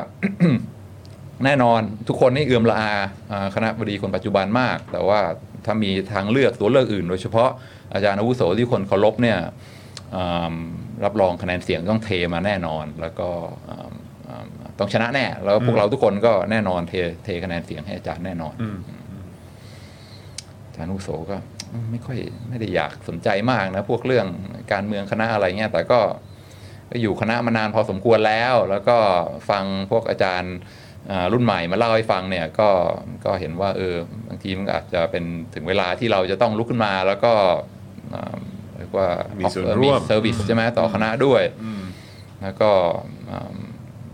แน่นอนทุกคนนี่เอื่อมละอาอ่าคณะบดีคนปัจจุบันมาก แต่ว่าถ้ามีทางเลือกตัวเลือกอื่น โดยเฉพาะอาจารย์อาวุโสที่คนเคารพเนี่ยอ่ารับรองคะแนนเสียงต้องเทมาแน่นอน แล้วก็อ่าอ่า ต้องชนะแน่ แล้วพวกเราทุกคนก็แน่นอนเทเทคะแนนเสียงให้อาจารย์แน่นอนอืมอาจารย์อาวุโสก็ไม่ค่อยไม่ได้อยากสนใจมากนะ พวกเรื่องการเมืองคณะอะไรเงี้ยแต่ก็ก็อยู่คณะมานานพอสมควรแล้ว แล้วก็ฟังพวกอาจารย์อ่ารุ่นใหม่มาเล่าให้ฟังเนี่ยก็ก็เห็นว่าเออบางทีมันอาจจะเป็นถึงเวลาที่เราจะต้องลุกขึ้นมาแล้วก็อ่าเรียกว่ามีส่วนร่วม service ใช่ไหมต่อคณะด้วยอืมแล้วก็อ่า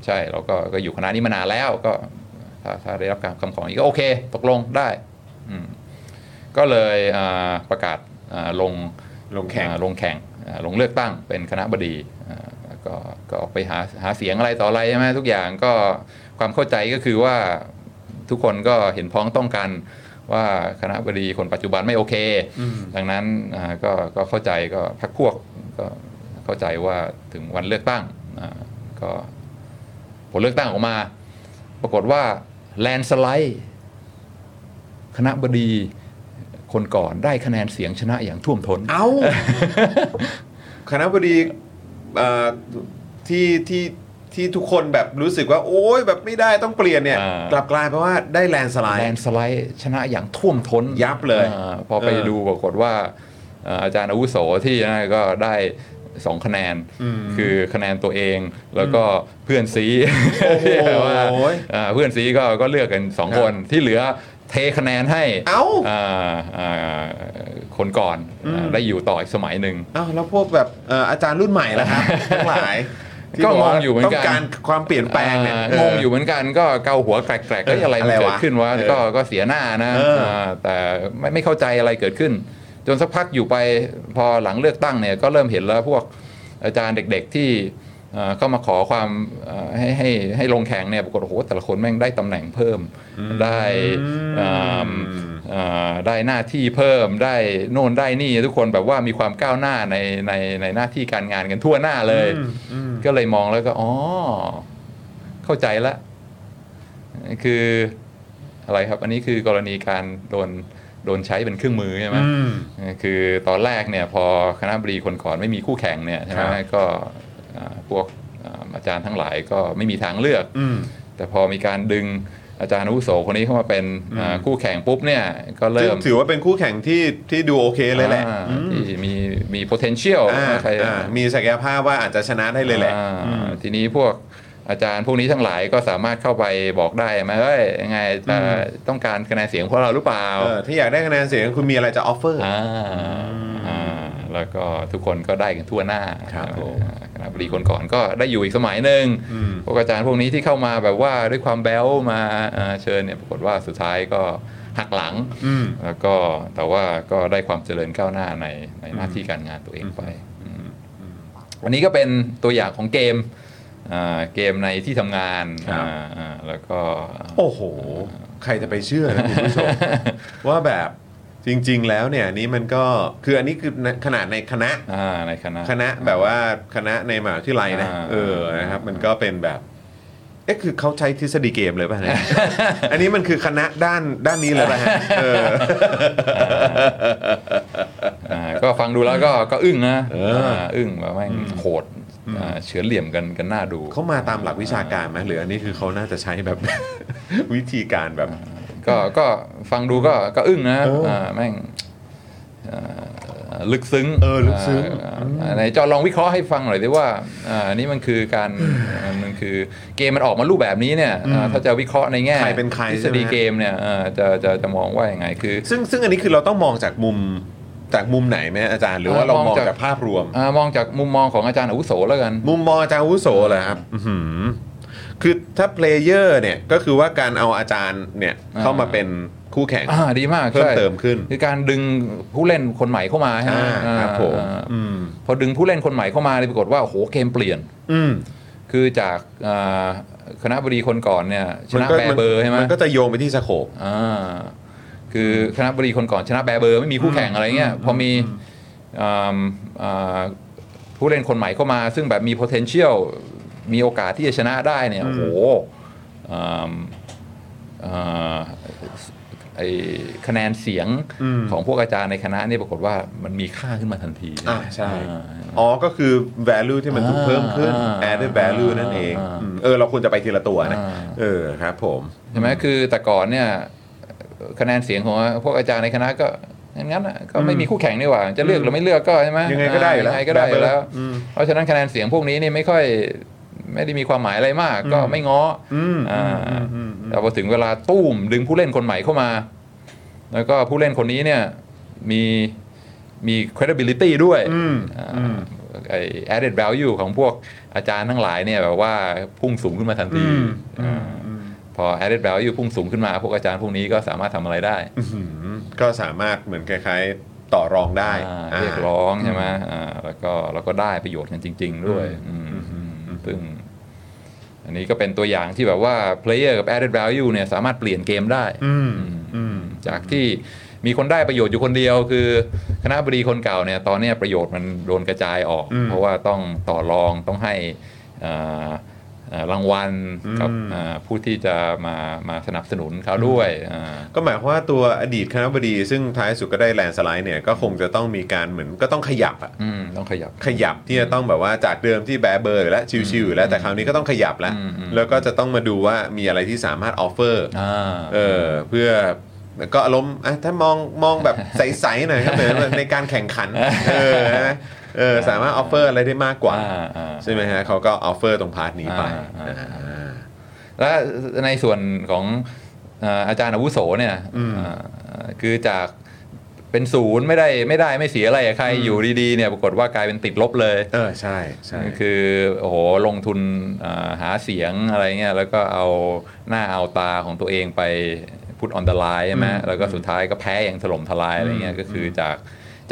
ใช่เราก็ก็อยู่คณะนี้มานานแล้วก็ถ้าถ้าได้รับการคำขอนี้ก็โอเค ตกลงได้อืมก็เลยอ่าประกาศอ่าลงลงแข่งอ่าลงแข่งอ่าลงเลือกตั้งเป็นคณะบดีอ่าแล้วก็ก็ออกไปหาหาเสียงอะไรต่ออะไรใช่ไหมทุกอย่างก็ความเข้าใจก็คือว่าทุกคนก็เห็นพ้องต้องกันว่าคณะบดีคนปัจจุบันไม่โอเคอืมดังนั้นอ่าก็ก็เข้าใจก็พักพวกก็เข้าใจว่าถึงวันเลือกตั้งอ่าก็ ผลเลือกตั้งออกมา ปรากฏว่าแลนสไลด์คณะบดีคนก่อนได้คะแนนเสียงชนะอย่างท่วมท้น เอ้า คณะบดีเอ่อที่ที่ที่ทุกคนแบบรู้สึกว่า โอ๊ยแบบไม่ได้ต้องเปลี่ยนเนี่ย อ่ากลับกลายเพราะว่าได้แลนสไลแลนด์สไลด์ชนะอย่างท่วมท้นยับเลยอาพอไปเออ ดูปรากฏว่าเอ่ออาจารย์อาวุโสที่นะก็ได้ สองคะแนน คือคะแนนตัวเองแล้วก็เพื่อนซีโอ้โหว่าอ่าเพื่อนซีก็ก็เลือกกันสองครับคนที่เหลือเทคะแนนให้เอ้าอ่าอ่าคนก่อนอ่าได้อยู่ต่ออีกสมัยหนึ่งอ้าวแล้วพวกแบบเอ่ออาจารย์รุ่นใหม่ล่ะครับทั้งหลายที่ก็บว่างงอยู่เหมือนกันต้องการความเปลี่ยนแปลงเนี่ยอ่างงอยู่เหมือนกันก็เกาหัวแกรกๆก็อะไรมันอะไรวะเกิดขึ้นวะเออก็ก็เสียหน้านะเอออ่าแต่ไม่ไม่เข้าใจอะไรเกิดขึ้น จนสักพักอยู่ไปพอหลังเลือกตั้งเนี่ยก็เริ่มเห็นแล้วพวกอาจารย์เด็กๆที่เอ่อเข้ามาขอความเอ่อให้ให้ให้ลงแข่งเนี่ยปรากฏโอ้โหแต่ละคนแม่งได้ตำแหน่งเพิ่มได้อ่าอ่าได้หน้าที่เพิ่มได้โน่นได้นี่ทุกคนแบบว่ามีความก้าวหน้าในในในหน้าที่การงานกันทั่วหน้าเลย ก็เลยมองแล้วก็อ๋อเข้าใจละ คืออะไรครับ อันนี้คือกรณีการโดน โดนใช้เป็นเครื่องมือใช่ไหมอืมคือตอนแรกเนี่ยพอคณะบดีคนก่อนไม่มีคู่แข่งเนี่ยใช่ไหมครับก็อ่าพวกอ่าอาจารย์ทั้งหลายก็ไม่มีทางเลือกอืมแต่พอมีการดึงอาจารย์อาวุโสคนนี้เข้ามาเป็นอ่าคู่แข่งปุ๊บเนี่ยก็ซึ่เริ่งมถือว่าเป็นคู่แข่งที่ที่ดูโอเคเลยแหละอ่าอืมที่มีมี potential อ่าว่าใครอ่ามีศักยภาพว่าอาจจะชนะได้เลยแหละอ่าอืมทีนี้พวก อาจารย์พวกนี้ทั้งหลายก็สามารถเข้าไปบอกได้ไหมเอ้ยยังไงจะต้องการคะแนนเสียงพวกเราหรือเปล่าเออถ้าอยากได้คะแนนเสียงคุณมีอะไรจะออฟเฟอร์อ่าอ่าแล้วก็ทุกคนก็ได้กันทั่วหน้าครับผมอ่าคณะบดีคนก่อนก็ได้อยู่อีกสมัยหนึ่งอืมพวกอาจารย์พวกนี้ที่เข้ามาแบบว่าด้วยความแบ๊วมาอ่าเชิญเนี่ยปรากฏว่าสุดท้ายก็หักหลังอืมแล้วก็แต่ว่าก็ได้ความเจริญก้าวหน้าในในหน้าที่การงานตัวเองไปอืมอันนี้ก็เป็นตัวอย่างของเกมอ่า เกมในที่ทำงานครับอ่าอ่าแล้วก็ โอ้โห ใครจะไปเชื่อนะคุณผู้ชม ว่าแบบจริง ๆ แล้วเนี่ยนี่มันก็คืออันนี้คือขนาดในคณะอ่าในคณะคณะแบบว่าคณะในมหาวิทยาลัยนะอ่าเออนะครับ มันก็เป็นแบบเอ๊ะคือเขาใช้ทฤษฎีเกมเลยป่ะเนี่ยอันนี้มันคือคณะด้านด้านนี้เลยป่ะฮะเอออ่าก็ฟังดูแล้วก็ก็อึ้งนะเอออ่าอึ้งแบบแม่งโหดอ่า เฉือนเหลี่ยมกันกันหน้าดูเขามาตามหลักวิชาการไหมหรืออันนี้คือเขาน่าจะใช้แบบวิธีการแบบ ก็ก็ฟังดูก็ก็อึ้งนะเอออ่าแม่งอ่าลึกซึ้งเออลึกซึ้งอ่าไหนจอลองวิเคราะห์ให้ฟังหน่อยดิว่าอ่านี่มันคือการอ่ามันคือเกมมันออกมารูปแบบนี้เนี่ยอ่าถ้าจะวิเคราะห์ในแง่ใครเป็นใครทฤษฎีใช่ไหมเกมเนี่ยอ่าจะจะจะมองว่ายังไงคือ ซึ่งซึ่งอันนี้คือเราต้องมองจากมุม จากมุมไหนไหมอาจารย์หรือว่าเรามองจากภาพรวมอ่ามองจากมุมมองของอาจารย์อาวุโสแล้วกัน มุมมองอาจารย์อาวุโสเหรอครับอื้อหือคือถ้า player เนี่ยก็คือว่าการเอาอาจารย์เนี่ยอ่าเข้ามาเป็นคู่แข่งอ่าดีมากเพิ่มใช่เติมขึ้น คือการดึงผู้เล่นคนใหม่เข้ามาใช่ไหมอ่าครับผมอ่าอืมพอดึงผู้เล่นคนใหม่เข้ามาเลยปรากฏว่าโอ้โหเกมเปลี่ยน อืมคือจากอ่าคณบดีคนก่อนเนี่ยชนะก็แบร์เบอร์ใช่ไหมมันก็จะโยงไปที่ scope อ่า คือคณะบดีคนก่อนชนะแบร์เบอร์ไม่มีคู่แข่งอะไรเงี้ยพอมีอ่าอ่าผู้เล่นคนใหม่เข้ามา ซึ่งแบบมี potential มีโอกาสที่จะชนะได้เนี่ยโอ้โหอ่าอ่าไอคะแนนเสียงอืมของพวกอาจารย์ในคณะนี่ปรากฏว่ามันมีค่าขึ้นมาทันทีอ่าใช่อ่าอ๋อ ก็คือ value ที่มันถูกเพิ่มขึ้นอ่า added value นั่นเองอ่าอืมเออ เราควรจะไปทีละตัวนะอ่าเออครับผม ใช่ไหมคือแต่ก่อนเนี่ย คะแนนเสียงของพวกอาจารย์ในคณะก็งั้นๆน่ะก็ไม่มีคู่แข่งนี่หว่า จะเลือกหรือไม่เลือกก็ใช่ไหมยังไงก็ได้อยู่แล้วยังไงก็ได้อยู่แล้วอืมเพราะฉะนั้นคะแนนเสียงพวกนี้นี่ไม่ค่อยไม่ได้มีความหมายอะไรมาก ก็ไม่ง้อออืมอ่าอืมอืมอืมแต่พอถึงเวลาตุ้มดึงผู้เล่นคนใหม่เข้ามา แล้วก็ผู้เล่นคนนี้เนี่ยมีมี credibility ด้วยอืมอ่าอืมไอ added value ของพวกอาจารย์ทั้งหลายเนี่ยแบบว่าพุ่งสูงขึ้นมาทันทีอืมอ่า พอ added value พุ่งสูงขึ้นมา พวกอาจารย์พวกนี้ก็สามารถทำอะไรได้อื้อหือก็สามารถเหมือนคล้าย ๆ ต่อรองได้อ่าอ่าเรียกร้องใช่ไหมอ่าแล้วก็แล้วก็ได้ประโยชน์กันจริง ๆ ด้วยอืมอืมซึ่งอันนี้ก็เป็นตัวอย่างที่แบบว่า player กับ added value เนี่ยสามารถเปลี่ยนเกมได้อืมอืมจากที่มีคนได้ประโยชน์อยู่คนเดียว คือคณบดีคนเก่าเนี่ยตอนเนี้ยประโยชน์มันโดนกระจายออกอืมเพราะว่าต้องต่อรองต้องให้อ่าอ่า รางวัลกับอืมอ่าผู้ที่จะมามาสนับสนุนเขาด้วยอ่าก็หมายความว่าตัวอดีตคณบดีซึ่งท้ายสุดก็ได้แลนด์สไลด์เนี่ยก็คงจะต้องมีการเหมือนก็ต้องขยับอะอืมต้องขยับขยับที่จะต้องแบบว่าจากเดิมที่แบร์เบอร์อยู่แล้วชิวๆอยู่แล้วแต่คราวนี้ก็ต้องขยับแล้วอืมอืมแล้วก็จะต้องมาดูว่ามีอะไรที่สามารถ offer อ่าเออเพื่อก็อารมณ์อะถ้ามองมองแบบใสๆหน่อยครับเหมือนในการแข่งขันเออนะ เออสามารถ offer อะไรได้มากกว่าอ่าอ่า ใช่ไหมฮะเขาก็ offer ตรง part นี้ไปอ่าอ่าอ่าและในส่วนของเอ่ออาจารย์อาวุโสเนี่ยอ่าคือจากเป็นศูนย์ไม่ได้ไม่ได้ไม่เสียอะไรกับใครอยู่ดีๆเนี่ยปรากฏว่ากลายเป็นติดลบเลย เออใช่ใช่คือโอ้โหลงทุนอ่าหาเสียงอะไรเงี้ยแล้วก็เอาหน้าเอาตาของตัวเองไป put on the line ใช่ไหมแล้วก็สุดท้ายก็แพ้อย่างถล่มทลายอะไรเงี้ยก็คือจาก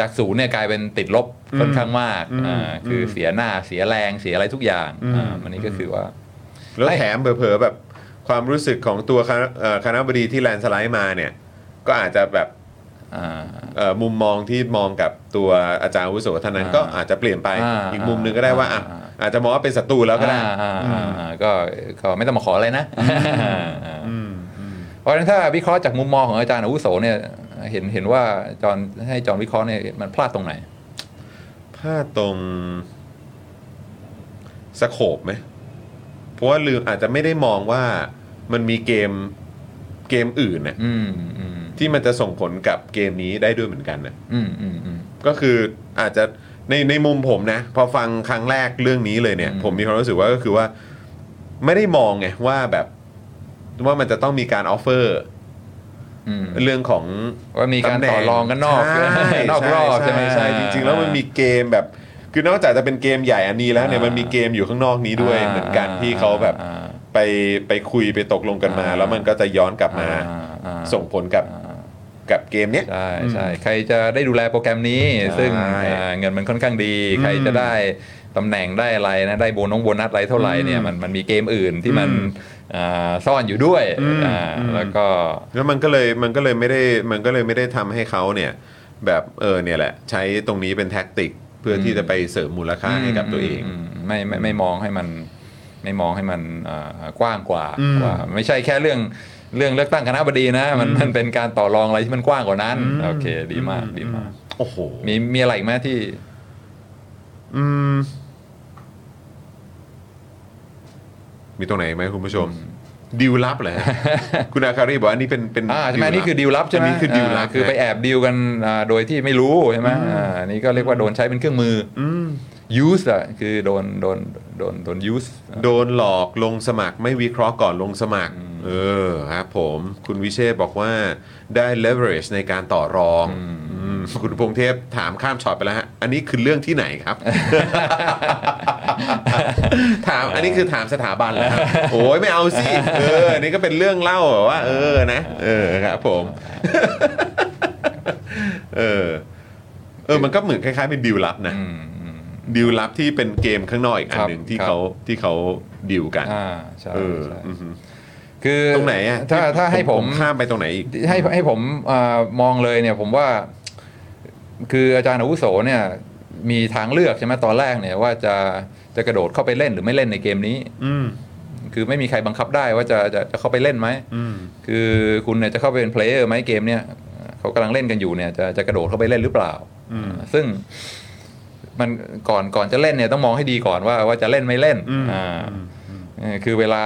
จากศูนย์เนี่ยกลายเป็นติดลบค่อนข้างมากอ่าคือเสียหน้าเสียแรงเสียอะไรทุกอย่างอ่ามันนี้ก็คือว่า แล้วแถมเผลอๆแบบความรู้สึกของตัวคณะเอ่อคณบดีที่แลนด์สไลด์มาเนี่ย ก็อาจจะแบบอ่าเอ่อมุมมองที่มองกับตัวอาจารย์อาวุโสท่านนั้นอ่าก็อาจจะเปลี่ยนไปอ่าอีกมุมหนึงก็ได้ว่าอะอ่าอาจจะมองว่าเป็นศัตรูแล้วก็ได้อ่าอ่าอ่าอ่าก็ก็ไม่ต้องมาขออะไรนะ เพราะฉะนั้นถ้าวิเคราะห์จากมุมมองของอาจารย์อาวุโสเนี่ยเห็นเห็นว่าจอนให้จอนวิเคราะห์เนี่ยมันพลาดตรงไหนพลาดตรงสโคปไหมเพราะว่าลืมอาจจะไม่ได้มองว่ามันมีเกมเกมอื่นน่ะอืมอืมที่มันจะส่งผลกับเกมนี้ได้ด้วยเหมือนกันน่ะอืมอืมอืมก็คืออาจจะในในมุมผมนะ พอฟังครั้งแรกเรื่องนี้เลยเนี่ยอืมผมมีความรู้สึกว่าก็คือว่า ไม่ได้มองไงว่าแบบ ว่ามันจะต้องมีการ offer อืมเรื่องของว่ามีการตำแหน่ต่อรองกันนอกใช่นอกรอบใช่ไหมใช่จริงๆ แล้วมันมีเกมแบบ คือนอกจากจะเป็นเกมใหญ่อันนี้แล้วเนี่ยอ่ามัมันมีเกมอยู่ข้างนอกนี้ด้วยเหมือนกันที่เขาแบบอ่าไปไปคุยไปตกลงกันมาอ่าแล้วมันก็จะย้อนกลับมาอ่าอ่าส่งผลกับอ่ากับเกมเนี้ยใช่ใช่ใครจะได้ดูแลโปรแกรมนี้ใช่ซึ่งอ่าเงินมันค่อนข้างดี ใครจะได้ตำแหน่งได้อะไรนะได้โบนงโบนัสอะไรเท่าไหร่เนี่ยมันมันมีเกมอื่นที่มันอ่า ซ่อนอยู่ด้วยอืมอ่าอืมแล้วก็แล้วมันก็เลยมันก็เลยไม่ได้มันก็เลยไม่ได้ทำให้เขาเนี่ยแบบเออเนี่ยแหละ ใช้ตรงนี้เป็นแท็กติกเพื่อที่จะไปเสริมมูลค่าให้กับตัวเองมมไม่ไม่ไม่มองให้มันไม่มองให้มันอ่ากว้างกว่าอืมว่า ไม่ใช่แค่เรื่องเรื่องเลือกตั้งคณะบดีนะ มันมันเป็นการต่อรองอะไรที่มันกว้างกว่านั้น โอเค ดีมากดีมาก โอ้โหมีมีอะไรอีกไหมที่ อืม มีตรงไหนไหมคุณผู้ชมดิวลับเหรอฮะคุณอาคารีบอกว่าอันนี้เป็นเป็นอ่าใช่ไหมลับนี่คือดีลลับใช่ไหมนนี้คือดิวลับาคือไปแอบดีลกันอ่าโดยที่ไม่รู้ใช่ไหมอ่าอันนี่ก็เรียกว่าโดนใช้เป็นเครื่องมืออม use อะคือโดนโดนโดนโดน use โดนหลอกลงสมัครไม่วิเคราะห์ก่อนลงสมัคร เออครับผมคุณวิเชษฐ์บอกว่าได้ leverage ในการต่อรองอืม คุณพงเทพถามข้ามช็อตไปแล้วฮะ อันนี้คือเรื่องที่ไหนครับ ถามอันนี้คือถามสถาบันเหรอครับโอ้ยไม่เอาสิเอออันนี้ก็เป็นเรื่องเล่าแบบว่า เออนะ เออครับผม เออ เออ มันก็เหมือนคล้ายๆเป็นดิวลับนะอืมอืมดิวลับที่เป็นเกมข้างนอกอีกอันครับหนึ่งที่ครับเขาที่เขาดิวกันอ่าใช่เออใช่อือฮึคือตรงไหนอะถ้าถ้าให้ผมข้ามไปตรงไหนอีกให้ให้ผมอามองเลยเนี่ยผมว่า คืออาจารย์อาวุโสเนี่ยมีทางเลือกใช่ไหมตอนแรกเนี่ยว่าจะจะกระโดดเข้าไปเล่นหรือไม่เล่นในเกมนี้ อืมคือไม่มีใครบังคับได้ว่าจะจะจะเข้าไปเล่นไหมอืมคือคุณเนี่ยจะเข้าไปเป็นเพลเยอร์ไหมเกมเนี่ยเขากำลังเล่นกันอยู่เนี่ยจะจะกระโดดเข้าไปเล่นหรือเปล่าอืมซึ่งมันก่อนก่อนจะเล่นเนี่ยต้องมองให้ดีก่อนว่าว่าจะเล่นไม่เล่นอืมอ่าเออคือเวลา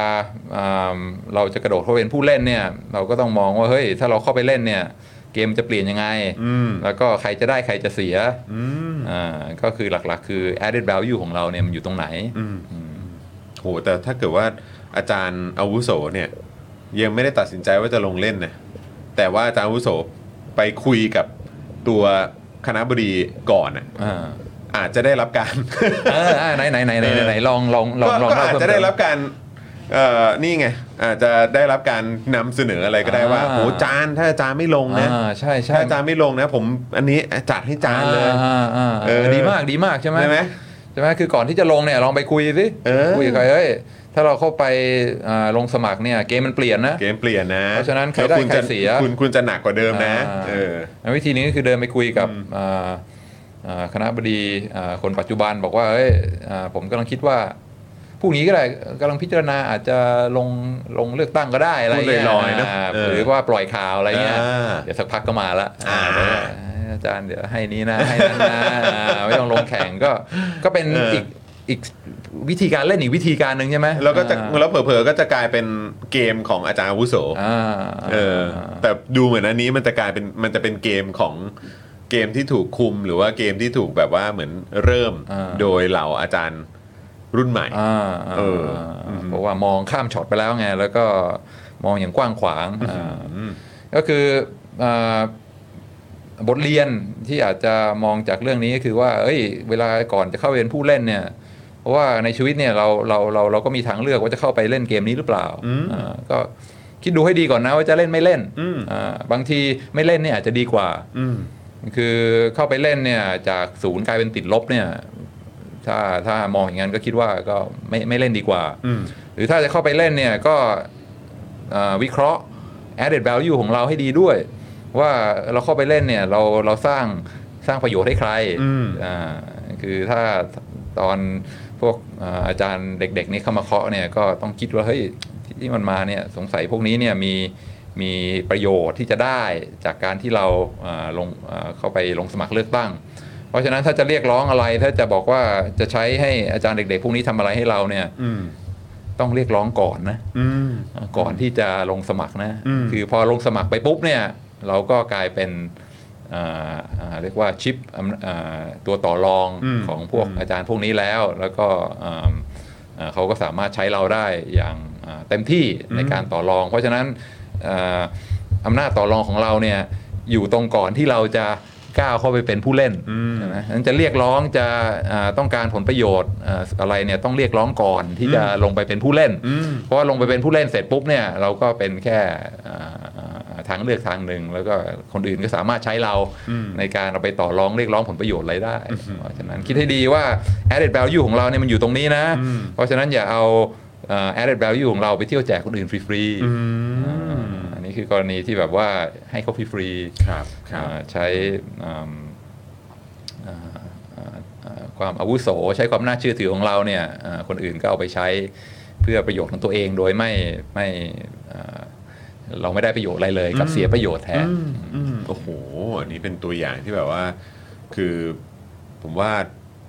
อ่าเราจะกระโดดเข้าไปเป็นผู้เล่นเนี่ย เราก็ต้องมองว่าเฮ้ยถ้าเราเข้าไปเล่นเนี่ย เกมจะเปลี่ยนยังไงอืมแล้วก็ใครจะได้ใครจะเสียอืมอ่าก็คือหลักๆ คือ added value ของเราเนี่ยมันอยู่ตรงไหนอืมโหแต่ถ้าเกิดว่าอาจารย์อาวุโสเนี่ยยังไม่ได้ตัดสินใจว่าจะลงเล่นนะแต่ว่าอาจารย์อาวุโสไปคุยกับตัวคณะบดีก่อนน่ะอ่าอาจจะได้รับการเอออ่าไหนไหนไหนไหนไหนไหนลองลองลองก็ลองก็เล่าอาจเพิ่มจะได้เติมรับการ เอ่อนี่ไงอาจจะได้รับการนำเสนออะไรก็ได้ว่าอ่า โอ้จานถ้าอาจารย์ไม่ลงนะอ่าใช่ใช่ถ้าอาจารย์ไม่ลงนะ ผมอันนี้จัดให้จานเลย อ่าอ่าเออ ดีมากดีมาก ใช่ไหมใช่ไหม ใช่ไหมคือก่อนที่จะลงเนี่ยลองไปคุยสิเออ คุยกับใครเฮ้ยถ้าเราเข้าไปอ่าลงสมัครเนี่ยเกมมันเปลี่ยนนะ เกมเปลี่ยนนะเพราะฉะนั้นใครแล้วได้คุณใครจะเสีย คุณคุณจะหนักกว่าเดิมนะ อ่าเออ แล้ววิธีนี้ก็คือเดินไปคุยกับอ่าอ่าคณะบดีอ่าคนปัจจุบันบอกว่าเฮ้ยอ่าผมกำลังคิดว่า พรุ่งนี้ก็ได้กำลังพิจารณาอาจจะลงลงเลือกตั้งก็ได้อะไรเงี้ยพูดลอยๆเนอะอ่าเออหรือว่าปล่อยข่าวอะไรเงี้ยอ่าเดี๋ยวสักพักก็มาละอ่าบอกว่าอาจารย์เดี๋ยวให้นี้นะให้นั้นนะอ่าไม่ต้องลงแข่งก็ก็เป็นเอออีอีกอีกวิธีการเล่นอีกวิธีการหนึ่งใช่ไหมแล้วก็จะอ่าแล้วเผลอๆก็จะกลายเป็นเกมของอาจารย์อาวุโสอ่าเออแต่ดูเหมือนอันนี้มันจะกลายเป็นมันจะเป็นเกมของเกมที่ถูกคุมหรือว่าเกมที่ถูกแบบว่าเหมือนเริ่มอ่าโดยเหล่าอาจารย์ รุ่นใหม่อ่าเออเพราะว่ามองข้ามช็อตไปแล้วไง แล้วก็มองอย่างกว้างขวางอ่าก็คืออ่าบทเรียนที่อาจจะมองจากเรื่องนี้ก็คือว่า เอ้ย เวลาก่อนจะเข้าไปเป็นผู้เล่นเนี่ย เพราะว่าในชีวิตเนี่ยเราเราเราเราก็มีทางเลือกว่าจะเข้าไปเล่นเกมนี้หรือเปล่าอ่าก็คิดดูให้ดีก่อนนะว่าจะเล่นไม่เล่นอืมอ่าบางทีไม่เล่นเนี่ยอาจจะดีกว่าอืมคือเข้าไปเล่นเนี่ยจากศูนย์กลายเป็นติดลบเนี่ย ถ้าถ้ามองอย่างนั้นก็คิดว่าก็ไม่ไม่เล่นดีกว่าอืมหรือถ้าจะเข้าไปเล่นเนี่ยก็อ่าวิเคราะห์ added value ของเราให้ดีด้วย ว่าเราเข้าไปเล่นเนี่ยเราเราสร้างสร้างประโยชน์ให้ใครอืมอ่าคือถ้าตอนพวกอ่าอาจารย์เด็กๆนี่เข้ามาเคาะเนี่ยก็ต้องคิดว่าเฮ้ยที่มันมาเนี่ยสงสัยพวกนี้เนี่ยมีมีประโยชน์ที่จะได้จากการที่เราอ่าลงอ่าเข้าไปลงสมัครเลือกตั้งเพ ราะฉะนั้นถ้าจะเรียกร้องอะไร ถ้าจะบอกว่าจะใช้ให้อาจารย์เด็ก ๆ พวกนี้ทำอะไรให้เราเนี่ยอืมต้องเรียกร้องก่อนนะอืมก่อนที่จะลงสมัครนะอืมคือพอลงสมัครไปปุ๊บเนี่ย เราก็กลายเป็นอ่าอ่าเรียกว่าชิปอำอ่าตัวต่อรองของพวกอาจารย์พวกนี้แล้ว แล้วก็อ่าอ่าเขาก็สามารถใช้เราได้อย่างอ่าเต็มที่ในการต่อรอง เพราะฉะนั้นอ่าอำนาจต่อรองของเราเนี่ยอยู่ตรงก่อนที่เราจะ ก้าวเข้าไปเป็นผู้เล่นใช่ไหมนั้นจะเรียกร้องจะอ่าต้องการผลประโยชน์อ่าอะไรเนี่ยต้องเรียกร้องก่อนที่จะลงไปเป็นผู้เล่น เพราะว่าลงไปเป็นผู้เล่นเสร็จปุ๊บเนี่ยเราก็เป็นแค่อ่าอ่าทางเลือกทางหนึ่งแล้วก็คนอื่นก็สามารถใช้เราในการเอาไปต่อรองเรียกร้องผลประโยชน์อะไรได้ เพราะฉะนั้นคิดให้ดีว่า added value ของเราเนี่ยมันอยู่ตรงนี้นะ เพราะฉะนั้นอย่าเอาอ่า added value ของเราไปเที่ยวแจกคนอื่นฟรีๆอ่าอันนี้ คือกรณีที่แบบว่าให้เขาฟรีๆครับครับอ่าใช้อืมอ่าอ่าอ่าความอาวุโสใช้ความน่าเชื่อถือของเราเนี่ยอ่าคนอื่นก็เอาไปใช้เพื่อประโยชน์ของตัวเองโดยไม่ไม่อ่าเราไม่ได้ประโยชน์อะไรเลยกลับเสียประโยชน์แทนอืมอืมโอ้โหอันนี้เป็นตัวอย่างที่แบบว่า คือผมว่า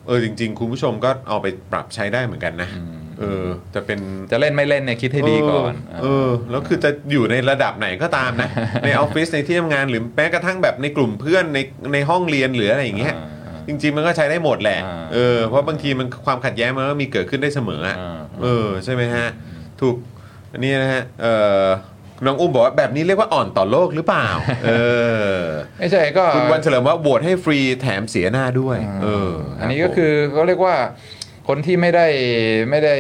เออจริง ๆ คุณผู้ชมก็เอาไปปรับใช้ได้เหมือนกันนะ เออจะเป็นจะเล่นไม่เล่นเนี่ยคิดให้ดีก่อนเออแล้วคือจะอยู่ในระดับไหนก็ตามนะ ในออฟฟิศในที่ทำงานหรือแม้กระทั่งแบบในกลุ่มเพื่อนในในห้องเรียนหรืออะไรอย่างเงี้ยจริงๆมันก็ใช้ได้หมดแหละอ่าเออเพราะบางทีมันความขัดแย้งมันก็มีเกิดขึ้นได้เสมออะอ่าเออใช่ไหมฮะถูกอันนี้นะฮะเออน้องอุ้มบอกว่าแบบนี้เรียกว่าอ่อนต่อโลกหรือเปล่า เออ ไม่ใช่ก็คุณวันเฉลิมว่าโหวตให้ฟรีแถมเสียหน้าด้วย เออ อันนี้ก็คือเขาเรียกว่า คนที่ไม่ได้ไม่ได้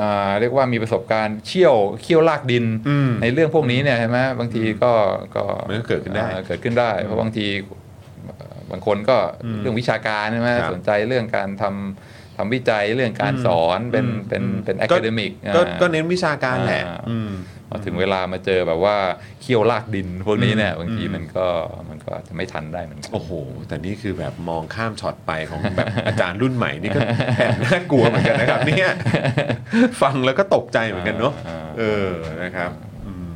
อ่าเรียกว่ามีประสบการณ์เชี่ยวเขี้ยวลากดินอืมในเรื่องพวกนี้เนี่ยใช่ไหมบางทีก็ก็มันก็เกิดขึ้นได้อ่าเกิดขึ้นได้ เพราะบางทีเอ่อบางคนก็เรื่องวิชาการใช่ไหมครับสนใจเรื่องการทำ ทำวิจัยเรื่องการสอนเป็นเป็นเป็นอะก็คาเดมิกก็ก็เน้นวิชาการแหละอ่าอืมพอถึงเวลามาเจอแบบว่าเขี้ยวลากดินพวกนี้เนี่ยบางทีมันก็มันก็อาจจะไม่ทันได้เหมือนกันโอ้โห แต่นี่คือแบบมองข้ามช็อตไปของแบบอาจารย์รุ่นใหม่นี่ก็แอบน่ากลัวเหมือนกันนะครับเนี่ยฟังแล้วก็ตกใจเหมือนกันเนาะอ่าเออนะครับอืม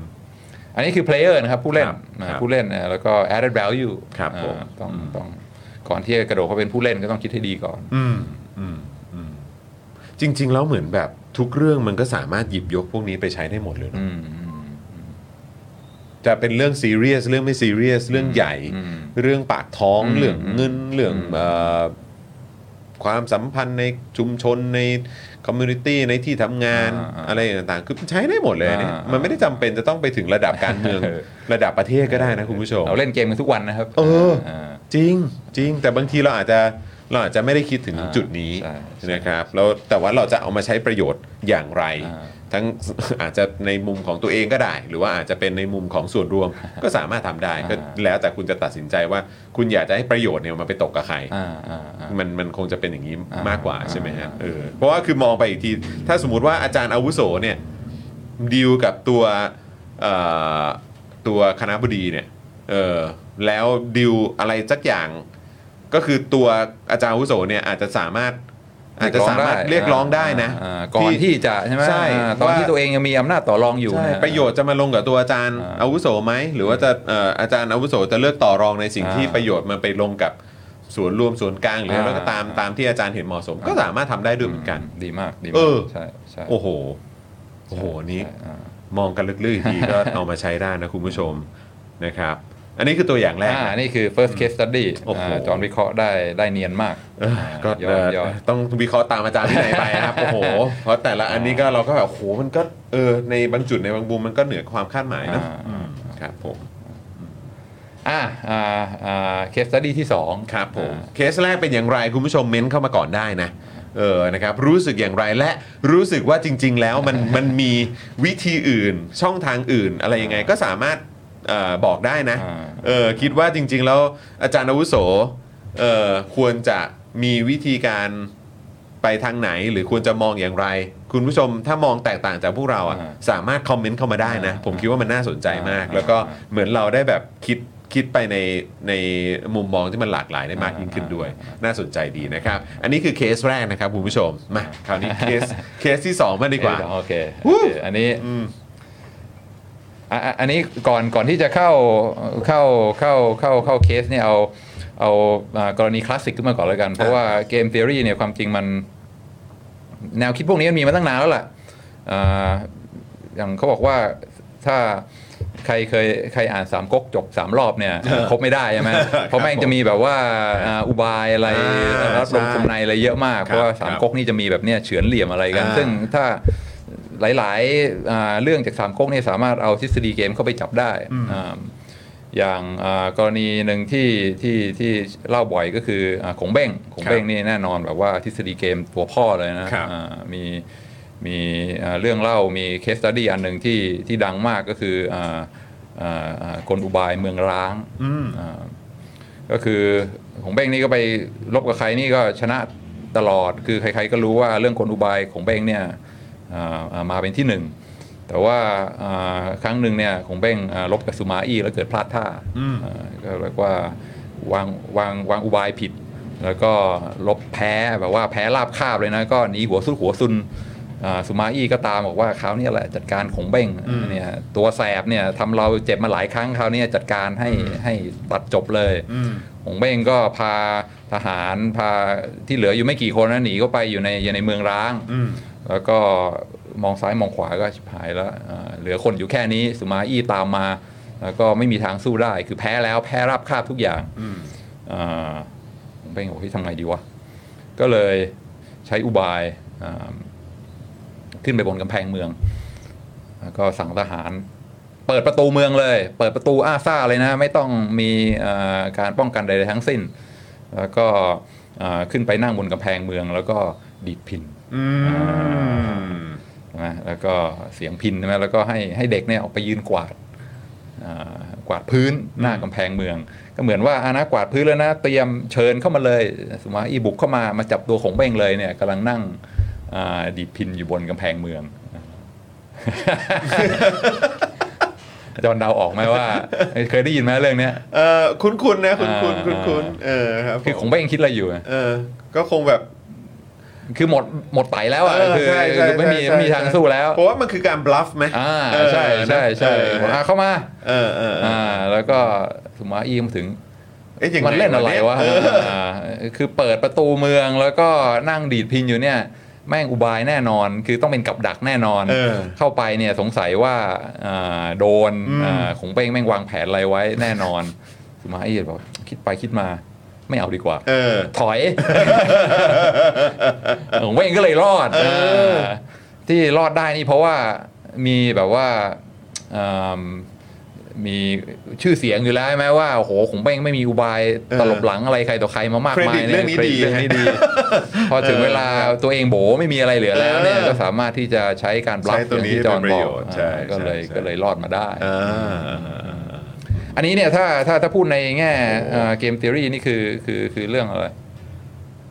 อันนี้คือ player นะครับผู้เล่นครับอ่าครับผู้เล่นอ่าแล้วก็ added value ครับอ่าผมต้องต้องก่อนที่จะกระโดดเข้าเป็นผู้เล่นก็ต้องคิดให้ดีก่อน อืมอืมอืมจริง ๆ แล้วเหมือนแบบทุกเรื่องมันก็สามารถหยิบยกพวกนี้ไปใช้ได้หมดเลยเนอะอืมจะเป็นเรื่องซีเรียสเรื่องไม่ซีเรียสเรื่องใหญ่ อืม เรื่องปากท้องอืมเรื่องเงินเรื่องอืม เอ่อความสัมพันธ์ในชุมชนใน community ในที่ทำงานอ่าอ่าอะไรต่างๆ คือใช้ได้หมดเลยเนี่ยอ่ามัมันไม่ได้จำเป็นจะต้องไปถึงระดับการเมืองเออระดับประเทศก็ได้นะคุณผู้ชม เราเล่นเกมกันทุกวันนะครับเออา จริงจริงแต่บางทีเราอาจจะ เราอาจจะไม่ได้คิดถึงอ่าจุดนี้ใช่ใช่ นะครับแล้วแต่ว่าเราจะเอามาใช้ประโยชน์อย่างไร อ่า ทั้ง อาจจะในมุมของตัวเองก็ได้ หรือว่าอาจจะเป็นในมุมของส่วนรวม ก็สามารถทำได้ก็แล้วแต่คุณจะตัดสินใจว่าคุณอยากจะให้ประโยชน์เนี่ยมันไปตกกับใคร อ่าอ่าอ่า มันมันคงจะเป็นอย่างนี้อ่ามมากกว่าใช่ไหมฮะอ่า เออเพราะว่าคือมองไปอีกที ถ้าสมมติว่าอาจารย์อาวุโสเนี่ยดีลกับตัวเอ่อตัวคณะบดีเนี่ยเออแล้วดีลอะไรสักอย่าง ก็คือตัวอาจารย์อาวุโสเนี่ยอาจจะสามารถอาจจะสามารถเรียกร้องได้นะอ่าก่อนที่จะใช่ไหมใช่อ่าตอนว่าที่ตัวเองยังมีอำนาจต่อรองอยู่ใช่เนี่ยประโยชน์จะมาลงกับตัวอาจารย์อ่าอาวุโสไหมหรือว่าจะเอ่ออาจารย์อาวุโสจะเลือกต่อรองในสิ่งที่อ่าประโยชน์มันไปลงกับส่วนรวมส่วนกลางหรืออะไรอ่าก็ตามตามที่อาจารย์เห็นเหมาะสม ก็สามารถทำได้ด้วยเหมือนกัน ดีมากดีเอมากอใช่ใช่โอ้โหโอ้โหนี้ใช่อ่ามองกันลึกๆอีกทีก็เอามาใช้ได้นะคุณผู้ชมนะครับ อันนี้คือตัวอย่างแรก อ่านะนี่คือ first case study โอ้โหอ่าจอห์นวิเคราะห์ได้ได้เนียนมากเออก็ยอเอ่ดอยอดต้องวิเคราะห์ตามอาจารย์ที่ไหนไปนะครับ โอ้โห เพราะแต่ละอันนี้ก็เราก็แบบโอ้โห มันก็เออ ในบางจุดในบางมุมมันก็เหนือความคาดหมายเนอะอ่าอืมครับผมอ่าอ่าอ่า case study ที่สองครับผมอ่าเคสแรกเป็นอย่างไรคุณผู้ชมเม้นเข้ามาก่อนได้นะเออ นะครับ รู้สึกอย่างไรและรู้สึกว่าจริง ๆ แล้วมันมันมีวิธีอื่นช่องทางอื่นอะไรยังไงก็สามารถ เออบอกได้นะอ่า เออคิดว่าจริง ๆ แล้วอาจารย์อาวุโสเออควรจะมีวิธีการไปทางไหน หรือควรจะมองอย่างไร คุณผู้ชมถ้ามองแตกต่างจากพวกเราอะอ่าสามารถคอมเมนต์เข้ามาได้นะ อ่าผมคิดว่ามันน่าสนใจมาก อ่าแล้วก็อ่าเหมือนเราได้แบบคิดคิดไปในในมุมมองที่มันหลากหลายได้มากยิ่งขึ้นด้วย น่าสนใจดีนะครับ อันนี้คือเคสแรกนะครับคุณผู้ชมมาคราวนี้เคสเคสที่2มาดีกว่าโอเควู้โอเค อันนี้อืมอะอะ อันนี้ก่อนก่อนที่จะเข้าเข้าเข้าเข้าเข้าเคสเนี่ยเอาเอาอ่ากรณีคลาสสิกขึ้นมาก่อนแล้วกัน เพราะว่าเกม t h e o r y เนี่ยความจริงมัน แนวคิดพวกนี้มันมีมาตั้งนานแล้วล่ะอ่าอย่างเขาบอกว่าถ้าใครเคยใครอ่านสามก๊กจบสามรอบเนี่ยคบไม่ได้ใช่ไหมเพราะแม่งจะมีแบบว่าอ่าอุบายอะไรอ่าลับลมใช่คมในอะไรเยอะมาก เพราะว่าสามก๊กนี่จะมีแบบเนี้ยเฉือนเหลี่ยมอะไรกันอ่าซึ่งถ้า หลายๆอ่าเรื่องจากสามก๊กเนี่ยสามารถเอาทฤษฎีเกมเข้าไปจับได้อ่าอย่างอ่ากรณีหนึ่งที่ที่ที่เล่าบ่อยก็คืออ่าขงเบ้งขงเบ้งนี่แน่นอนแบบว่าทฤษฎีเกมตัวพ่อเลยนะครับอ่ามีมีอ่าเรื่องเล่ามี case study อันหนึ่งที่ที่ดังมากก็คืออ่าอ่าอ่ากลอุบายเมืองร้างอืมอ่าก็คือของเบ้งนี่ก็ไปลบกับใครนี่ก็ชนะตลอดคือใครๆก็รู้ว่าเรื่องกลอุบายของเบ้งเนี่ยอ่าอ่า มาเป็นที่หนึ่งแต่ว่าอ่าครั้งหนึ่งเนี่ยของเบ้งอ่าลบกับสุมาอี้แล้วเกิดพลาดท่าอืมอ่าก็เรียกว่าวางวางวางอุบายผิด แล้วก็ลบแพ้แบบว่าแพ้ราบคาบเลยนะก็หนีหัวสุดหัวซุนอ่าสุมาอี้ก็ตามบอกว่าคราวนี้แหละจัดการของเบ้งเนี่ยตัวแสบเนี่ยทำเราเจ็บมาหลายครั้งคราวนี้จัดการให้ให้ตัดจบเลยอืมหงเบ้งก็พาทหารพาที่เหลืออยู่ไม่กี่คนนะหนีก็ไปอยู่ในอยู่ในเมืองร้างอืม แล้วก็มองซ้ายมองขวาก็ชิบหายแล้วอ่าเหลือคนอยู่แค่นี้สุมาอี้ตามมา แล้วก็ไม่มีทางสู้ได้ คือแพ้แล้วแพ้รับคาบทุกอย่างอืมอ่าหงเบ้งบอกที่ทำไงดีวะ ก็เลยใช้อุบายอ่าขึ้นไปบนกำแพงเมือง แล้วก็สั่งทหาร เปิดประตูเมืองเลย เปิดประตูอ้าซ่าเลยนะ ไม่ต้องมีอ่าการป้องกันใดๆทั้งสิ้น แล้วก็อ่าขึ้นไปนั่งบนกำแพงเมือง แล้วก็ดีดพิน อืมใช่ไหมแล้วก็เสียงพินใช่ไหมแล้วก็ให้ให้เด็กเนี่ยออกไปยืนกวาดอ่ากวาดพื้นหน้ากำแพงเมือง ก็เหมือนว่าอานะกวาดพื้นแล้วนะเตรียมเชิญเข้ามาเลย สมมาอีบุกเข้ามามาจับตัวของเบ้งเลยเนี่ยกำลังนั่งอ่าดีดพินอยู่บนกำแพงเมืองจอนเดาออกไหมว่า เคยได้ยินไหมเรื่องเนี้ยเออคุ้นคุ้นๆนะคุ้นคุ้นอ่าคุ้นคุ้นๆเออครับคือผมของเบ้งคิดอะไรอยู่อะเออ ก็คงแบบ คือหมดหมดไตแล้วอะเออคือใช่ใช่คือไม่มีใช่ไม่มีทางสู้แล้วเพราะว่ามันคือการ bluff ไหมอ่าเออใช่ใช่ใช่เอออ่าเข้ามาเออเออเอออ่าแล้วก็สมมาอีมาถึงเอ๊ะยังไงมันเล่นอะไรวะเอออ่าคือเปิดประตูเมืองแล้วก็นั่งดีดพินอยู่เนี่ยแม่งอุบายแน่นอน คือต้องเป็นกับดักแน่นอนเออเข้าไปเนี่ยสงสัยว่าอ่าโดนอืมอ่าของเป้งแม่งวางแผนอะไรไว้แน่นอนสมมาอีบอกคิดไปคิดมา ไม่เอาดีกว่าเออถอยของเว้งก็เลยรอดเออาที่รอดได้นี่เพราะว่ามีแบบว่าอืมมีชื่อเสียงอยู่แล้วใช่ไหมว่าโอ้โหของเบ้งไม่มีอุบายตลบหลังอะไรใครต่อใครมามากมายเครดิตเรื่องนี้คดิตดีเรื่องนี้ดี พอถึงเวลาตัวเองโบไม่มีอะไรเหลือแล้วเนี่ยเออก็สามารถที่จะใช้การบลัฟใช้ตัวนี้ที่จอห์นเป็นประบอโยกชน์ใช่อ่าก็เลยใช่ใช่ก็เลยรอดมาได้ อ่าอันนี้เนี่ยถ้าถ้าถ้าพูดในแง่เกม t h e o r y นี่คือคือคือเรื่องอะไร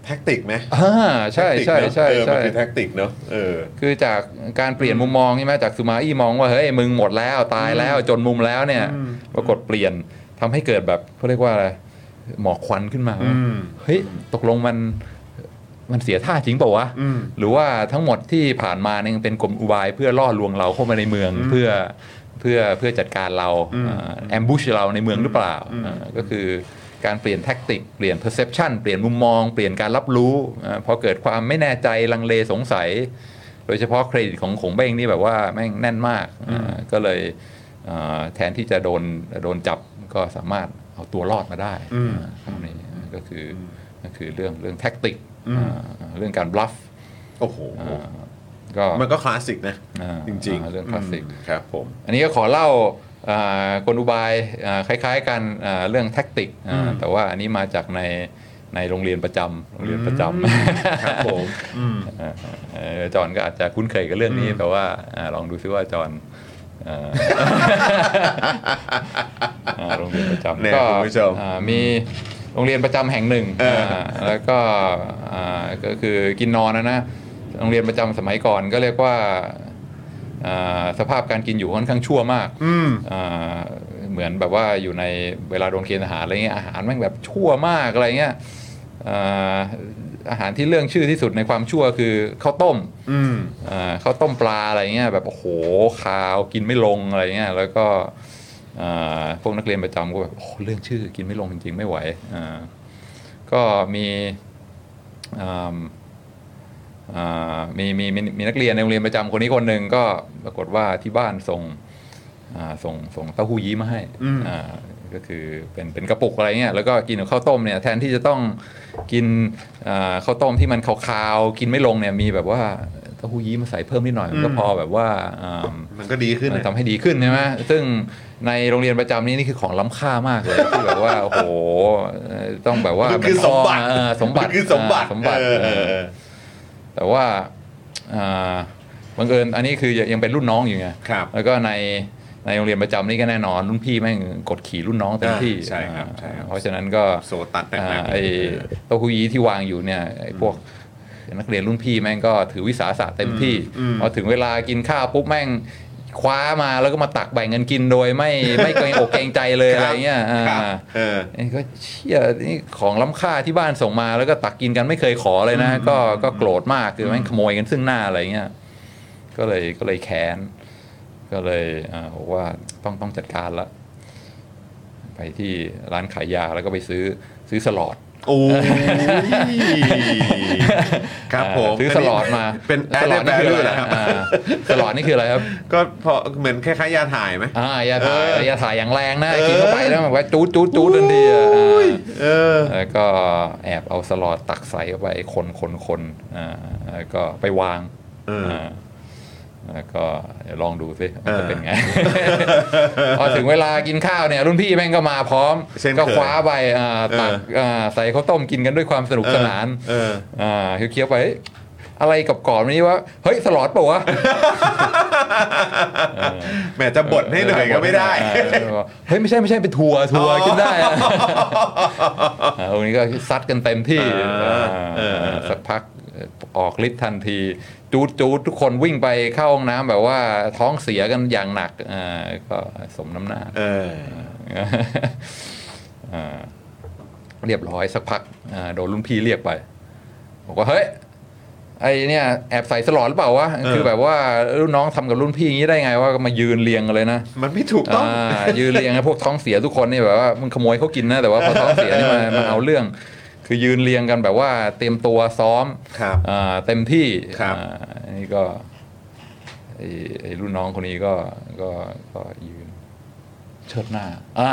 tactic ไหมอ่าใช่ใช่ใช่เออมันใช่คือ tactic เนอะเออคือจากการเปลี่ยนมุมมองใช่ไหมจากสุมาอี้มองว่าเฮ้ยมึงหมดแล้วตายแล้วจนมุมแล้วเนี่ยอืมปรากฏเปลี่ยนทำให้เกิดแบบเขาเรียกว่าอะไรหมอกควันขึ้นมาว่าอืมเฮ้ยตกลงมันมันเสียท่าจริงเปล่าวะอืมหรือว่าทั้งหมดที่ผ่านมาเนี่ยเป็นกลอุบายเพื่อล่อลวงเราเข้ามาในเมืองเพื่อ เพื่อเพื่อจัดการเราอืม ambush เราในเมืองหรือเปล่าอืมอ่าก็คือการเปลี่ยนแท็กติก เปลี่ยน perception เปลี่ยนมุมมอง เปลี่ยนการรับรู้อ่าพอเกิดความไม่แน่ใจลังเลสงสัย โดยเฉพาะเครดิตของของเบ้งนี่แบบว่าแม่งแน่นมากอ่าก็เลยอ่าแทนที่จะโดนโดนจับก็สามารถเอาตัวรอดมาได้อืมอ่าครับนี่ก็คืออก็คือเรื่องเรื่องแท็กติกอืมอ่าเรื่องการบลัฟโอ้โห ก็มันก็คลาสสิกนะอ่าจริงอ่าเรื่องคลาสสิกอืมครับผมอันนี้ก็ขอเล่าอ่ากลอุบายอ่าคล้ายๆกันอ่าเรื่องแท็กติกอ่าอืมแต่ว่าอันนี้มาจากในในโรงเรียนประจำโรงเรียนประจครับผมอืมำอ่าเอ่อจอห์นก็อาจจะคุ้นเคยกับเรื่องนี้แต่ว่าอ่าลองดูซิว่าจอห์นอ่าอ่าโรงเรียนประจำเนี่ยก็คุณผู้ชมอ่ามีโรงเรียนประจำแห่งหนึ่งเอออ่าแล้วก็อ่าก็คือกินนอนนะนะ โรงเรียนประจำสมัยก่อนก็เรียกว่าอ่าสภาพการกินอยู่ค่อนข้างชั่วมากอืมอ่าเหมือนแบบว่าอยู่ในเวลาโดนเกณฑ์ทหารอะไรเงี้ยอาหารแม่งแบบชั่วมากอะไรเงี้ยอ่าอาหารที่เรื่องชื่อที่สุดในความชั่วคือข้าวต้มอืมอ่าข้าวต้มปลาอะไรเงี้ยแบบโอ้โหคาวกินไม่ลงอะไรเงี้ยแล้วก็อ่าพวกนักเรียนประจำก็แบบโอ้โหเรื่องชื่อกินไม่ลงจริงๆไม่ไหวอ่าก็มีอ่าอ่า มีมีมีมีนักเรียนในโรงเรียนประจำคนนี้คนหนึ่งก็ปรากฏว่าที่บ้านส่งอ่าส่งส่งเต้าหู้ยี้มาให้อืมอ่าก็คือเป็นเป็นกระปุกอะไรเงี้ยแล้วก็กินกับข้าวต้มเนี่ยแทนที่จะต้องกินอ่าข้าวต้มที่มันขาวๆกินไม่ลงเนี่ยมีแบบว่าเต้าหู้ยี้มาใส่เพิ่มนิดหน่อยมันก็พอแบบว่าอ่ามันก็ดีขึ้นมันนะทำให้ดีขึ้นใช่ไหมซึ่งในโรงเรียนประจำนี้นี่คือของล้ำค่ามากเลยที่แบบว่าโอ้โหเอ่อต้องแบบว่ามันคือสมบัติเออสมบัติมันคือสมบัติอ่าสมบัติ แต่ว่าอ่าบังเอิญอันนี้คือยังเป็นรุ่นน้องอยู่ไงครับแล้วก็ในในโรงเรียนประจำนี่ก็แน่นอนรุ่นพี่แม่งกดขี่รุ่นน้องเต็มที่อ่าใช่ครับใช่ครับเพราะฉะนั้นก็โซตัดหนัอ่ากๆไอ้เต้าหู้ยี้ที่วางอยู่เนี่ยไอ้พวกนักเรียนรุ่นพี่แม่งก็ถือวิสาสะเต็มที่อืมพอถึงเวลากินข้าวปุ๊บแม่ง คว้ามาแล้วก็มาตักแบ่งกันกินโดยไม่ไม่เกรงอกเกรงใจเลยอะไรเงี้ยอ่าครับเออไอ้ก็เชี่ยนี่ของล้ำค่าที่บ้านส่งมาแล้วก็ตักกินกันไม่เคยขอเลยนะ ก็ก็โกรธมากคือแม่งขโมยกันซึ่งหน้าอะไรเงี้ยก็เลยก็เลยแค้น ก็เลยอ่าบอกว่าต้องต้องจัดการละไปที่ร้านขายยาแล้วก็ไปซื้อซื้อสลอด โอ้ยครับผมอ่าซื้อสลอดมาเป็นสลอด added นี่คือ value อะไรเหรอครับอ่าสลอดนี่คืออะไรครับ ก็พอเหมือนคล้ายๆยาถ่ายไหมอ่ายาถ่ายเออยาถ่ายอย่างแรงนะเออกินเข้าไปแล้วแบบว่าจูดจูดจูดทันทีอะอ่าเออแล้วก็แอบเอาสลอดตักใส่เข้าไปคนคนคนอ่าแล้วก็ไปวางเอออ่าแล้ว ก็เดี๋ยวลองดูสิมันเอจะอเป็นไง พอถึงเวลากินข้าวเนี่ย รุ่นพี่แม่งก็มาพร้อมเช่นเคยก็คว้าไปอ่าตักเอออ่าใส่ข้าวต้มกินกันด้วยความสนุกสนานเอออ่าเคี้ยวๆไปเฮ้ยอะไรกับกรอบๆนี้วะเฮ้ย สลอดเปล่าวะแหมจะบดให้หน่อยก็ไม่ได้เออเฮ้ย ไม่ใช่ไม่ใช่เป็นทัวร์ทัวร์กินได้อะอ่าตรงนี้ก็ซัดกันเต็มที่อ่าอ่าเออสักพัก ออกฤทธิ์ทันที จูดจูดทุกคนวิ่งไปเข้าห้องน้ำแบบว่าท้องเสียกันอย่างหนักอ่าก็สมน้ำหน้าเอออ่าเรียบร้อยสักพักอ่าโดนรุ่นพี่เรียกไปบอกว่าเฮ้ยไอเนี่ยแอบใส่สลอดหรือเปล่าวะเออคือแบบว่ารุ่นน้องทำกับรุ่นพี่อย่างนี้ได้ไงว่าก็มายืนเรียงกันเลยนะมันไม่ถูกต้องอ่ายืนเรียงไอ้พวกท้องเสียทุกคนนี่แบบว่ามึงขโมยเขากินนะแต่ว่าพอท้องเสียนี่มามาเอาเรื่อง คือยืนเรียงกันแบบว่าเตรียมตัวซ้อมครับอ่าเต็มที่ครับอ่าอันนี่ก็ไอ้ไอ้รุ่นน้องคนนี้ก็ก็ก็ยืนเชิดหน้าอ่า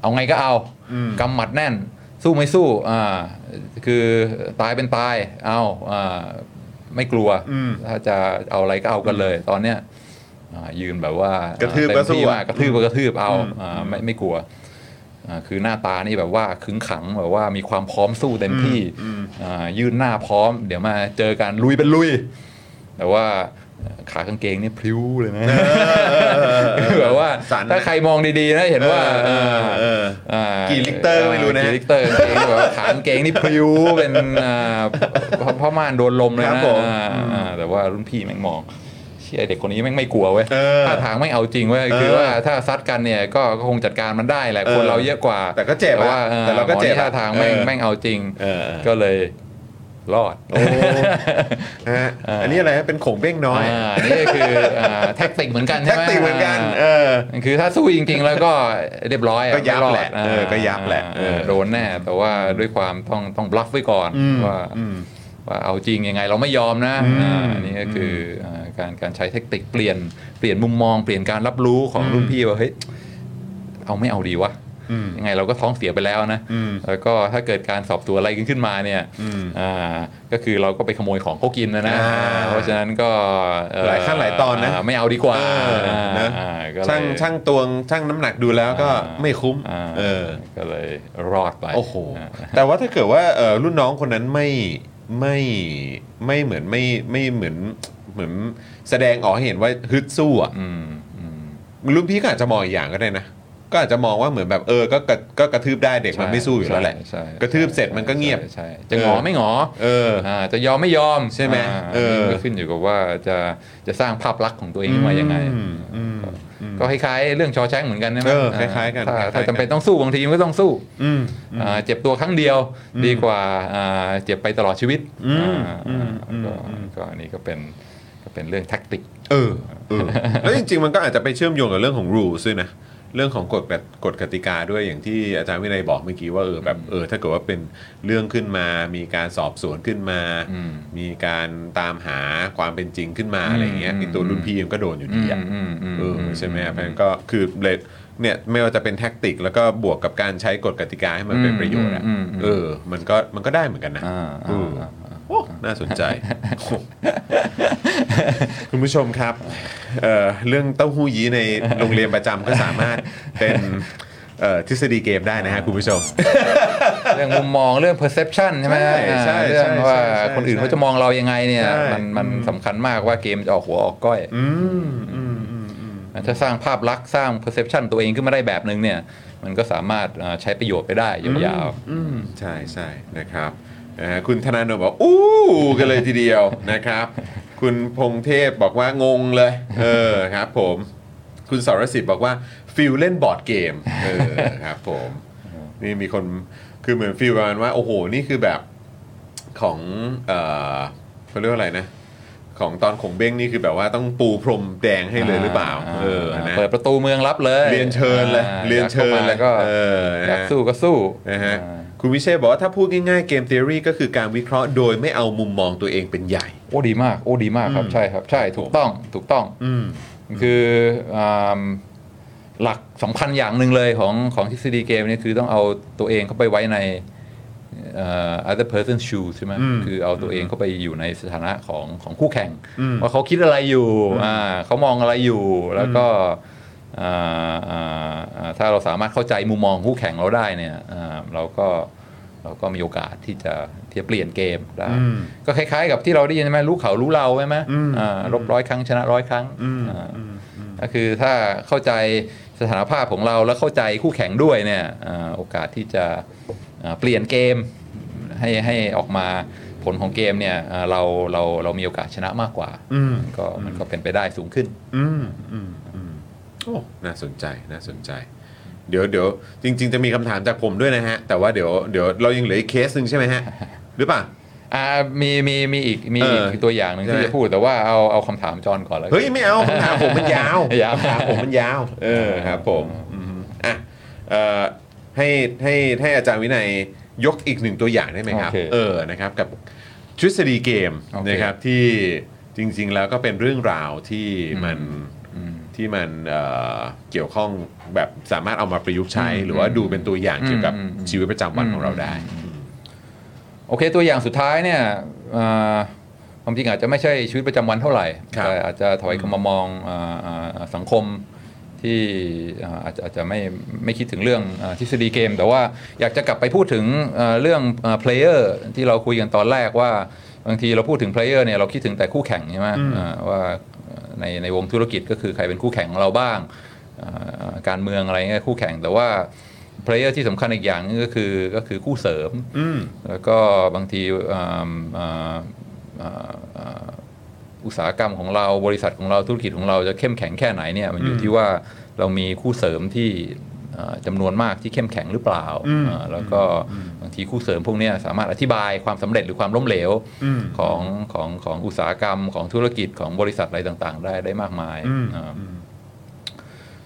เอาไงก็เอาอืมกำหมัดแน่น สู้ไม่สู้อ่าคือตายเป็นตาย เอาอ่าไม่กลัวอืมถ้าจะเอาอะไรก็เอากันเลย ตอนเนี้ยอ่ายืนแบบว่ากระทืบเต็ก็มสู้ที่อะมากกระทืบก็กระทืบเอาอืมอ่าไม่ไม่กลัวอ่า คือหน้าตานี่แบบว่าขึงขังแบบว่ามีความพร้อมสู้เต็มที่อืมอ่ายื่นหน้าพร้อม เดี๋ยวมาเจอกันลุยเป็นลุย แต่ว่าขากางเกงนี่พลิ้วเลยนะคือแบบว่าสั่นนะถ้าใครมองดีๆนะเห็นว่าเออเอออ่ากี่ลิตรไม่รู้นะกี่ลิตรกางเกงแบบว่าขากางเกงนี่พลิ้วเป็นอ่าเพราะเพราะม่านโดนลมเลยครันะบผมอ่าอ่าแต่ว่ารุ่นพี่แม่งมองเชี่ยเด็กคนนี้แม่งไม่กลัวเว้ยเออถ้าทางไม่เอาจริงเว้ยคือเออว่าถ้าซัดกันเนี่ยก็ก็คงจัดการมันได้แหละเออคนเราเยอะกว่า แต่ก็เจ็บอะว่าออแต่เราก็เจ็บหมอนี่อะท่าทางแม่งเออแม่งเอาจริงเออก็เลยรอดโอ้ฮะอันนี้อะไรฮะเป็นโขงเบ้งน้อยอ่านี่ก็คืออ่าแท็กติกเหมือนกันแท็ใช่กไหมติกเหมือนกันเออคือถ้าสู้จริงๆ แล้วก็เรียบร้อยอะก็ยับไม่รอดแหละเออก็ยับแหละอ่าเออโดนแน่แต่ว่าด้วยความต้องต้องบลัฟไว้ก่อนอืมว่าอืม ว่าเอาจริงยังไงเราไม่ยอมนะอืมอ่าอันนี้ก็คืออ่าการการใช้เทคนิคเปลี่ยนเปลี่ยนมุมมองเปลี่ยนการรับรู้ของรุ่นพี่ว่าเฮ้ยเอาไม่เอาดีวะอืมยังไงเราก็ท้องเสียไปแล้วนะอืมแล้วก็ถ้าเกิดการสอบตัวอะไรกันขึ้นมาเนี่ยอืมอ่าก็คือเราก็ไปขโมยของเขากินนะนะอ่าเพราะฉะนั้นก็เอ่อหลายขั้นหลายตอนนะาไม่เอาดีกว่าเออนะอ่าก็เลยช่างช่างตวงช่างน้ำหนักดูแล้วก็อ่าไม่คุ้มอ่าเออก็เลยรอดไปโอ้โหาแต่ว่าถ้าเกิดว่าเอ่อรุ่นน้องคนนั้นไม่ ไม่ไม่เหมือนไม่ไม่เหมือนเหมือนแสดงออกให้เห็นว่าฮึดสู้อะอืมอืมรุ่นพี่ก็อาจจะมองอีกอย่างก็ได้นะ ก็อาจจะมองว่าเหมือนแบบเออก็กระก็กระทืบได้เด็กมันไม่สู้อยู่แล้วแหละใช่ใช่กระทืบเสร็จมันก็เงียบ ใช่ใช่จะงอไม่งอเอออ่าจะยอมไม่ยอมใช่ไหมอ่าเออนี่ก็ขึ้นอยู่กับว่าจะจะสร้างภาพลักษณ์ของตัวเองขึ้นมายังไง อืมอืมอืมก็คล้ายๆเรื่องชอแชงเหมือนกันใช่ไหมเออคล้ายๆกันถ้าคล้ายๆถ้ากันจำเป็นต้องสู้บางทีมันก็ต้องสู้อืม อ่าเจ็บตัวครั้งเดียวดีกว่าอ่าเจ็บไปตลอดชีวิตอืมอ่าอืมอืม ก็อืมก็อันนี้ก็เป็นก็เป็นเรื่องแท็กติก เออเออแล้วจริงๆมันก็อาจจะไปเชื่อมโยงกับเรื่องของ rules ด้วยนะ เรื่องของกฎกติกฎกติกาด้วยอย่างที่อาจารย์วินัยบอกเมื่อกี้ว่าเออแบบเออถ้าเกิดว่าเป็นเรื่องขึ้นมา มีการสอบสวนขึ้นมาอืมมีการตามหาความเป็นจริงขึ้นมาอะไรอย่างเงี้ยอืมไอ้ตัวรุ่นพี่มันก็โดนอยู่ดีอะอืมอืมเอออืมใช่ไหมเพราะฉะนั้นก็คือเลยเนี่ยไม่ว่าจะเป็นแท็กติก แล้วก็บวกกับการใช้กฎกติกาให้มันเป็นประโยชน์อะอืมอืมอืมเออ มันก็มันก็ได้เหมือนกันนะอ่าเอออ่า โอ้น่าสนใจ คุณผู้ชมครับเอ่อเรื่องเต้าหู้ยี้ในโรงเรียนประจำก็สามารถเป็นเอ่อทฤษฎีเกมได้นะฮะคุณผู้ชม เรื่องมุมมองเรื่อง perception ใช่ไหมใช่ใช่อ่าเรื่องใช่ว่าใช่คนอื่นเขาจะมองเรายังไงเนี่ยใช่มันมันสำคัญมากว่าเกมจะออกหัวออกก้อยอืมอืมอืมอืมถ้าสร้างภาพลักษณ์สร้าง perception ตัวเองขึ้นมาได้แบบหนึ่งเนี่ย มันก็สามารถอ่าใช้ประโยชน์ไปได้ยาวอืมใช่ใช่นะครับ คุณธนาโนบอกอู้กันเลยทีเดียวนะครับ คุณพงเทพบอกว่างงเลยเออครับผมคุณสรสิทธิ์บอกว่า feel เล่นบอร์ดเกมเออครับผมนี่มีคนคือเหมือน feel ประมาณว่าโอ้โหนี่คือแบบของเออเขาเรียกว่าอะไรนะ ของตอนขงเบ้งนี่คือแบบว่าต้องปูพรมแดงให้เลยหรือเปล่า เออนะเปิดประตูเมืองรับเลยเรียนเชิญเลยอ่าเรียนเชิญอากเลข้ายมาก็เออนะฮะอยากสู้ก็สู้นะฮะอ่าคุณวิเชษบอกว่าถ้าพูดง่ายๆเกม t ท o r y ก็คือการวิเคราะห์โดยไม่เอามุมมองตัวเองเป็นใหญ่ โอ้ดีมากโอ้ดีมากครับใช่ครับใช่ถูกต้องถูกต้องอืมคืออ่าหลักสำคัญอย่างหนึ่งเลยของของทฤษฎีเกมนี่คือต้องเอาตัวเองเข้าไปไว้ในเอ่อ other person shoes ใช่ไหมอืมคือเอาตัวเองเข้าไปอยู่ในสถานะของของคู่แข่งอืมว่าเขาคิดอะไรอยู่อ่าเขามองอะไรอยู่แล้วก็อ่าอ่าอ่าถ้าเราสามารถเข้าใจมุมมองคู่แข่งเราได้เนี่ยอ่าเราก็เราก็มีโอกาสที่จะที่จะเปลี่ยนเกมได้อืมก็คล้ายๆ กับที่เราได้ยินใช่ไหมรู้เขารู้เราใช่ไหมอืมอ่ารบร้อยครั้งชนะร้อยครั้งอืมอ่าอืมอืมก็คือถ้าเข้าใจสถานภาพของเราแล้วเข้าใจคู่แข่งด้วยเนี่ยอ่าโอกาสที่จะอ่าเปลี่ยนเกม ให้ให้ออกมาผลของเกมเนี่ยอ่าเราเราเรามีโอกาสชนะมากกว่าอืมมันก็มันก็เป็นไปได้สูงขึ้น อืมอืมอืมโอ้น่าสนใจน่าสนใจ เดี๋ยวเดี๋ยวจริง ๆ จะมีคำถามจากผมด้วยนะฮะ แต่ว่าเดี๋ยวเดี๋ยวเรายังเหลืออีกเคสหนึ่งใช่ไหมฮะ หรือเปล่าอ่ามีมีมีอีกมีเอออีกตัวอย่างหนึ่งใช่ไหมที่จะพูดแต่ว่าเอาเอาคำถามจอนก่อนแล้วกันเฮ้ยไม่เอาคำถามผมมันยาวยาวคำถามผมมันยาว เออครับผมอืมอะเอ่อให้ให้ให้อาจารย์วินัย ยกอีกหนึ่งตัวอย่างได้ไหมครับ โอเค เออนะครับกับทฤษฎีเกมโอเค นะครับที่จริง ๆ แล้วก็เป็นเรื่องราวที่มันอืมที่มันเอ่อเกี่ยวข้องแบบสามารถเอามาประยุกต์ใช้อืมหรือว่าดูเป็นตัวอย่างเกี่ยวกับอืมอืมชีวิตประจำวันของเราได้ โอเคตัวอย่างสุดท้ายเนี่ยอ่าความจริงอาจจะไม่ใช่ชีวิตประจำวันเท่าไหร่ครับ แต่อาจจะถอยกลับมามองอ่าอ่าสังคม ที่อ่าอาจจะอาจจะไม่ไม่คิดถึงเรื่องอาทฤษฎีเกม แต่ว่าอยากจะกลับไปพูดถึงอ่าเรื่อง player ที่เราคุยกันตอนแรกว่าบางทีเราพูดถึง player เนี่ยเราคิดถึงแต่คู่แข่งใช่ไหมอืมอ่าว่าในในวงธุรกิจก็คือใครเป็นคู่แข่งของเราบ้างอ่าการเมืองอะไรเงี้ยคู่แข่งแต่ว่า player ที่สำคัญอีกอย่างนึงก็คือก็คือคู่เสริมอืมแล้วก็บางที อ่าอ่าอ่าอ่าอุตสาหกรรมของเราบริษัทของเราธุรกิจของเราจะเข้มแข็งแค่ไหนเนี่ยมันอยู่อืมที่ว่าเรามีคู่เสริมที่เอ่อจำนวนมากที่เข้มแข็งหรือเปล่าอืมเอ่อแล้วก็บางทีคู่เสริมพวกเนี้ยสามารถอธิบายความสำเร็จหรือความล้มเหลวอืมของของของอุตสาหกรรมของธุรกิจของบริษัทอะไรต่างๆ ได้ได้มากมายอืมอ่า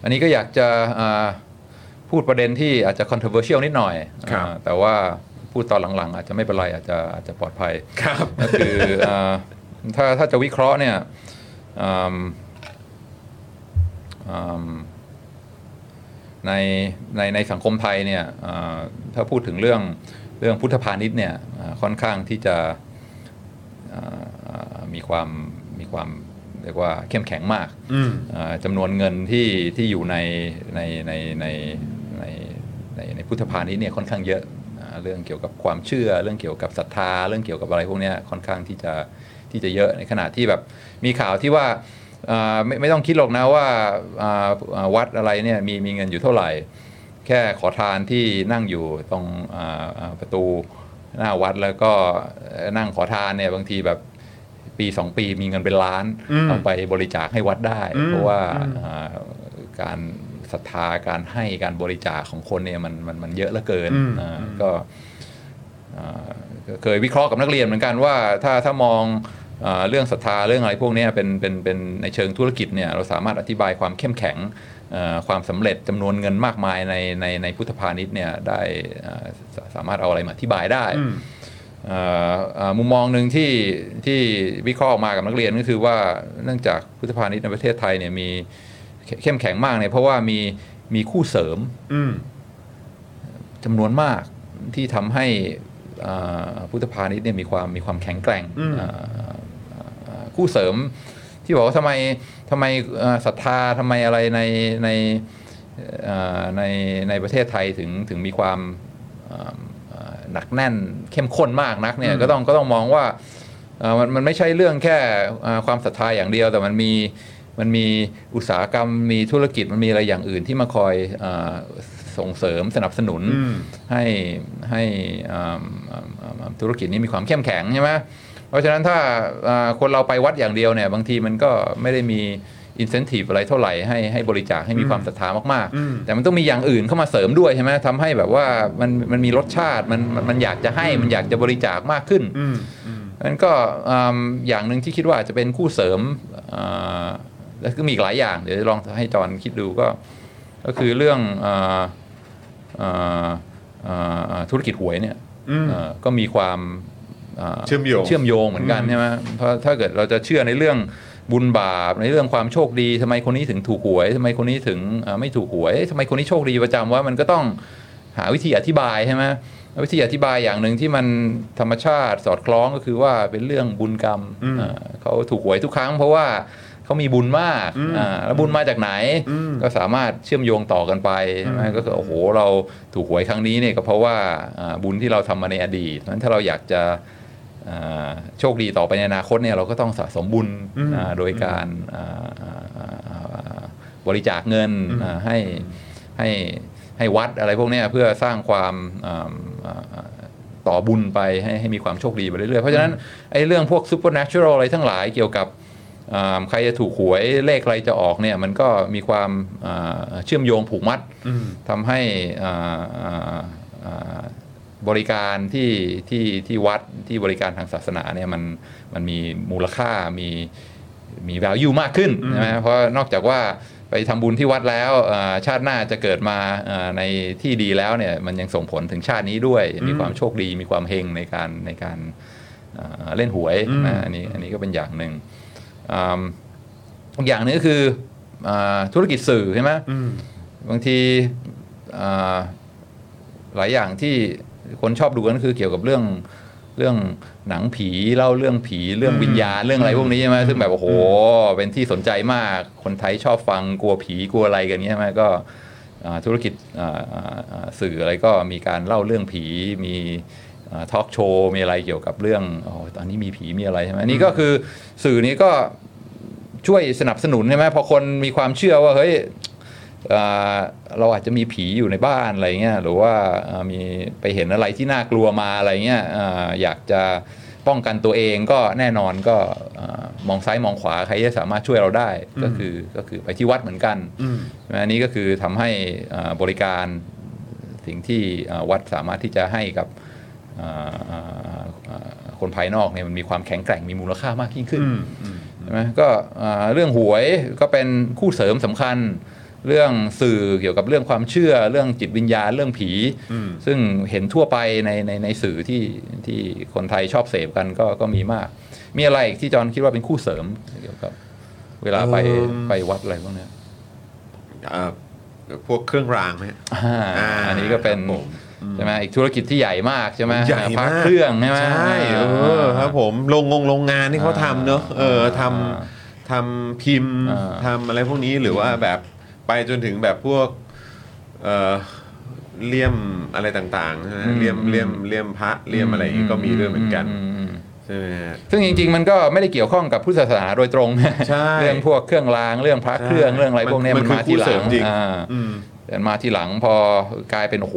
อันนี้ก็อยากจะอ่าพูดประเด็นที่อาจจะ controversial นิดหน่อยครับอ่าแต่ว่าพูดตอนหลังๆ อาจจะไม่เป็นไรอาจจะอาจจะปลอดภัยครับก็คืออ่า ถ้าถ้าจะวิเคราะห์เนี่ยอืมอืมในในในสังคมไทยเนี่ยอ่าถ้าพูดถึงเรื่องเรื่องพุทธพาณิชย์เนี่ยอ่าค่อนข้างที่จะอ่าอ่ามีความมีความเรียกว่าเข้มแข็งมากอืมอ่าจำนวนเงินที่ที่อยู่ในในในในในในในพุทธพาณิชย์เนี่ยค่อนข้างเยอะอ่าเรื่องเกี่ยวกับความเชื่อ เรื่องเกี่ยวกับศรัทธา เรื่องเกี่ยวกับอะไรพวกเนี้ยค่อนข้างที่จะ ที่จะเยอะในขณะที่แบบมีข่าวที่ว่าอ่าไม่ไม่ต้องคิดหรอกนะว่าอ่าอ่าวัดอะไรเนี่ยมีมีเงินอยู่เท่าไหร่ แค่ขอทานที่นั่งอยู่ตรงอ่าอ่าประตูหน้าวัดแล้วก็นั่งขอทานเนี่ยบางทีแบบปีสองปีมีเงินเป็นล้านอืมเอาไปบริจาคให้วัดได้อืมเพราะว่าอืมอ่าการศรัทธาการให้การบริจาคของคนเนี่ยมันมันมันเยอะเหลือเกินอืมอ่าก็อ่า เคยวิเคราะห์กับนักเรียนเหมือนกันว่าถ้าถ้ามองอาเรื่องศรัทธาเรื่องอะไรพวกเนี้ยเป็นเป็นเป็นในเชิงธุรกิจเนี่ยเราสามารถอธิบายความเข้มแข็งอ่าความสำเร็จจำนวนเงินมากมายในในในพุทธพาณิชย์เนี่ยได้อ่าสสามารถเอาอะไรมาอธิบายได้อืมเอ่อเอ่อมุมมองหนึ่งที่ที่วิเคราะห์ออกมากับนักเรียนก็คือว่าเนื่องจากพุทธพาณิชย์ในประเทศไทยเนี่ยมีเข้เข้มแข็งมากเนี่ยเพราะว่ามีมีคู่เสริมอืมจำนวนมากที่ทำให้เอ่อ พุทธพาณิชย์เนี่ยมีความมีความแข็งแกร่งอืมเอ่อเอ่อคู่เสริมที่บอกว่าทำไมทำไมเอ่อศรัทธาทำไมอะไรในในเอ่อในในประเทศไทยถึงถึงมีความเอ่อเอ่อหนักแน่นเข้มข้นมากนักเนี่ยอืมก็ต้องก็ต้องมองว่าเอ่อมันมันไม่ใช่เรื่องแค่เอ่อความศรัทธาอย่างเดียวแต่มันมีมันมีอุตสาหกรรมมีธุรกิจมันมีอะไรอย่างอื่นที่มาคอยเอ่อ ส่งเสริมสนับสนุน อืม ให้ให้อ่าอ่าอ่าอ่าธุรกิจนี้มีความเข้มแข็งใช่ไหมเพราะฉะนั้นถ้าอ่าคนเราไปวัดอย่างเดียวเนี่ยบางทีมันก็ไม่ได้มีอินเซนティブอะไรเท่าไหร่ให้ให้บริจาคให้มีความศรัทธามาก อืม ๆ แต่มันต้องมีอย่างอื่นเข้ามาเสริมด้วยใช่ไหมทำให้แบบว่ามันมันมีรสชาติมันมันมันอยากจะให้มันอยากจะบริจาคมากขึ้น อืมอืม นั้นก็อืมอย่างหนึ่งที่คิดว่าอาจจะเป็นคู่เสริมอ่าแล้วก็มีอีกหลายอย่าง เดี๋ยวลองให้จอนคิดดูก็ ก็คือเรื่องอาอ่าอ่าอ่า ธุรกิจหวยเนี่ยอืมเอ่อก็มีความอ่าเชื่อมโยงเชื่อมโยงเหมือนกันใช่ไหมเพราะถ้าเกิดเราจะเชื่อในเรื่องบุญบาปในเรื่องความโชคดีทำไมคนนี้ถึงถูกหวยทำไมคนนี้ถึงอ่าไม่ถูกหวยเอ๊ะทำไมคนนี้โชคดีประจำว่ามันก็ต้องหาวิธีอธิบายใช่ไหมวิธีอธิบายอย่างหนึ่งที่มันธรรมชาติสอดคล้องก็คือว่าเป็นเรื่องบุญกรรมอืมอ่าเขาถูกหวยทุกครั้ง เพราะว่า เขามีบุญมากอืมอ่าแล้วบุญมาจากไหนอืมก็สามารถเชื่อมโยงต่อกันไปใช่ไหมอืมก็คือโอ้โหเราถูกหวยครั้งนี้เนี่ยก็เพราะว่าอ่าบุญที่เราทำมาในอดีตเพราะฉะนั้นถ้าเราอยากจะอ่าโชคดีต่อไปในอนาคตเนี่ยเราก็ต้องสะสมบุญอืมอ่าโดยการอ่าอ่าอ่าอ่าบริจาคเงินอืมอ่าให้ให้ให้วัดอะไรพวกเนี้ยเพื่อสร้างความอ่าอ่าอ่าต่อบุญไปให้ให้มีความโชคดีไปเรื่อยๆ เพราะฉะนั้นไอ้เรื่องพวก supernatural อะไรทั้งหลายเกี่ยวกับอ่า ใครจะถูกหวยเลขอะไรจะออกเนี่ยมันก็มีความอ่าเชื่อมโยงผูกมัดอืมทำให้อ่าอ่าอ่าบริการที่ที่ที่วัดที่บริการทางศาสนาเนี่ยมันมันมีมูลค่ามีมี value มากขึ้นอืมใช่ไหมเพราะนอกจากว่าไปทำบุญที่วัดแล้วอ่าชาติหน้าจะเกิดมาอ่าในที่ดีแล้วเนี่ยมันยังส่งผลถึงชาตินี้ด้วย มีความโชคดีมีความเฮงในการในการอ่าเล่นหวยนะอันนี้อันนี้ก็เป็นอย่างหนึ่ง อ่าอีกอย่างหนึงก็คืออาธุรกิจสื่อใช่ไหมอืมบางทีอ่าหลายอย่างที่คนชอบดูกันก็คือเกี่ยวกับเรื่องเรื่องหนังผีเล่าเรื่องผีเรื่องวิญญาณเรื่องอะไรพวกนี้ใช่ไหมซึ่งแบบโอ้โห เป็นที่สนใจมากคนไทยชอบฟังกลัวผีกลัวอะไรกันเงี้ยใช่ไหมก็อ่าธุรกิจอ่าอ่าอ่าสื่ออะไรก็มีการเล่าเรื่องผีมี ทอล์กโชว์มีอะไรเกี่ยวกับเรื่องอ๋อตอนนี้มีผีมีอะไรใช่ไหมนี่ก็คือสื่อนี้ก็ช่วยสนับสนุนใช่ไหมพอคนมีความเชื่อว่าเฮ้ยอ่าเราอาจจะมีผีอยู่ในบ้านอะไรเงี้ยหรือว่าอ่ามีไปเห็นอะไรที่น่ากลัวมาอะไรเงี้ยอ่าอยากจะป้องกันตัวเองก็แน่นอนก็อ่ามองซ้ายมองขวาใครจะสามารถช่วยเราได้ก็คือก็คือไปที่วัดเหมือนกันอืมใช่ไหมอันนี้ก็คือทำให้อ่าบริการสิ่งที่อ่าวัดสามารถที่จะให้กับอ่าอ่าอ่า คนภายนอกเนี่ยมันมีความแข็งแกร่งมีมูลค่ามากยิ่งขึ้นอืมอืมใช่ไหมก็อ่าเรื่องหวยก็เป็นคู่เสริมสำคัญ เรื่องสื่อเกี่ยวกับเรื่องความเชื่อ เรื่องจิตวิญญาณเรื่องผีอืมซึ่งเห็นทั่วไปในในในสื่อที่ที่คนไทยชอบเสพกันก็ก็มีมาก มีอะไรอีกที่จอห์นคิดว่าเป็นคู่เสริมเกี่ยวกับ เวลาไปเอิ่มไปวัดอะไรพวกเนี้ยเอ่อพวกเครื่องรางไหมฮะอ่าอ่าอันนี้ก็เป็นครับผม ใช่ไหมอีกธุรกิจที่ใหญ่มากใช่ไหมใหญ่พระมากเครื่องใช่ไหมใช่เออครับผมโรงงงโรงงานที่เขาทำเนอะเออทอ่าำทำพิมพ์อ่าทำอะไรพวกนี้หรือว่าแบบไปจนถึงแบบพวกเอ่อเลี่ยมอะไรต่างๆใช่ไหมเลี่ยมเลี่ยมเลี่ยมพระเลี่ยมอะไรอย่างงี้ก็มีด้วยเหมือนกันอืมใช่ไหมฮะซึ่งจริงๆมันก็ไม่ได้เกี่ยวข้องกับพุทธศาสนาโดยตรงใช่เรื่องพวกเครื่องรางเรื่องพระเครื่องใช่เรื่องอะไรพวกเนี้ยมัมันนคือมาทีหคู่เสลัริงมจริงอ่าอืม แต่มาทีหลังพอกลายเป็นโอ้โห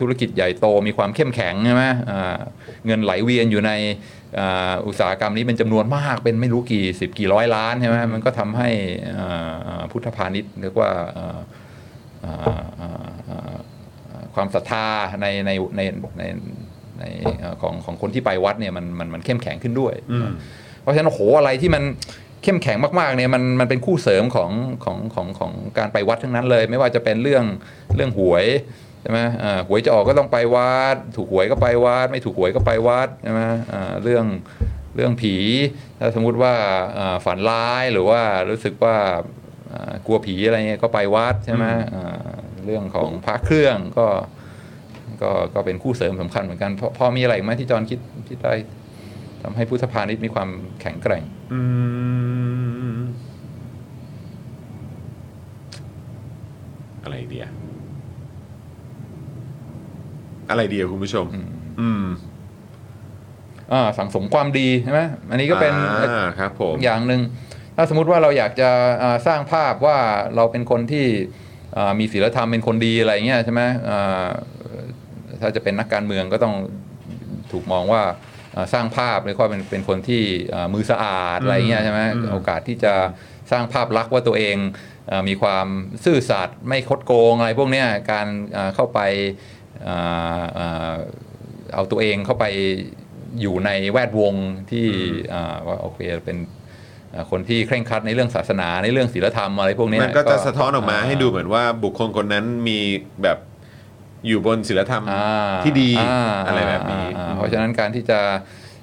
ธุรกิจใหญ่โตมีความเข้มแข็งใช่ไหมอ่าเงินไหลเวียนอยู่ในอ่าอุตสาหกรรมนี้เป็นจำนวนมากเป็นไม่รู้กี่สิบกี่ร้อยล้านใช่ไหมมันก็ทำให้อ่าอ่าพุทธพาณิชย์เรียกว่าอ่าอ่าอ่าอ่าความศรัทธาในในในในในเอ่อของของคนที่ไปวัดเนี่ยมันมันมันเข้มแข็งขึ้นด้วยอืมเพราะฉะนั้นโอ้โหอะไรที่มัน เข้มแข็งมากๆเนี่ยมันมันเป็นคู่เสริมของของของของการไปวัดทั้งนั้นเลย ไม่ว่าจะเป็นเรื่องเรื่องหวยใช่ไหมอ่าหวยจะออกก็ต้องไปวัด ถูกหวยก็ไปวัด ไม่ถูกหวยก็ไปวัดใช่ไหมอ่าเรื่องเรื่องผีถ้าสมมุติว่าอ่าฝันร้ายหรือว่ารู้สึกว่าอ่ากลัวผีอะไรเงี้ยก็ไปวัดใช่ไหมอ่าเรื่องของพระเครื่องก็ก็ก็เป็นคู่เสริมสำคัญเหมือนกันพอพอมีอะไรอีกไหมที่จอห์นคิดคิดได้ ทำให้พุทธพาณิชย์มีความแข็งแกร่งอืมอะไรเดียอะไรเดียคุณผู้ชม อืมอ่าสังสมความดีใช่ไหมอันนี้ก็เป็นอ่าครับผมอย่างหนึ่งถ้าสมมุติว่าเราอยากจะอ่าสร้างภาพว่าเราเป็นคนที่อ่ามีศีลธรรมเป็นคนดีอะไรเงี้ยใช่ไหมอ่าถ้าจะเป็นนักการเมืองก็ต้องถูกมองว่าอ่า สร้างภาพเลยว่าเป็นเป็นคนที่อ่ามือสะอาดอะไรเงี้ยใช่ไหมอืมโอกาสที่จะสร้างภาพลักษณ์ว่าตัวเองอ่ามีความซื่อสัตย์ไม่คดโกงอะไรพวกเนี้ยการอ่าเข้าไปอ่าอ่าเอาตัวเองเข้าไปอยู่ในแวดวงที่อ่าว่าโอเคเป็นอ่าคนที่เคร่งครัดในเรื่องศาสนาในเรื่องศีลธรรมอะไรพวกเนี้ยมันก็จะสะท้อนออกมาให้ดูเหมือนว่าบุคคลคนนั้นมีแบบ อยู่บนศีลธรรมอ่าที่ดีาอะไรแบบนี้อ่าเพราะฉะนั้นการที่จะ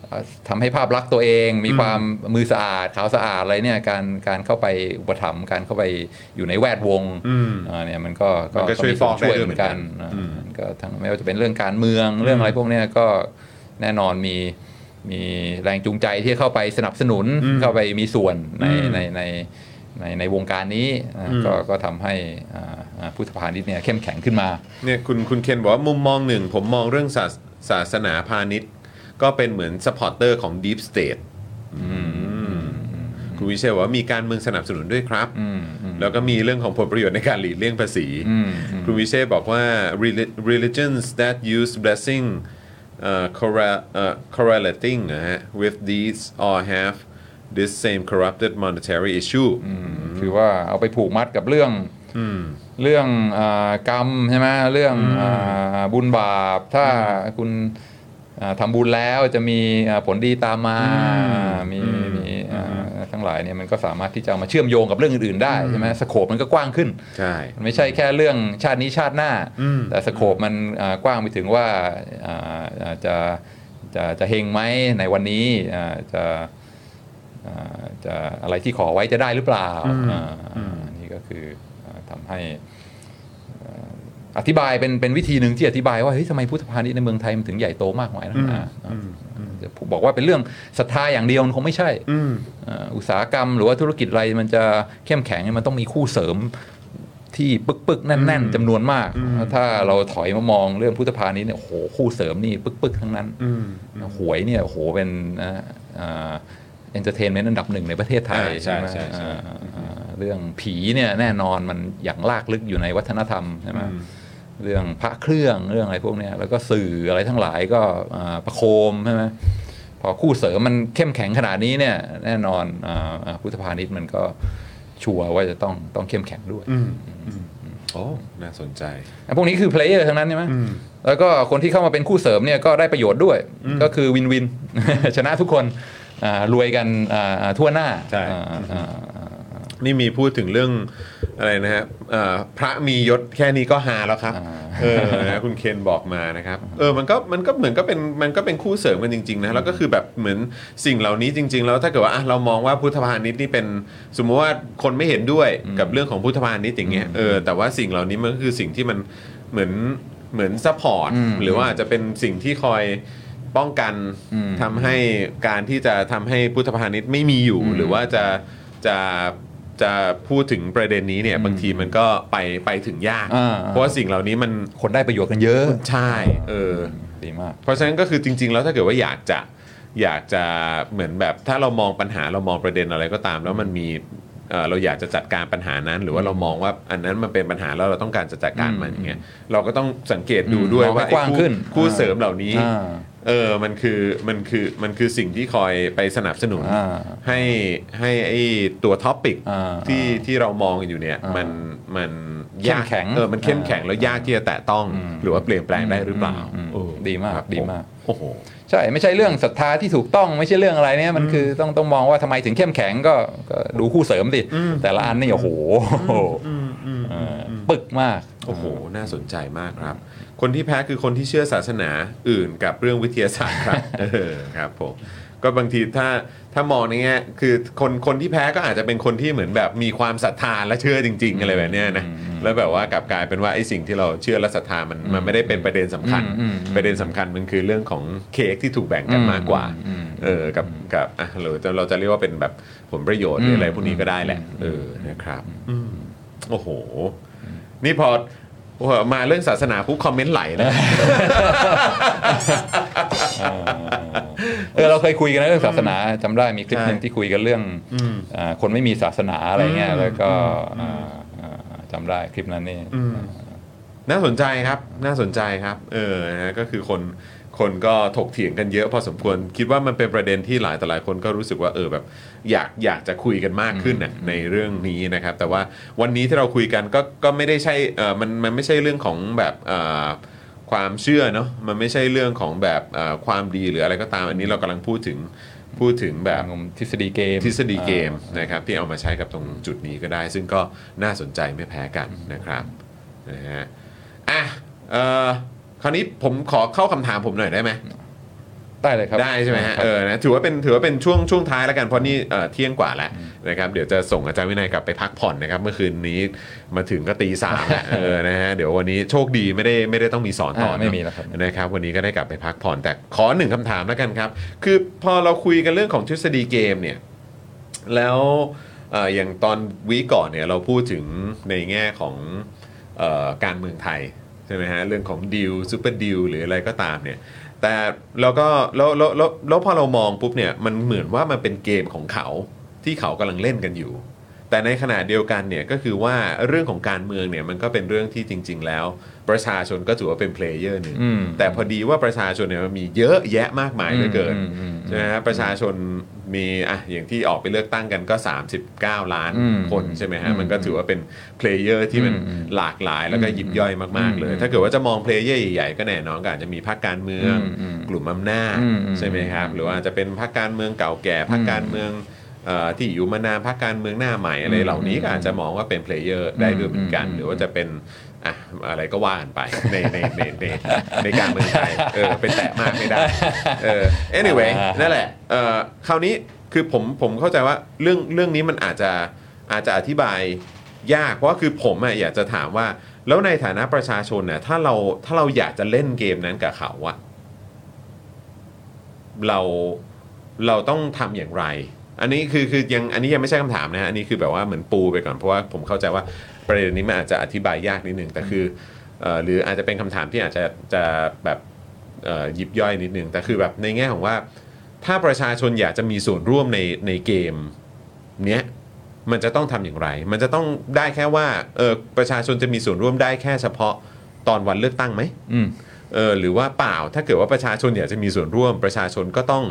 เอ่อทำให้ภาพลักษณ์ตัวเองมีความมือสะอาดขาวสะอาดอะไรเนี่ยการการเข้าไปอุปถัมภ์การเข้าไปอยู่ในแวดวงอืมอ่าเนี่ยมันก็มันก็ช่วยมีส่วนฟอกได้ด้วยเหมือนกันเหมือนกันอ่าอืมก็ทั้งไม่ว่าจะเป็นเรื่องการเมืองเรื่องอะไรพวกเนี้ยก็แน่นอนมีมีแรงจูงใจที่จะเข้าไปสนับสนุนอืมเข้าไปมีส่วนในอืมในในในในวงการนี้อ่าอืมก็ก็ทำให้อ่าอ่า พุทธพาณิชย์เนี่ยเข้มแข็งขึ้นมาเนี่ยคุณคุณเคนบอกว่ามุมมองหนึ่งผมมองเรื่องศาสศาสนาพาณิชย์ ก็เป็นเหมือน supporter ของ Deep State คุณวิเชษบอกว่ามีการเมืองสนับสนุนด้วยครับอืมอืมแล้วก็มีเรื่องของผลประโยชน์ในการหลีกเลี่ยงภาษีอืมอืมคุณวิเชษบอกว่า "Reli- religions that use blessing uh, correl- uh, correlating นะฮะ with these all have this same corrupted monetary issue คือว่าเอาไปผูกมัดกับเรื่องอืม เรื่องอากรรมใช่ไหมเรื่องอาบุญบาป ถ้าคุณอ่าทำบุญแล้วจะมีอ่าผลดีตามมา มีมีอ่าทั้งหลายเนี่ยมันก็สามารถที่จะเอามาเชื่อมโยงกับเรื่องอื่นๆได้ใช่ไหมสโคปมันก็กว้างขึ้นใช่มันไม่ใช่แค่เรื่องชาตินี้ชาติหน้าอืมแต่สโคปมันอ่ากว้างไปถึงว่าอ่าอ่าจะจะจะเฮงไหมในวันนี้อ่าจะอ่าจะอะไรที่ขอไว้จะได้หรือเปล่าอ่าอ่านี่ก็คือ อ่าทำให้อ่าอธิบายเป็นเป็นวิธีหนึ่งที่อธิบายว่าเฮ้ยทำไมพุทธพาณิชย์ในเมืองไทยมันถึงใหญ่โตมากมายนะอ่าอ่าจะบอกว่าเป็นเรื่องศรัทธาอย่างเดียวมันคงไม่ใช่อืมอ่าอุตสาหกรรม หรือว่าธุรกิจอะไรมันจะเข้มแข็งเนี่ยมันต้องมีคู่เสริมที่ปึกปึกๆแน่น ๆจำนวนมาก ถ้าเราถอยมามองเรื่องพุทธพาณิชย์เนี่ยโอ้โหคู่เสริมนี่ปึกปึกๆทั้งนั้นอืมหวยเนี่ยโอ้โหเป็นนะ entertainment อันดับหนึ่งในประเทศไทยอ่าใช่ไหมใช่ใช่อ่าอ่าเรื่องผีเนี่ยแน่นอนมันอย่างรากลึกอยู่ในวัฒนธรรมใช่ไหมเรื่องพระเครื่องเรื่องอะไรพวกเนี้ยแล้วก็สื่ออะไรทั้งหลายก็อ่าประโคมใช่ไหมพอคู่เสริมมันเข้มแข็งขนาดนี้เนี่ยแน่นอนอ่าอ่าพุทธพาณิชย์มันก็ชัวร์ว่าจะต้องต้องเข้มแข็งด้วยอืมอืมโอ้น่าสนใจอะพวกนี้คือ player ทั้งนั้นใช่ไหมอืมแล้วก็คนที่เข้ามาเป็นคู่เสริมเนี่ยก็ได้ประโยชน์ด้วย ก็คือ win-win ชนะทุกคนอ่า รวยกันอ่าอ่าทั่วหน้าใช่อ่าอ่าอ่านี่มีพูดถึงเรื่องอะไรนะฮะเอ่อพระมียศแค่นี้ก็หาแล้วครับเออนะคุณเคนบอกมานะครับเออมันก็มันก็เหมือนก็เป็นมันก็เป็นคู่เสริมกันจริงๆนะแล้วก็คือแบบเหมือนสิ่งเหล่านี้จริง ๆ แล้วถ้าเกิดว่าอะเรามองว่าพุทธพาณิชย์นี่เป็นสมมติว่าคนไม่เห็นด้วยกับเรื่องของพุทธพาณิชย์อย่างเงี้ยเออแต่ว่าสิ่งเหล่านี้มันก็คือสิ่งที่มันเหมือนเหมือน support อืมหรือว่าอาจจะเป็นสิ่งที่คอย ป้องกันอืมทำให้การที่จะทำให้พุทธพาณิชย์ไม่มีอยู่อืมหรือว่าจะจะจะพูดถึงประเด็นนี้เนี่ยบางทีมันก็ไปไปถึงยากอ่าเพราะว่าสิ่งเหล่านี้มันคนได้ประโยชน์กันเยอะใช่เออดีมากเพราะฉะนั้นก็คือจริง ๆ แล้วถ้าเกิดว่าอยากจะอยากจะเหมือนแบบถ้าเรามองปัญหาเรามองประเด็นอะไรก็ตาม แล้วมันมีเอ่อเราอยากจะจัดการปัญหานั้น หรือว่าเรามองว่าอันนั้นมันเป็นปัญหาแล้วเราต้องการจะจัดการมันอย่างเงี้ยเราก็ต้องสังเกตดูด้วยมองให้ว่าไอ้กว้างคู่ขึ้นคู่อ่าเสริมเหล่านี้อ่า เออมันคือมันคือมันคือสิ่งที่คอยไปสนับสนุน อ่า ให้ให้ไอ้ตัวท็อปิกอ่าที่ที่เรามองกันอยู่เนี่ย อ่ามัมันมันเข้มแข็งเออมันเข้มแข็งอ่าแล้วยากที่จะแตะต้อง อืมหรือว่าเปลี่ยนแปลงได้หรือเปล่าอืมเออดีมากครับดีมาก โอ้โห ใช่ ไม่ใช่เรื่องศรัทธาที่ถูกต้องไม่ใช่เรื่องอะไรเนี่ยมันคือต้องต้องมองว่าทำไมถึงเข้มแข็งก็ก็ดูคู่เสริมดิแต่ละอันนี่โอ้โหเออปึกมาก โอ้โห น่าสนใจมากครับ คนที่แพ้คือคนที่เชื่อศาสนาอื่นกับเรื่องวิทยาศาสตร์ครับเออครับผมก็บางทีถ้าถ้ามองในแง่คือคนคนที่แพ้ก็อาจจะเป็นคนที่เหมือนแบบมีความศรัทธาและเชื่อจริง ๆ อะไรแบบเนี้ยนะแล้วแบบว่ากลับกลายเป็นว่าไอ้สิ่งที่เราเชื่อและศรัทธามันมันไม่ได้เป็นประเด็นสำคัญอืมอืมประเด็นสำคัญมันคือเรื่องของเค้กที่ถูกแบ่งกันมากกว่าอืมเออกับกับอะเราจะเราจะเรียกว่าเป็นแบบผลประโยชน์หรืออะไรอืมพวกนี้ก็ได้แหละเออนะครับอืมโอ้โห นี่พอ โอ้โหมาเรื่องศาสนาปุ๊บคอมเมนต์ไหลนะเออเราเคยคุยกันนะเรื่องศาสนาจำได้มีคลิปหนึ่งใช่ที่คุยกันเรื่องอ่าคนไม่มีศาสนาอะไรเงี้ยอืมแล้วก็อ่าอ่าจำได้คลิปนั้นนี่น่าสนใจครับ น่าสนใจครับ เออนะก็คือคน คนก็ถกเถียงกันเยอะพอสมควร คิดว่ามันเป็นประเด็นที่หลายต่อหลายคนก็รู้สึกว่าเออแบบอยากอยากจะคุยกันมากขึ้นน่ะในเรื่องนี้นะครับ แต่ว่าวันนี้ที่เราคุยกันก็ก็ไม่ได้ใช่เออมันมันไม่ใช่เรื่องของแบบเอ่อความเชื่อเนาะมันไม่ใช่เรื่องของแบบเอ่อความดีหรืออะไรก็ตาม อันนี้เรากำลังพูดถึงพูดถึงแบบงมทฤษฎีเกมทฤษฎีเกมนะครับที่เอามาใช้กับตรงจุดนี้ก็ได้ ซึ่งก็น่าสนใจไม่แพ้กันนะครับนะฮะอะเอ่อ คราวนี้ผมขอเข้าคำถามผมหน่อยได้ไหมได้เลยครับ ได้ใช่ไหมฮะครับเออนะถือว่าเป็นถือว่าเป็นช่วงช่วงท้ายแล้วกันเพราะนี่เอ่อเที่ยงกว่าแล้วนะครับเดี๋ยวจะส่งอาจารย์วินัยกลับไปพักผ่อนนะครับ เมื่อคืนนี้มาถึงก็ตีสามแล้วเออนะฮะเดี๋ยววันนี้โชคดีไม่ได้ไม่ได้ต้องมีสอนต่ออ่าเนอะไม่มีแล้วครับ นะครับวันนี้ก็ได้กลับไปพักผ่อนแต่ขอหนึ่งคำถามแล้วกันครับ คือพอเราคุยกันเรื่องของทฤษฎีเกมเนี่ยแล้วเอ่ออย่างตอน week ก่อนเนี่ยเราพูดถึงในแง่ของเออการเมืองไทยใช่ไหมฮะเรื่องของ deal super deal หรืออะไรก็ตามเนี่ยแต่เราก็แล้วแล้วแล้วแล้วพอเรามองปุ๊บเนี่ยมันเหมือนว่ามันเป็นเกมของเขาที่เขากำลังเล่นกันอยู่ แต่ในขณะเดียวกันเนี่ยก็คือว่าเรื่องของการเมืองเนี่ยมันก็เป็นเรื่องที่จริง ๆ แล้ว ประชาชนก็ถือว่าเป็น player หนึ่งอืม แต่พอดีว่าประชาชนเนี่ยมันมีเยอะแยะมากมายเหลือเกินอืมอืมอืม ใช่ไหมฮะประชาชนมีอะอย่างที่ออกไปเลือกตั้งกันก็ 39 ล้านอืมคนใช่ไหมฮะอืมมันก็ถือว่าเป็น player ที่มันอืมหลากหลายแล้วก็ยิบย่อยมาก ๆ เลย อืมถ้าเกิดว่าจะมองเพลเยอร์ใหญ่ๆก็แน่นอนก็อาจจะมีพรรคการเมือง อืมอืมกลุ่มอำนาจอืมอืมใช่ไหมครับ หรือว่าจะเป็นพรรคการเมืองเก่าแก่พรรคการเมืองเอ่อ ที่อยู่มานานพรรคการเมืองหน้าใหม่อะไรอืมเหล่านี้ก็อาจจะมองว่าเป็นเพลเยอร์ได้ด้วยเหมือนกันอืมหรือว่าจะเป็นอะอะไรก็ว่ากันไปในในในในในการเมืองไทยเออเป็นแตะมากไม่ได้เออ anyway นั่นแหละเอ่อคราวนี้คือผมผมเข้าใจว่าเรื่องเรื่องนี้มันอาจจะอาจจะอธิบายยากเพราะว่าคือผมอะอยากจะถามว่า แล้วในฐานะประชาชนเนี่ยถ้าเราถ้าเราอยากจะเล่นเกมนั้นกับเขาอะเราเราต้องทำอย่างไร อันนี้คือคือยังอันนี้ยังไม่ใช่คำถามนะฮะอันนี้คือแบบว่าเหมือนปูไปก่อนเพราะว่าผมเข้าใจว่าประเด็นนี้มันอาจจะอธิบายยากนิดนึงแต่คือเอ่อหรืออาจจะเป็นคำถามที่อาจจะจะแบบเอ่อยิบย่อยนิดนึงแต่คือแบบในแง่ของว่า ถ้าประชาชนอยากจะมีส่วนร่วมในในเกมเนี้ยมันจะต้องทำอย่างไร มันจะต้องได้แค่ว่าเออประชาชนจะมีส่วนร่วมได้แค่เฉพาะตอนวันเลือกตั้งไหม อืม เออหรือว่าเปล่าถ้าเกิดว่าประชาชนอยากจะมีส่วนร่วมประชาชนก็ต้อง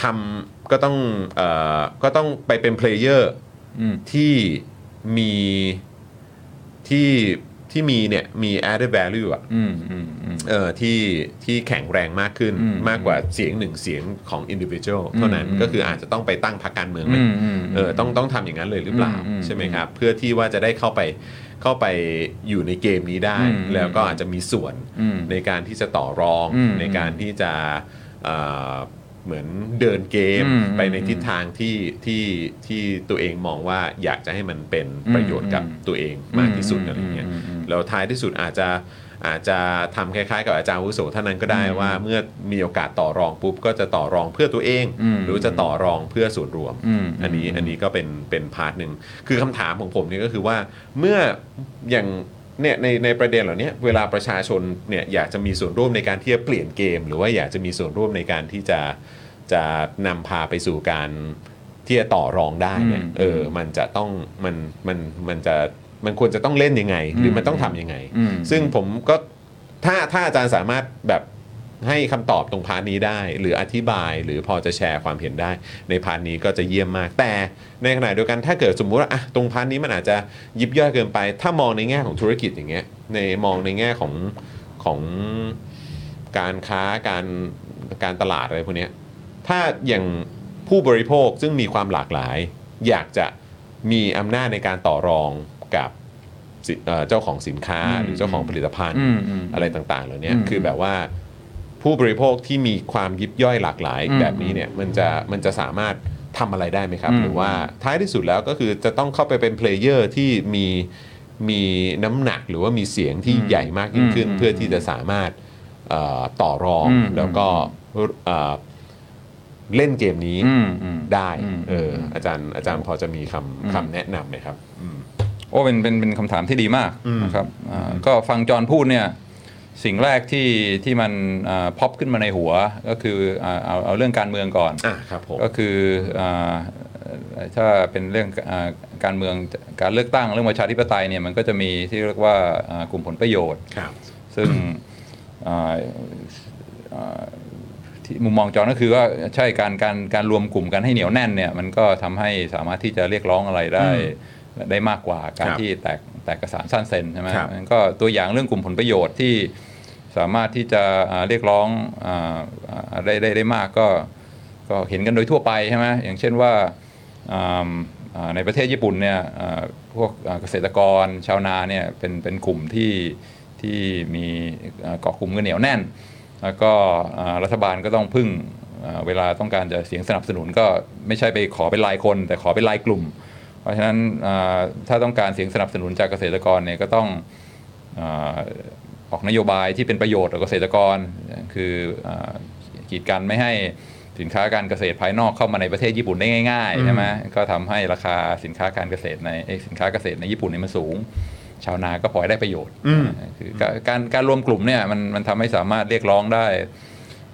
ทำก็ต้องเอ่อก็ต้องไปเป็น player อืมที่มีที่ที่มีเนี่ยมี added value อะอืมอืมอืมเออที่ที่แข็งแรงมากขึ้นอืมมากกว่าเสียงหนึ่งเสียงของ individual เท่านั้นอืมก็คืออาจจะต้องไปตั้งพรรคการเมืองไหมอืมอืมเออต้องต้องทำอย่างนั้นเลยหรือเปล่าอืมอืมใช่ไหมครับ เพื่อที่ว่าจะได้เข้าไปเข้าไปอยู่ในเกมนี้ได้อืมแล้วก็อาจจะมีส่วนอืมในการที่จะต่อรองอืมในการที่จะ เอ่อเหมือนเดินเกมอืมไปในทิศทางที่ที่ที่ตัวเองมองว่าอยากจะให้มันเป็นประโยชน์กับอืมตัวเองมากที่สุดอืมอะไรเงี้ยอืมอืม แล้วท้ายที่สุดอาจจะอาจจะทำคล้ายๆ กับอาจารย์อาวุโสท่านนั้นก็ได้อืมว่าเมื่อมีโอกาสต่อรองปุ๊บก็จะต่อรองเพื่อตัวเอง อืม หรือจะต่อรองเพื่อส่วนรวมอืมอันนี้อันนี้ก็เป็นเป็น part หนึ่งคือคำถามของผมเนี่ยก็คือว่าเมื่ออย่าง เนี่ยในในประเด็นเหล่านี้เวลาประชาชนเนี่ยอยากจะมีส่วนร่วมในการที่จะเปลี่ยนเกม หรือว่าอยากจะมีส่วนร่วมในการที่จะจะนำพาไปสู่การที่จะต่อรองได้เนี่ยอืมเออมันจะต้องมันมันมันจะมันควรจะต้องเล่นยังไง หรือมันต้องทำยังไงอืมซึ่งผมก็ถ้าถ้าอาจารย์สามารถแบบ ให้คำตอบตรง part นี้ได้ หรืออธิบายหรือพอจะแชร์ความเห็นได้ ใน part นี้ก็จะเยี่ยมมาก แต่ในขณะเดียวกันถ้าเกิดสมมุติว่าอะตรง part นี้มันอาจจะยิบย่อยเกินไป ถ้ามองในแง่ของธุรกิจอย่างเงี้ยในมองในแง่ของของการค้าการการตลาดอะไรพวกเนี้ยถ้าอย่างผู้บริโภคซึ่งมีความหลากหลาย อยากจะมีอำนาจในการต่อรองกับสิเอ่อเจ้าของสินค้าอืมหรือเจ้าของผลิตภัณฑ์อืมอืมอะไรต่างๆเหล่านี้อืมคือแบบว่า ผู้บริโภคที่มีความยิบย่อยหลากหลายอืมแบบนี้เนี่ยมันจะมันจะสามารถทำอะไรได้ไหมครับอืมหรือว่าท้ายที่สุดแล้วก็คือจะต้องเข้าไปเป็น player ที่มีมีน้ำหนักหรือว่ามีเสียงที่อืมใหญ่มากยิ่งขึ้นอืมเพื่อที่จะสามารถเอ่อต่อรองอืมแล้วก็เอ่อเล่นเกมนี้อืมอืมได้อืมเอออาจารย์อาจารย์พอจะมีคอืมำคำแนะนำไหมครับอืมโอ้เป็นเป็นเป็นคำถามที่ดีมากอืมนะครับอ่าก็ฟังจอห์นพูดเนี่ย สิ่งแรกที่ที่มันพ็อปขึ้นมาในหัวก็คืออ่าเอาเอาเรื่องการเมืองก่อนอะครับผมก็คืออาถ้าเป็นเรื่องอาการเมืองการเลือกตั้งเรื่องประชาธิปไตยเนี่ยมันก็จะมีที่เรียกว่าอ่ากลุ่มผลประโยชน์ครับซึ่งอ่าอ่าที่มุมมองจอห์นก็คือว่าใช่การการการรวมกลุ่มกันให้เหนียวแน่นเนี่ยมันก็ทำให้สามารถที่จะเรียกร้องอะไรได้ได้มากกว่าการครับที่แตก แตกกระสานสั้นเซนใช่ไหมครับงั้นก็ตัวอย่างเรื่องกลุ่มผลประโยชน์ที่สามารถที่จะอ่าเรียกร้องอาอ่าได้ได้ได้มากก็ก็เห็นกันโดยทั่วไปใช่ไหมอย่างเช่นว่าอ่าอ่าในประเทศญี่ปุ่นเนี่ยอ่าพวกอ่าเกษตรกรชาวนาเนี่ยเป็นเป็นกลุ่มที่ที่มีอ่าเกาะกลุ่มกันเหนียวแน่น แล้วก็อ่ารัฐบาลก็ต้องพึ่งอ่าเวลาต้องการจะเสียงสนับสนุนก็ไม่ใช่ไปขอเป็นรายคน แต่ขอเป็นรายกลุ่ม เพราะฉะนั้นอ่าถ้าต้องการเสียงสนับสนุนจากเกษตรกรเนี่ยก็ต้องอาออกนโยบายที่เป็นประโยชน์ต่อเกษตรกร คืออากีดกันไม่ให้สินค้าการเกษตรภายนอกเข้ามาในประเทศญี่ปุ่นได้ง่ายๆใช่ไหมก็ทำให้ราคาสินค้าการเกษตรในเอ้ยสินค้าเกษตรในญี่ปุ่นเนี่ยมันสูง ชาวนาก็พลอยได้ประโยชน์อืมคือการการการรวมกลุ่มเนี่ยมันมันทำให้สามารถเรียกร้องได้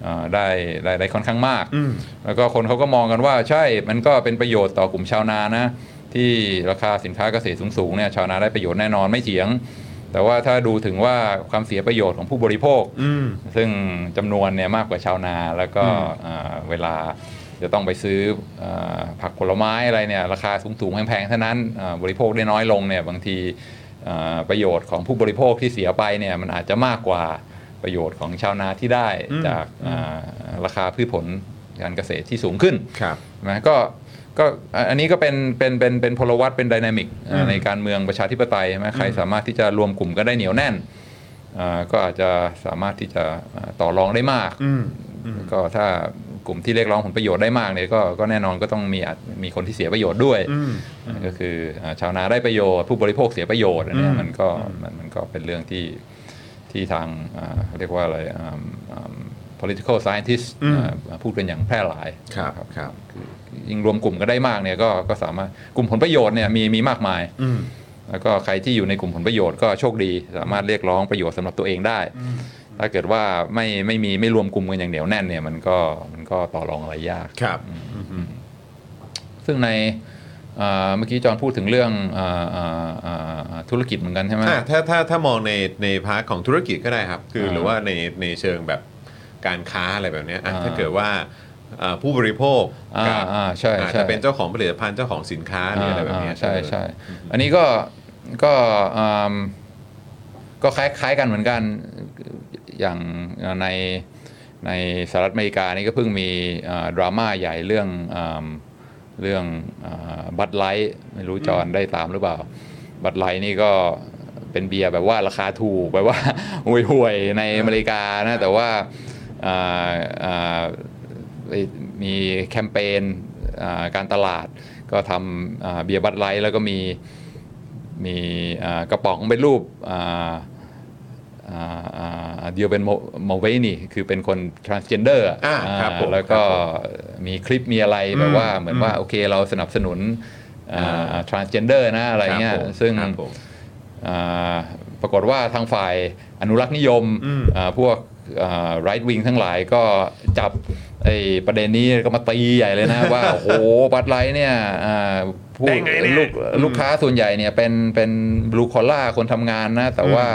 อ่าได้ได้ได้ค่อนข้างมากอืมแล้วก็คนเขาก็มองกันว่าใช่มันก็เป็นประโยชน์ต่อกลุ่มชาวนานะ ที่ราคาสินค้าเกษตรสูงๆเนี่ยชาวนาได้ประโยชน์แน่นอนไม่เถียง แต่ว่าถ้าดูถึงว่าความเสียประโยชน์ของผู้บริโภคอืมซึ่งจำนวนเนี่ยมากกว่าชาวนาแล้วก็อืมอ่าเวลาจะต้องไปซื้ออาผักผลไม้อะไรเนี่ยราคาสูงๆแพงๆเท่านั้นอ่าบริโภคได้น้อยลงเนี่ยบางทีอ่าประโยชน์ของผู้บริโภคที่เสียไปเนี่ยมันอาจจะมากกว่าประโยชน์ของชาวนาที่ได้อืมจากอ่าราคาพืชผลการเกษตรที่สูงขึ้นครับนะก็ ก็อะอันนี้ก็เป็นเป็นเป็นเป็นพลวัตเป็นดินามิกอืมในการเมืองประชาธิปไตยใช่ไหมใครสามารถที่จะรวมกลุ่มกันได้เหนียวแน่นอ่าก็อาจจะสามารถที่จะอ่าต่อรองได้มากอืมก็ถ้ากลุ่มที่เรียกร้องผลประโยชน์ได้มากเนี่ยก็ก็แน่นอนก็ต้องมีอาจมีคนที่เสียประโยชน์ด้วยอืมก็คืออ่าชาวนาได้ประโยชน์ ผู้บริโภคเสียประโยชน์อันเนี้อืยมมันก็มันมันก็เป็นเรื่องที่ที่ทางอ่าเรียกว่าอะไรอ่าอ่า political scientist อืมอ่าพูดกันอย่างแพร่หลายครับนะครับ ยิ่งรวมกลุ่มกันได้มากเนี่ยก็ก็สามารถกลุ่มผลประโยชน์เนี่ยมีมีมากมายอืมแล้วก็ใครที่อยู่ในกลุ่มผลประโยชน์ก็โชคดีสามารถเรียกร้องประโยชน์สำหรับตัวเองได้ ถ้าเกิดว่าไม่ไม่มีไม่รวมกลุ่มกันอย่างเหนียวแน่นเนี่ยมันก็มันก็ต่อรองอะไรยากครับซึ่งในเอ่อเมื่อกี้จอห์นพูดถึงเรื่องเอ่อเอ่อเอ่อธุรกิจเหมือนกันใช่ไหมอะถ้าถ้าถ้ามองในในพาร์ทของธุรกิจก็ได้ครับ คืออ่าหรือว่าในในเชิงแบบการค้าอะไรแบบเนี้ยอะอ่าถ้าเกิดว่า เอ่อผู้บริโภคอ่ากับอ่าใช่อาจใช่จะเป็นเจ้าของผลิตภัณฑ์เจ้าของสินค้าหรืออะไรแบบเนี้ยอ่าใช่ใช่อันนี้ก็ก็อืมก็คล้ายคล้ายกันเหมือนกันอย่างในในสหรัฐอเมริกานี่ก็เพิ่งมีอ่าดราม่าใหญ่เรื่องอืมเรื่องบัตไลท์ไม่รู้จอนได้ตามหรือเปล่า บัตไลท์นี่ก็เป็นเบียร์แบบว่าราคาถูกแบบว่า ห่วยๆในอเมริกานะแต่ว่าอ่าอ่า มีแคมเปญอ่าการตลาด ก็ทำอ่าเบียร์บัตไลท์แล้วก็มีมีอ่ากระป๋องเป็นรูปอ่าอ่าอ่าเดียวเป็นโมเวนี่คือเป็นคน transgender อะอ่าครับผมแล้วก็ครับผมมีคลิปมีอะไรแบบว่าเหมือนว่าโอเคเราสนับสนุนอ่าอ่า transgender นะอะไรเงี้ยครับผมซึ่งครับผมอ่าปรากฏว่าทางฝ่ายอนุรักษ์นิยมอืมอ่าพวก right wing ทั้งหลายก็จับไอ้ประเด็นนี้ก็มาตีใหญ่เลยนะว่า โอ้โห Bud Light เนี่ยอ่าผู้ได้ไงเนี่ยลูกอืมลูกค้าส่วนใหญ่เนี่ยเป็นเป็น blue collar คนทำงานนะ แต่ว่า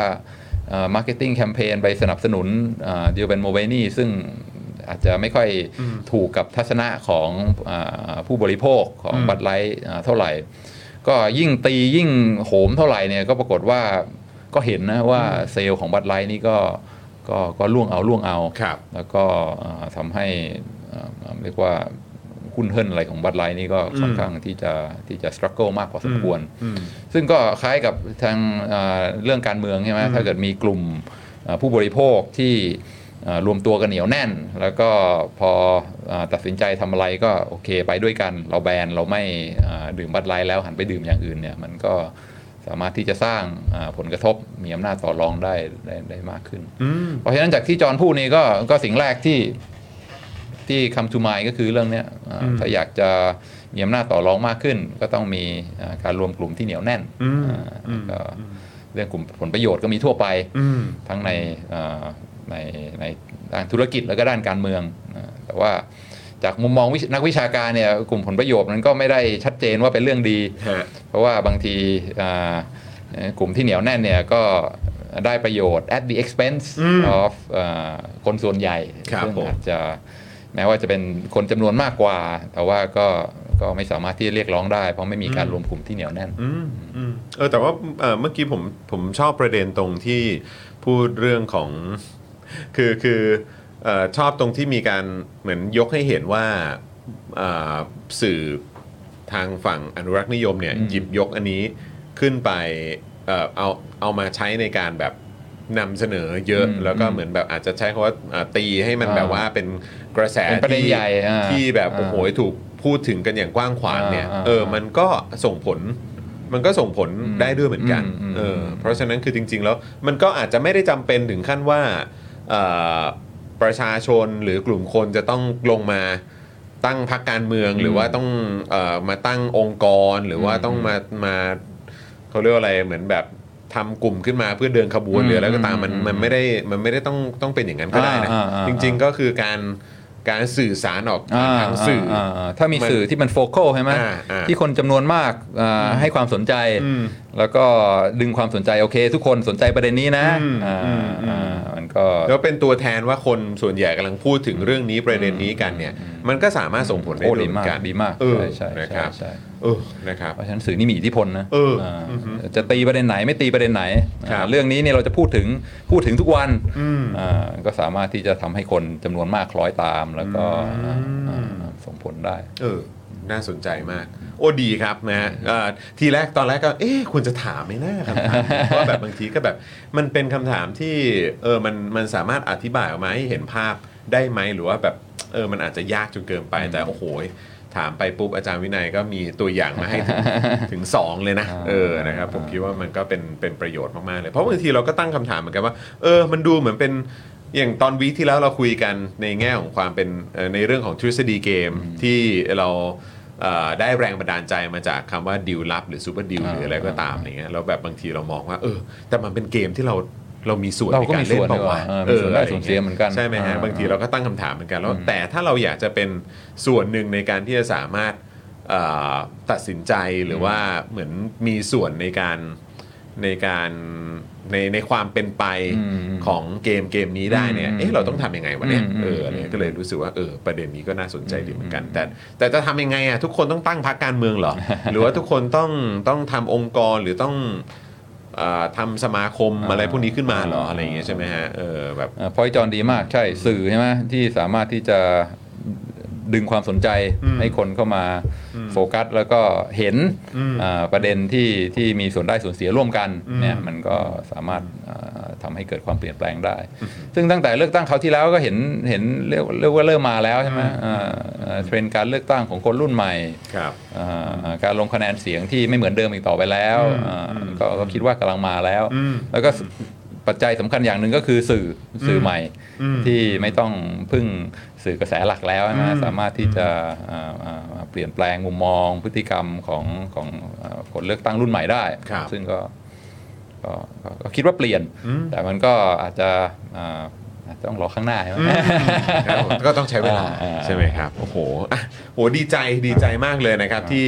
marketing campaign ไปสนับสนุน Dylan Mulvaney ซึ่งอาจจะไม่ค่อยถูกกับทัศนะของอาผู้บริโภคของ Bud Light เท่าไหร่ ก็ยิ่งตียิ่งโหมเท่าไหร่เนี่ยก็ปรากฏว่าก็เห็นนะว่าเซลล์ของ Bud Light นี่ก็ ก็ก็ร่วงเอาร่วงเอาครับแล้วก็เอ่อทำให้เอ่อเรียกว่าหุ้นเหิ้นอะไรของ Bud Light นี่ก็ค่อนข้างที่จะที่จะ struggle มากพอสมควรอืมซึ่งก็คล้ายกับทางเอ่อเรื่องการเมืองใช่ไหมถ้าเกิดมีกลุ่มเอ่อผู้บริโภคที่เอ่อรวมตัวกันเหนียวแน่น แล้วก็พอเอ่อตัดสินใจทำอะไรก็โอเคไปด้วยกัน เราแบนเราไม่เอ่อดื่มบัตไลท์แล้วหันไปดื่มอย่างอื่นเนี่ยมันก็ สามารถที่จะสร้างอ่าผลกระทบมีอำนาจต่อรองได้ได้ได้มากขึ้นอืมเพราะฉะนั้นจากที่จอห์นพูดนี่ก็ก็สิ่งแรกที่ที่คำทูมายก็คือเรื่องเนี้ยอ่าอืมถ้าอยากจะมีอำนาจต่อรองมากขึ้น ก็ต้องมีอ่าการรวมกลุ่มที่เหนียวแน่นอืมอ่าอืมก็เรื่องกลุ่มผลประโยชน์ก็มีทั่วไปอืมทั้งในอ่าในในด้านธุรกิจแล้วก็ด้านการเมืองอ่าแต่ว่า จากมุมมองวิชนักวิชาการเนี่ยกลุ่มผลประโยชน์มันก็ไม่ได้ชัดเจนว่าเป็นเรื่องดีฮะเพราะว่าบางทีอ่าเอ่อกลุ่มที่เหนียวแน่นเนี่ยก็ได้ประโยชน์ at the expense อืม of อ่าคนส่วนใหญ่ครับซึ่งผมอาจจะแม้ว่าจะเป็นคนจำนวนมากกว่า แต่ว่าก็ก็ไม่สามารถที่จะเรียกร้องได้ เพราะไม่มีการรวมกลุ่มที่เหนียวแน่นอืมอืมเออแต่ว่าเอ่อเมื่อกี้ผมผมชอบประเด็นตรงที่พูดเรื่องของคือคือ เอ่อชอบตรงที่มีการเหมือนยกให้เห็นว่าเอ่อสื่อทางฝั่งอนุรักษ์นิยมเนี่ยอืมหยิบยกอันนี้ขึ้นไปเอ่อเอาเอามาใช้ในการแบบนำเสนอเยอะอืมแล้วก็เหมือนแบบอาจจะใช้คำว่าอ่าตีให้มันอ่าแบบว่าเป็นกระแสเป็นประเด็นที่ใหญ่อ่าที่แบบอ่าโอ้โหถูกพูดถึงกันอย่างกว้างขวางเนี่ยอ่าอ่าเออมันก็ส่งผลมันก็ส่งผลอืมได้ด้วยเหมือนกันอืมอืม เออเพราะฉะนั้นคือจริง ๆ แล้วมันก็อาจจะไม่ได้จำเป็นถึงขั้นว่าเอ่อ ประชาชนหรือกลุ่มคนจะต้องลงมาตั้งพรรคการเมืองหรือว่าต้องเอ่อมาตั้งองค์กรหรือว่าต้องมามาเขาเรียกว่าอะไรเหมือนแบบทำกลุ่มขึ้นมาเพื่อเดินขบวนหรืออะไรก็ตามมันมันไม่ได้มันไม่ได้ต้องต้องเป็นอย่างนั้นก็ได้นะอ่าอ่าอ่าจริง ๆก็คือการการสื่อสารออกผ่านทางสื่ออาาถ้ามีสื่อที่มันโฟกัสใช่ไหมอ่าอ่าที่คนจำนวนมากอ่าให้ความสนใจ อืมแล้วก็ดึงความสนใจโอเค ทุกคนสนใจประเด็นนี้นะอืมอ่าอืมอืม อ่า มันก็แล้วเป็นตัวแทนว่าคนส่วนใหญ่กำลังพูดถึงเรื่องนี้ประเด็นนี้กันเนี่ย มันก็สามารถส่งผลได้โอ้ด้วยดีเหมืมาอกนกันดีมากเออใช่ใช่นะครับใช่เออนะครับเพราะฉะนั้นสื่อนี่มีอิทธิพลนะเอออ่าอือฮึจะตีประเด็นไหนไม่ตีประเด็นไหนครับอ่าเรื่องนี้เนี่ยเราจะพูดถึงพูดถึงทุกวันอืมอ่าก็สามารถที่จะทำให้คนจำนวนมากคล้อยตามแล้วก็อืมอ่าอ่าส่งผลได้ เออ น่าสนใจมาก โอ้ดีครับนะฮะเอ่อทีแรกตอนแรกก็ เอ๊ะควรจะถามไหมนะคำถามนี้เพราะว่าแบบบางทีก็แบบมันเป็นคำถามที่เออมันมันสามารถอธิบายออกมาให้เห็นภาพได้ไหมหรือว่าแบบเออมันอาจจะยากจนเกินไปแต่โอ้โหถามไปปุ๊บอาจารย์วินัยก็มีตัวอย่างมาให้ถึง ถึงสองเลยนะอ่าเออนะครับผมคิดว่ามันก็เป็นเป็นประโยชน์มาก ๆ เลย เพราะบางทีเราก็ตั้งคำถามเหมือนกันว่า เออมันดูเหมือนเป็นอย่างตอน week ที่แล้วเราคุยกันในแง่ของความเป็นเอ่อในเรื่องของทฤษฎีเกมที่เราเอ่อ ได้แรงบันดาลใจมาจากคำว่าดิวลับหรือ super deal อ่าหรืออะไรก็ตามอย่างเงี้ยแล้วแบบบางทีเรามองว่าเออ แต่มันเป็นเกมที่เราเรามีส่วนเราในการเล่ส่วนนเปล่าวะก็มีส่วนเออมีส่วนได้ส่วนเสียเหมือนกันใช่ไหมฮะอ่าบางทีเราก็ตั้งคำถามเหมือนกันแล้วแต่ถ้าเราอยากจะเป็นส่วนหนึ่งในการที่จะสามารถเอ่อตัดสินใจหรือว่าเหมือนมีส่วนในการในการ ในในความเป็นไปอืมของเกมเกมนี้ได้เนี่ยอืมเอ๊ะเราต้องทำยังไงวะเนี่ยอืมเอออะไรก็เลยรู้สึกว่าเออประเด็นนี้ก็น่าสนใจดีเหมือนกัน แต่แต่จะทำยังไงอะทุกคนต้องตั้งพรรคการเมืองเหรอ หรือว่าทุกคนต้องต้องทำองค์กรหรือต้องเอ่อทำสมาคมอะไรพวกนี้ขึ้นมาเหรออะไรอย่างเงี้ยใช่ไหมฮะเออแบบพอยจอนดีมากใช่สื่อใช่ไหมที่สามารถที่จะ ดึงความสนใจอืมให้คนเข้ามาโฟกัส แล้วก็เห็นอืมอ่าประเด็นที่ที่มีส่วนได้ส่วนเสียร่วมกันอืมเนี่ยมันก็สามารถอ่าทำให้เกิดความเปลี่ยนแปลงได้ ซึ่งตั้งแต่เลือกตั้งเขาวที่แล้วก็เห็นเห็นเรียกเรียกว่าเริ่มมาแล้วใช่ไหมอ่าอ่าเทรนด์การเลือกตั้งของคนรุ่นใหม่ครับอ่าการลงคะแนนเสียงที่ไม่เหมือนเดิมอีกต่อไปแล้วอืมอ่าอืมก็ก็คิดว่ากำลังมาแล้วอืมแล้วก็ปัจจัยสำคัญอย่างหนึ่งก็คือสื่อสื่อใหม่อืมที่ไม่ต้องพึ่ง สื่อกระแสหลักแล้วใช่ไหมอืมสามารถที่จะอ่าอ่าเปลี่ยนแปลงมุมมองพฤติกรรมของของอ่าคนเลือกตั้งรุ่นใหม่ได้ครับซึ่งก็ก็ก็ก็คิดว่าเปลี่ยนอืมแต่มันก็อาจจะอ่าอาจจะต้องรอข้างหน้าใช่ไหมครับผมก็ต้องใช้เวลาอ่าใช่ไหมครับ โอ้โหอะโหดีใจดีใจมากเลยนะครับที่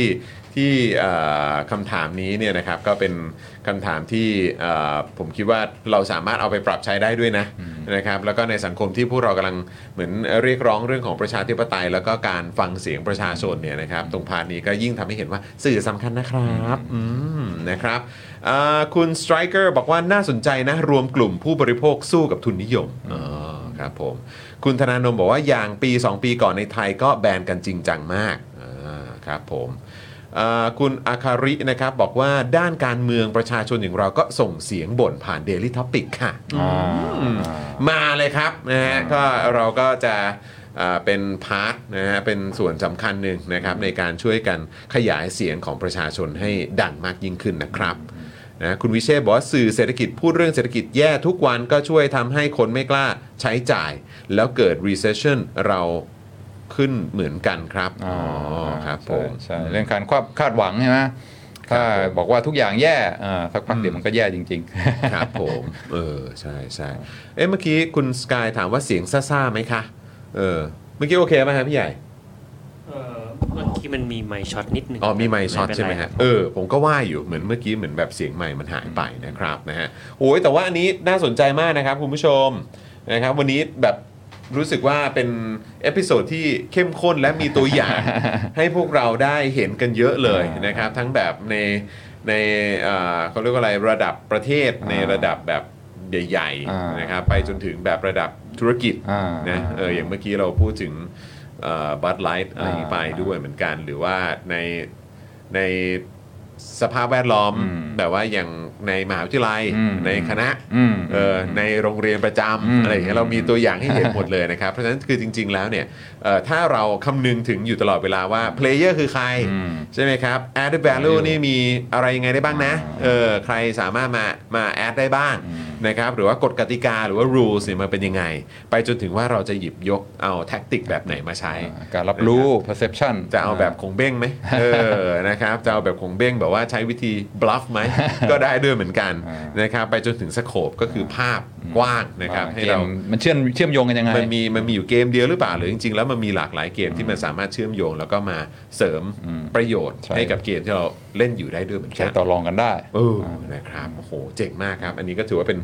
ที่เอ่อคำถามนี้เนี่ยนะครับก็เป็นคำถามที่เอ่อผมคิดว่าเราสามารถเอาไปปรับใช้ได้ด้วยนะนะครับแล้วก็ในสังคมที่พวกเรากำลังเหมือนเรียกร้องเรื่องของประชาธิปไตย แล้วก็การฟังเสียงประชาชนเนี่ยนะครับตรง part นี้ก็ยิ่งทำให้เห็นว่าสื่อสำคัญนะครับอืมนะครับอ่าคุณสไตรเกอร์บอกว่าน่าสนใจนะรวมกลุ่มผู้บริโภคสู้กับทุนนิยมอ๋อครับผมคุณธนาโนมบอกว่าอย่างปี 2 ปีก่อนในไทยก็แบนกันจริงจังมากอ่าครับผมอ่า คุณอาคารินะครับบอกว่าด้านการเมืองประชาชนอย่างเราก็ส่งเสียงบ่นผ่าน Daily Topic ค่ะอ่าอืมมาเลยครับนะฮะก็เราก็จะอ่าเป็นพาร์ทนะฮะเป็นส่วนสำคัญหนึ่งนะครับในการช่วยกันขยายเสียงของประชาชนให้ดังมากยิ่งขึ้นนะครับนะคุณวิเชษบอกว่าสื่อเศรษฐกิจพูดเรื่องเศรษฐกิจแย่ทุกวันก็ช่วยทำให้คนไม่กล้าใช้จ่าย แล้วเกิด recession เรา ขึ้นเหมือนกันครับอ๋อครับผมใช่ใช่เรื่องการคาดคาดหวังใช่ไหมถ้าบอกว่าทุกอย่างแย่อ่าสักพักเดี๋ยวมันก็แย่จริง ๆ ครับผม เออ ใช่ใช่เอ๊ะเมื่อกี้คุณสกายถามว่าเสียงซ่าๆไหมคะ เออ เมื่อกี้โอเคไหมครับพี่ใหญ่เอ่อเมื่อกี้มันมีไมค์ช็อตนิดนึงอ๋อมีไมค์ช็อตเป็นใช่ไหมฮะครับเออผมก็ว่าอยู่เหมือนเมื่อกี้เหมือนแบบเสียงไมค์มันหายไปนะครับนะฮะโอ้ยแต่ว่าอันนี้น่าสนใจมากนะครับคุณผู้ชมนะครับวันนี้แบบ รู้สึกว่าเป็น episode ที่เข้มข้นและมีตัวอย่าง ให้พวกเราได้เห็นกันเยอะเลยนะครับ ทั้งแบบในในเอ่อเขาเรียกว่าอะไรระดับประเทศในระดับแบบใหญ่อ่าๆนะครับไปจนถึงแบบระดับธุรกิจอ่านะเอออย่างเมื่อกี้เราพูดถึง Bud Light อะไรอย่างนี้ไปด้วยเหมือนกัน หรือว่าในในสภาพแวดล้อมอืมแบบว่าอย่าง ในมหาวิทยาลัยอืมในคณะอืมเออในโรงเรียนประจำอืมอะไรอย่างเงี้ยเรามีตัวอย่างให้เห็นหมดเลยนะครับ เพราะฉะนั้นคือจริง ๆ แล้วเนี่ยเอ่อถ้าเราคำนึงถึงอยู่ตลอดเวลาว่า player คือใคร อืม ใช่ไหมครับ added value นี่มีอะไรยังไงได้บ้างนะ เออใครสามารถมามา add ได้บ้างนะครับ หรือว่ากฎกติกาหรือว่า rules เนี่ยมันเป็นยังไง ไปจนถึงว่าเราจะหยิบยกเอา tactic แบบไหนมาใช้ การรับรู้ perception จะเอาแบบขงเบ้งไหมเออ นะครับ จะเอาแบบขงเบ้งแบบว่าใช้วิธี bluff ไหม ก็ได้ด้วยเหมือนกันอ่านะครับไปจนถึง scope ก็คือภาพกว้างนะครับให้เรากมมันเชื่อมเชื่อมโยงกันยังไง มันมีมันมีอยู่เกมเดียวหรือเปล่าหรือจริงๆ แล้วมันมีหลากหลายเกมที่มันสามารถเชื่อมโยง แล้วก็มาเสริมอืมประโยชน์ใช่ให้กับเกมที่เราเล่นอยู่ได้ด้วยเหมือนใช้กันต่อรองกันได้เออนะครับโอ้โหเจ๋งมากครับ อันนี้ก็ถือว่าเป็น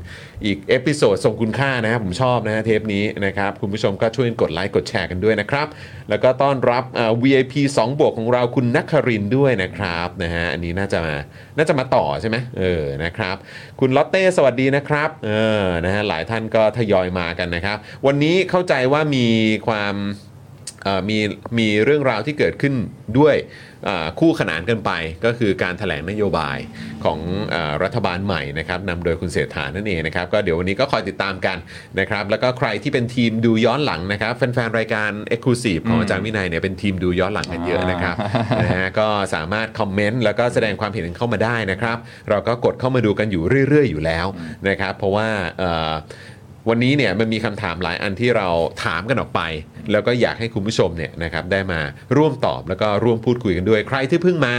อีก episode ทรงคุณค่านะครับผมชอบนะฮะเทปนี้นะครับคุณผู้ชมก็ช่วยกดไลค์กดแชร์กันด้วยนะครับ แล้วก็ต้อนรับเอ่อ VIP 2 บวกของเราคุณนักครินทร์ด้วยนะครับนะฮะอันนี้น่าจะมาน่าจะมาต่อใช่ไหมเออนะครับ คุณลอตเต้สวัสดีนะครับเออนะฮะหลายท่านก็ทยอยมากันนะครับ วันนี้เข้าใจว่ามีความออมีมีเรื่องราวที่เกิดขึ้นด้วย คู่ขนานกันไปก็คือการถแถลงนโยบายของอารัฐบาลใหม่นะครับนำโดยคุณเศรษฐานั่นเองนะครับก็เดี๋ยววันนี้ก็คอยติดตามกันนะครับแล้วก็ใครที่เป็นทีมดูย้อนหลังนะครับแฟนๆรายการ Exclusive ของอาจารย์วินัยเนี่ยเป็นทีมดูย้อนหลังกันเยอะนะครับนะฮะก็สามารถคอมเมนต์แล้วก็แสดงความเห็นเข้ามาได้นะครับ เราก็กดเข้ามาดูกันอยู่เรื่อย ๆ อยู่แล้วนะครับ เพราะว่าเอ่อ วันนี้เนี่ยมันมีคำถามหลายอันที่เราถามกันออกไป แล้วก็อยากให้คุณผู้ชมเนี่ยนะครับได้มาร่วมตอบแล้วก็ร่วมพูดคุยกันด้วย ใครที่เพิ่งมา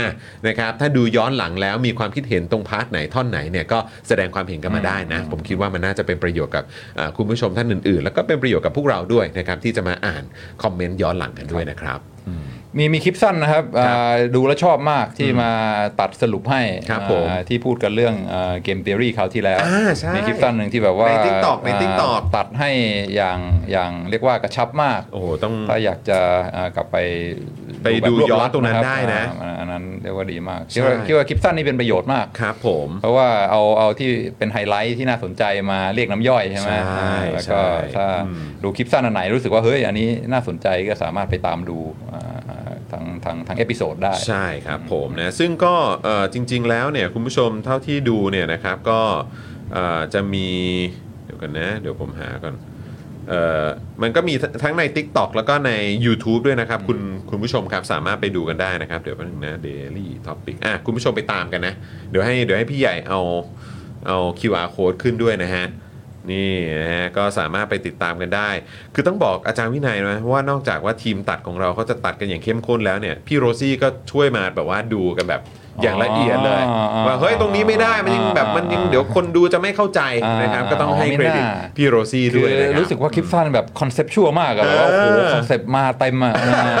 นะครับถ้าดูย้อนหลังแล้วมีความคิดเห็นตรงพาร์ทไหนท่อนไหนเนี่ยก็แสดงความเห็นกันมาได้นะ ผมคิดว่ามันน่าจะเป็นประโยชน์กับอ่าคุณผู้ชมท่านอื่นๆ แล้วก็เป็นประโยชน์กับพวกเราด้วยนะครับที่จะมาอ่านคอมเมนต์ย้อนหลังกันด้วยนะครับ มีมีคลิปสั้นนะครับอ่าดูแล้วชอบมากที่มาตัดสรุปให้ครับผมอ่าที่พูดกันเรื่อง game theory คราวที่แล้วอ่าใช่มีคลิปสั้นหนึ่งที่แบบว่าใน TikTok ในอ่า TikTok ตัดให้อย่างอย่างเรียกว่ากระชับมากโอ้โหต้องถ้าอยากจะอ่ากลับไปไปดูแบบรวบรัดย้อนตรงนั้นครับได้นะอ่าอันนั้นเรียกว่าดีมากใช่คิดว่าคิดว่าคลิปสั้นนี่เป็นประโยชน์มากครับผมเพราะว่าเอาเอาที่เป็นไฮไลท์ที่น่าสนใจมาเรียกน้ำย่อยใช่ไหมใช่แล้วก็ใช่ถ้าอืมดูคลิปสั้นอันไหนรู้สึกว่าเฮ้ยอันนี้น่าสนใจก็สามารถไปตามดูอ่าทาง episode ได้ ใช่ครับผมนะซึ่งก็จริง ๆ แล้วเนี่ยคุณผู้ชมเท่าที่ดูเนี่ยนะครับก็จะมีเดี๋ยวกันนะเดี๋ยวผมหาก่อนมันก็มีทั้งใน TikTok แล้วก็ใน YouTube ด้วยนะครับ คุณคุณผู้ชมครับสามารถไปดูกันได้นะครับ เดี๋ยวแป๊บนึงนะ Daily Topic อะคุณผู้ชมไปตามกันนะ เดี๋ยวให้เดี๋ยวให้พี่ใหญ่เอาเอา QR code ขึ้นด้วยนะฮะ นี่นะฮะก็สามารถไปติดตามกันได้ คือต้องบอกอาจารย์วินัยนะว่านอกจากว่าทีมตัดของเราเขาจะตัดกันอย่างเข้มข้นแล้วเนี่ยพี่โรซี่ก็ช่วยมาแบบว่าดูกันแบบ อย่างละเอียดเลยอ๋อว่าเฮ้ยตรงนี้ไม่ได้มันยังแบบมันยังเดี๋ยวคนดูจะไม่เข้าใจอ่านะครับก็ต้องให้อ๋อเครดิตไม่น่าพี่โรซี่คืด้วยอนะครับรู้สึกว่าคลิปสั้นแบบ conceptual มากอะแบบว่าโอ้โหเออคอนเซปต์มาเต็มอะอ่า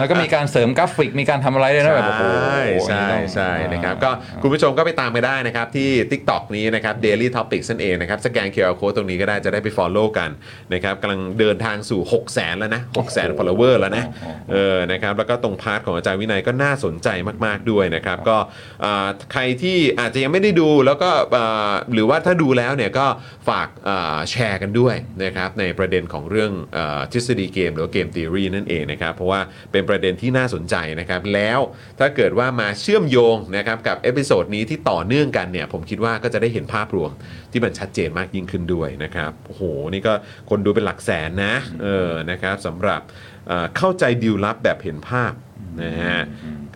แล้วก็มีการเสริมกราฟิกมีการทำอะไรด้วยนะแบบโอ้โหใช่นี่ใช่ต้องใช่นะครับก็คุณผู้ชมก็ไปตามไปได้นะครับที่ TikTok นี้นะครับ Daily Topics นั่นเองนะครับสแกน QR Code ตรงนี้ก็ได้จะได้ไป Follow กันนะครับกำลังเดินทางสู่ 6 0 0 0 0 0แล้วนะ6 0 0 0 0 0 follower แล้วนะเออนะครับแล้วก็ตรง part ของอาจารย์วินัยก็น่าสนใจมาก ๆ ด้วยนะครับก็ใครที่อาจจะยังไม่ได้ดูแล้วก็หรือว่าถ้าดูแล้วเนี่ยก็ฝากแชร์กันด้วยนะครับในประเด็นของเรื่องทฤษฎีเกมหรือเกม theory นั่นเองนะครับเพราะว่าเป็นประเด็นที่น่าสนใจนะครับแล้วถ้าเกิดว่ามาเชื่อมโยงนะครับกับ episode นี้ที่ต่อเนื่องกันเนี่ยผมคิดว่าก็จะได้เห็นภาพรวมที่มันชัดเจนมากยิ่งขึ้นด้วยนะครับโอ้โหนี่ก็คนดูเป็นหลักแสนนะเออนะครับสำหรับเข้าใจดีลลับแบบเห็นภาพ นะฮะ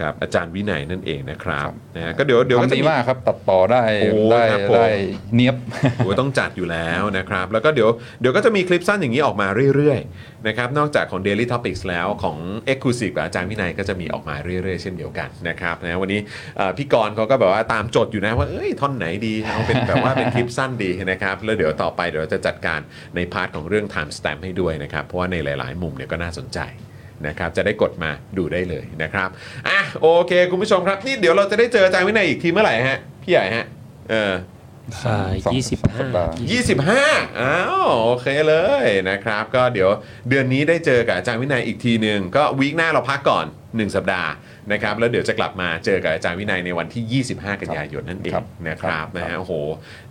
กับอาจารย์วินัยนั่นเองนะครับนะฮะก็เดี๋ยวเดี๋ยวก็ทำจะดีมี มากครับ ตัดต่อได้โอ้ได้ครับผม ได้เนียบ โอ้ยต้องจัดอยู่แล้วนะครับ แล้วก็เดี๋ยวเดี๋ยวก็จะมีคลิปสั้นอย่างนี้ออกมาเรื่อยๆนะครับนอกจากของ Daily Topics แล้วของ Exclusive กับอาจารย์วินัยก็จะมีออกมาเรื่อยๆ เช่นเดียวกันนะครับนะวันนี้เอ่อพี่กรณ์เขาก็แบบว่าตามโจทย์อยู่นะว่าเอ้ยท่อนไหนดีเอาเป็นแบบว่าเป็นคลิปสั้นดีนะครับแล้วเดี๋ยวต่อไปเดี๋ยวเราจะจัดการใน part ของเรื่อง time stamp ให้ด้วยนะครับเพราะว่าในหลาย ๆ มุมเนี่ยก็น่าสนใจ นะครับจะได้กดมาดูได้เลยนะครับอะโอเค คุณผู้ชมครับ นี่เดี๋ยวเราจะได้เจออาจารย์วินัยอีกทีเมื่อไหร่ฮะพี่ใหญ่ฮะเอออ่าสองยี่สิบสองสัห้าปดาห์25อ้าวโอเคเลยนะครับ ก็เดี๋ยวเดือนนี้ได้เจอกับอาจารย์วินัยอีกทีหนึ่งก็วีคหน้าเราพักก่อน 1 สัปดาห์นะครับแล้วเดี๋ยวจะกลับมาเจอกับอาจารย์วินัยในวันที่ 25 กันยายนนั่นเองครับนะครับครับนะฮะโอ้โห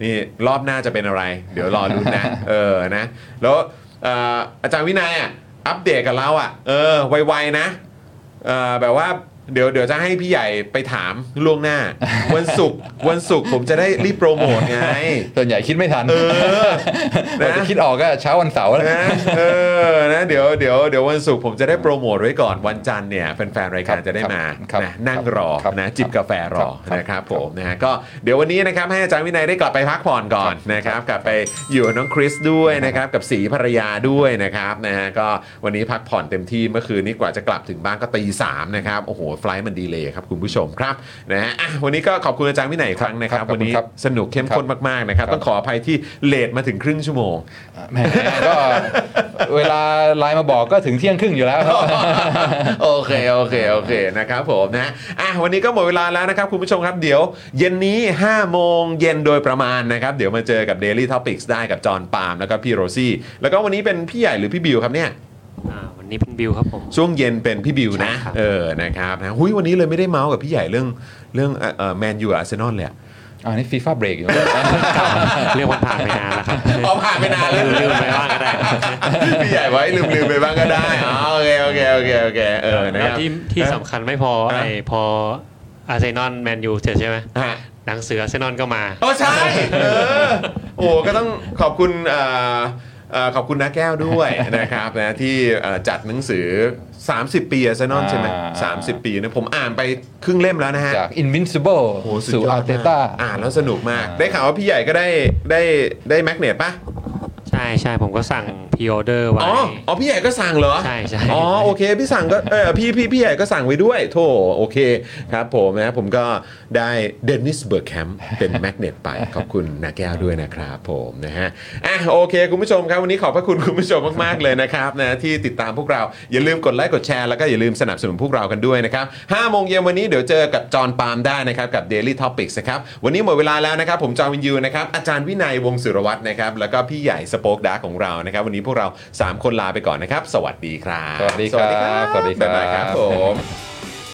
นี่รอบหน้าจะเป็นอะไร เดี๋ยวรอลุ้นนะเออนะแล้วเอ่ออาจารย์วินัยอะ อัปเดตกับเราอะเออไวๆนะเอ่อแบบว่า เดี๋ยวเดี๋ยวจะให้พี่ใหญ่ไปถามล่วงหน้า วันศุกร์วันศุกร์ผมจะได้รีบโปรโมทไง ส่วนใหญ่คิดไม่ทันเออนะเราจะคิดออกก็เช้าวันเสาร์แล้วนะเออนะเดี๋ยวเดี๋ยวเดี๋ยววันศุกร์ผมจะได้โปรโมทไว้ก่อนวันจันทร์เนี่ยแฟนๆรายการจะได้มาครับนะนั่งรอครับนะจิบกาแฟรอครับนะครับผมนะฮะก็เดี๋ยววันนี้นะครับให้อาจารย์วินัยได้กลับไปพักผ่อนก่อนนะครับกลับไปอยู่กับน้องคริสด้วยนะครับกับสีภรรยาด้วยนะครับนะฮะก็วันนี้พักผ่อนเต็มที่เมื่อคืนนี้กว่าจะกลับถึงบ้านก็ตีสามนะครับโอ้โหไฟล์มันดีเลยครับคุณผู้ชมครับนะฮะอะวันนี้ก็ขอบคุณอาจารย์วินัยอีกครั้งนะครับ ครับวันนี้ขอบคุณครับสนุกเข้มข้นมากๆนะครับครับ ต้องขออภัยที่เลทมาถึงครึ่งชั่วโมง แหมก็ เวลาไลน์มาบอกก็ถึงเที่ยงครึ่งอยู่แล้วครับ โอเค โอเค โอเคนะครับผมนะอะวันนี้ก็หมดเวลาแล้วนะครับ คุณผู้ชมครับเดี๋ยว เย็นนี้ 5 โมงเย็นโดยประมาณนะครับ เดี๋ยวมาเจอกับ Daily Topics ได้กับจอห์นปาล์มแล้วก็พี่โรซี่ แล้วก็วันนี้เป็นพี่ใหญ่หรือพี่บิวครับเนี่ย อ่าวั นนี้เป็นบิวครับผม ช่วงเย็นเป็นพี่บิวนะใช่ครับเออนะครับนะหุยวันนี้เลยไม่ได้เมาส์กับพี่ใหญ่เรื่องเรื่องเอ่อแมนยูอาร์เซนอลเลยอะอ่านี่ FIFA break อยู่เรื่องมันผ่านไปนานแล้วครับอ๋อผ่านไปนานแล้วลืมๆไปบ้างก็ได้พี่ใหญ่ไว้ลืมลืมๆไปบ้างก็ได้อ๋อโอเคโอเคโอเคโอเคเออนะครับแล้วที่ที่สำคัญไม่พอฮะไอ้พออาร์เซนอลแมนยูเสร็จใช่ไหมฮะหนังสืออาร์เซนอลก็มาโอ้ใช่เออโอ้ก็ต้องขอบคุณเอ่อเอ่อ ขอบคุณน้าแก้วด้วยนะครับนะที่เอ่อจัดหนังสือ 30 ปีอาร์เซนอลใช่ไหมอ่า30ปีนะผมอ่านไปครึ่งเล่มแล้วนะฮะจาก Invincible โอ้โหสุดยอดสู่อาร์เตต้ามากอ่านแล้วสนุกมาก ได้ข่าวว่าพี่ใหญ่ก็ได้ได้ได้ magnet ปะใช่ใช่ผมก็สั่ง pre-order ไว้อ๋ออ๋อพี่ใหญ่ก็สั่งเหรอใช่ใช่อ๋อโอเค พี่สั่งก็เออพี่พี่พี่ใหญ่ก็สั่งไว้ด้วยโถโอเคครับผมนะผมก็ได้เดนิสเบิร์กแคมป์เป็น magnet ไป ขอบคุณน้าแก้วด้วยนะครับผมนะฮะอะโอเค คุณผู้ชมครับวันนี้ขอบพระคุณคุณผู้ชมมากๆเลยนะครับนะที่ติดตามพวกเราอย่าลืมกดไลค์กดแชร์แล้วก็อย่าลืมสนับสนุนพวกเรากันด้วยนะครับ5โมงเย็นวันนี้เดี๋ยวเจอกับจอห์นปาล์มได้นะครับกับ Daily Topics นะครับวันนี้หมดเวลาแล้วนะครับผมจอห์นวินยูนะครับอาจารย์วินัยวงศ์สุรวัตรนะครับแล้วก็พี่ใหญ่ SpokeDark ของเรานะครับ วันนี้พวกเราสามคนลาไปก่อนนะครับ สวัสดีครับ สวัสดีครับ สวัสดีครับบ๊ายบายครับผม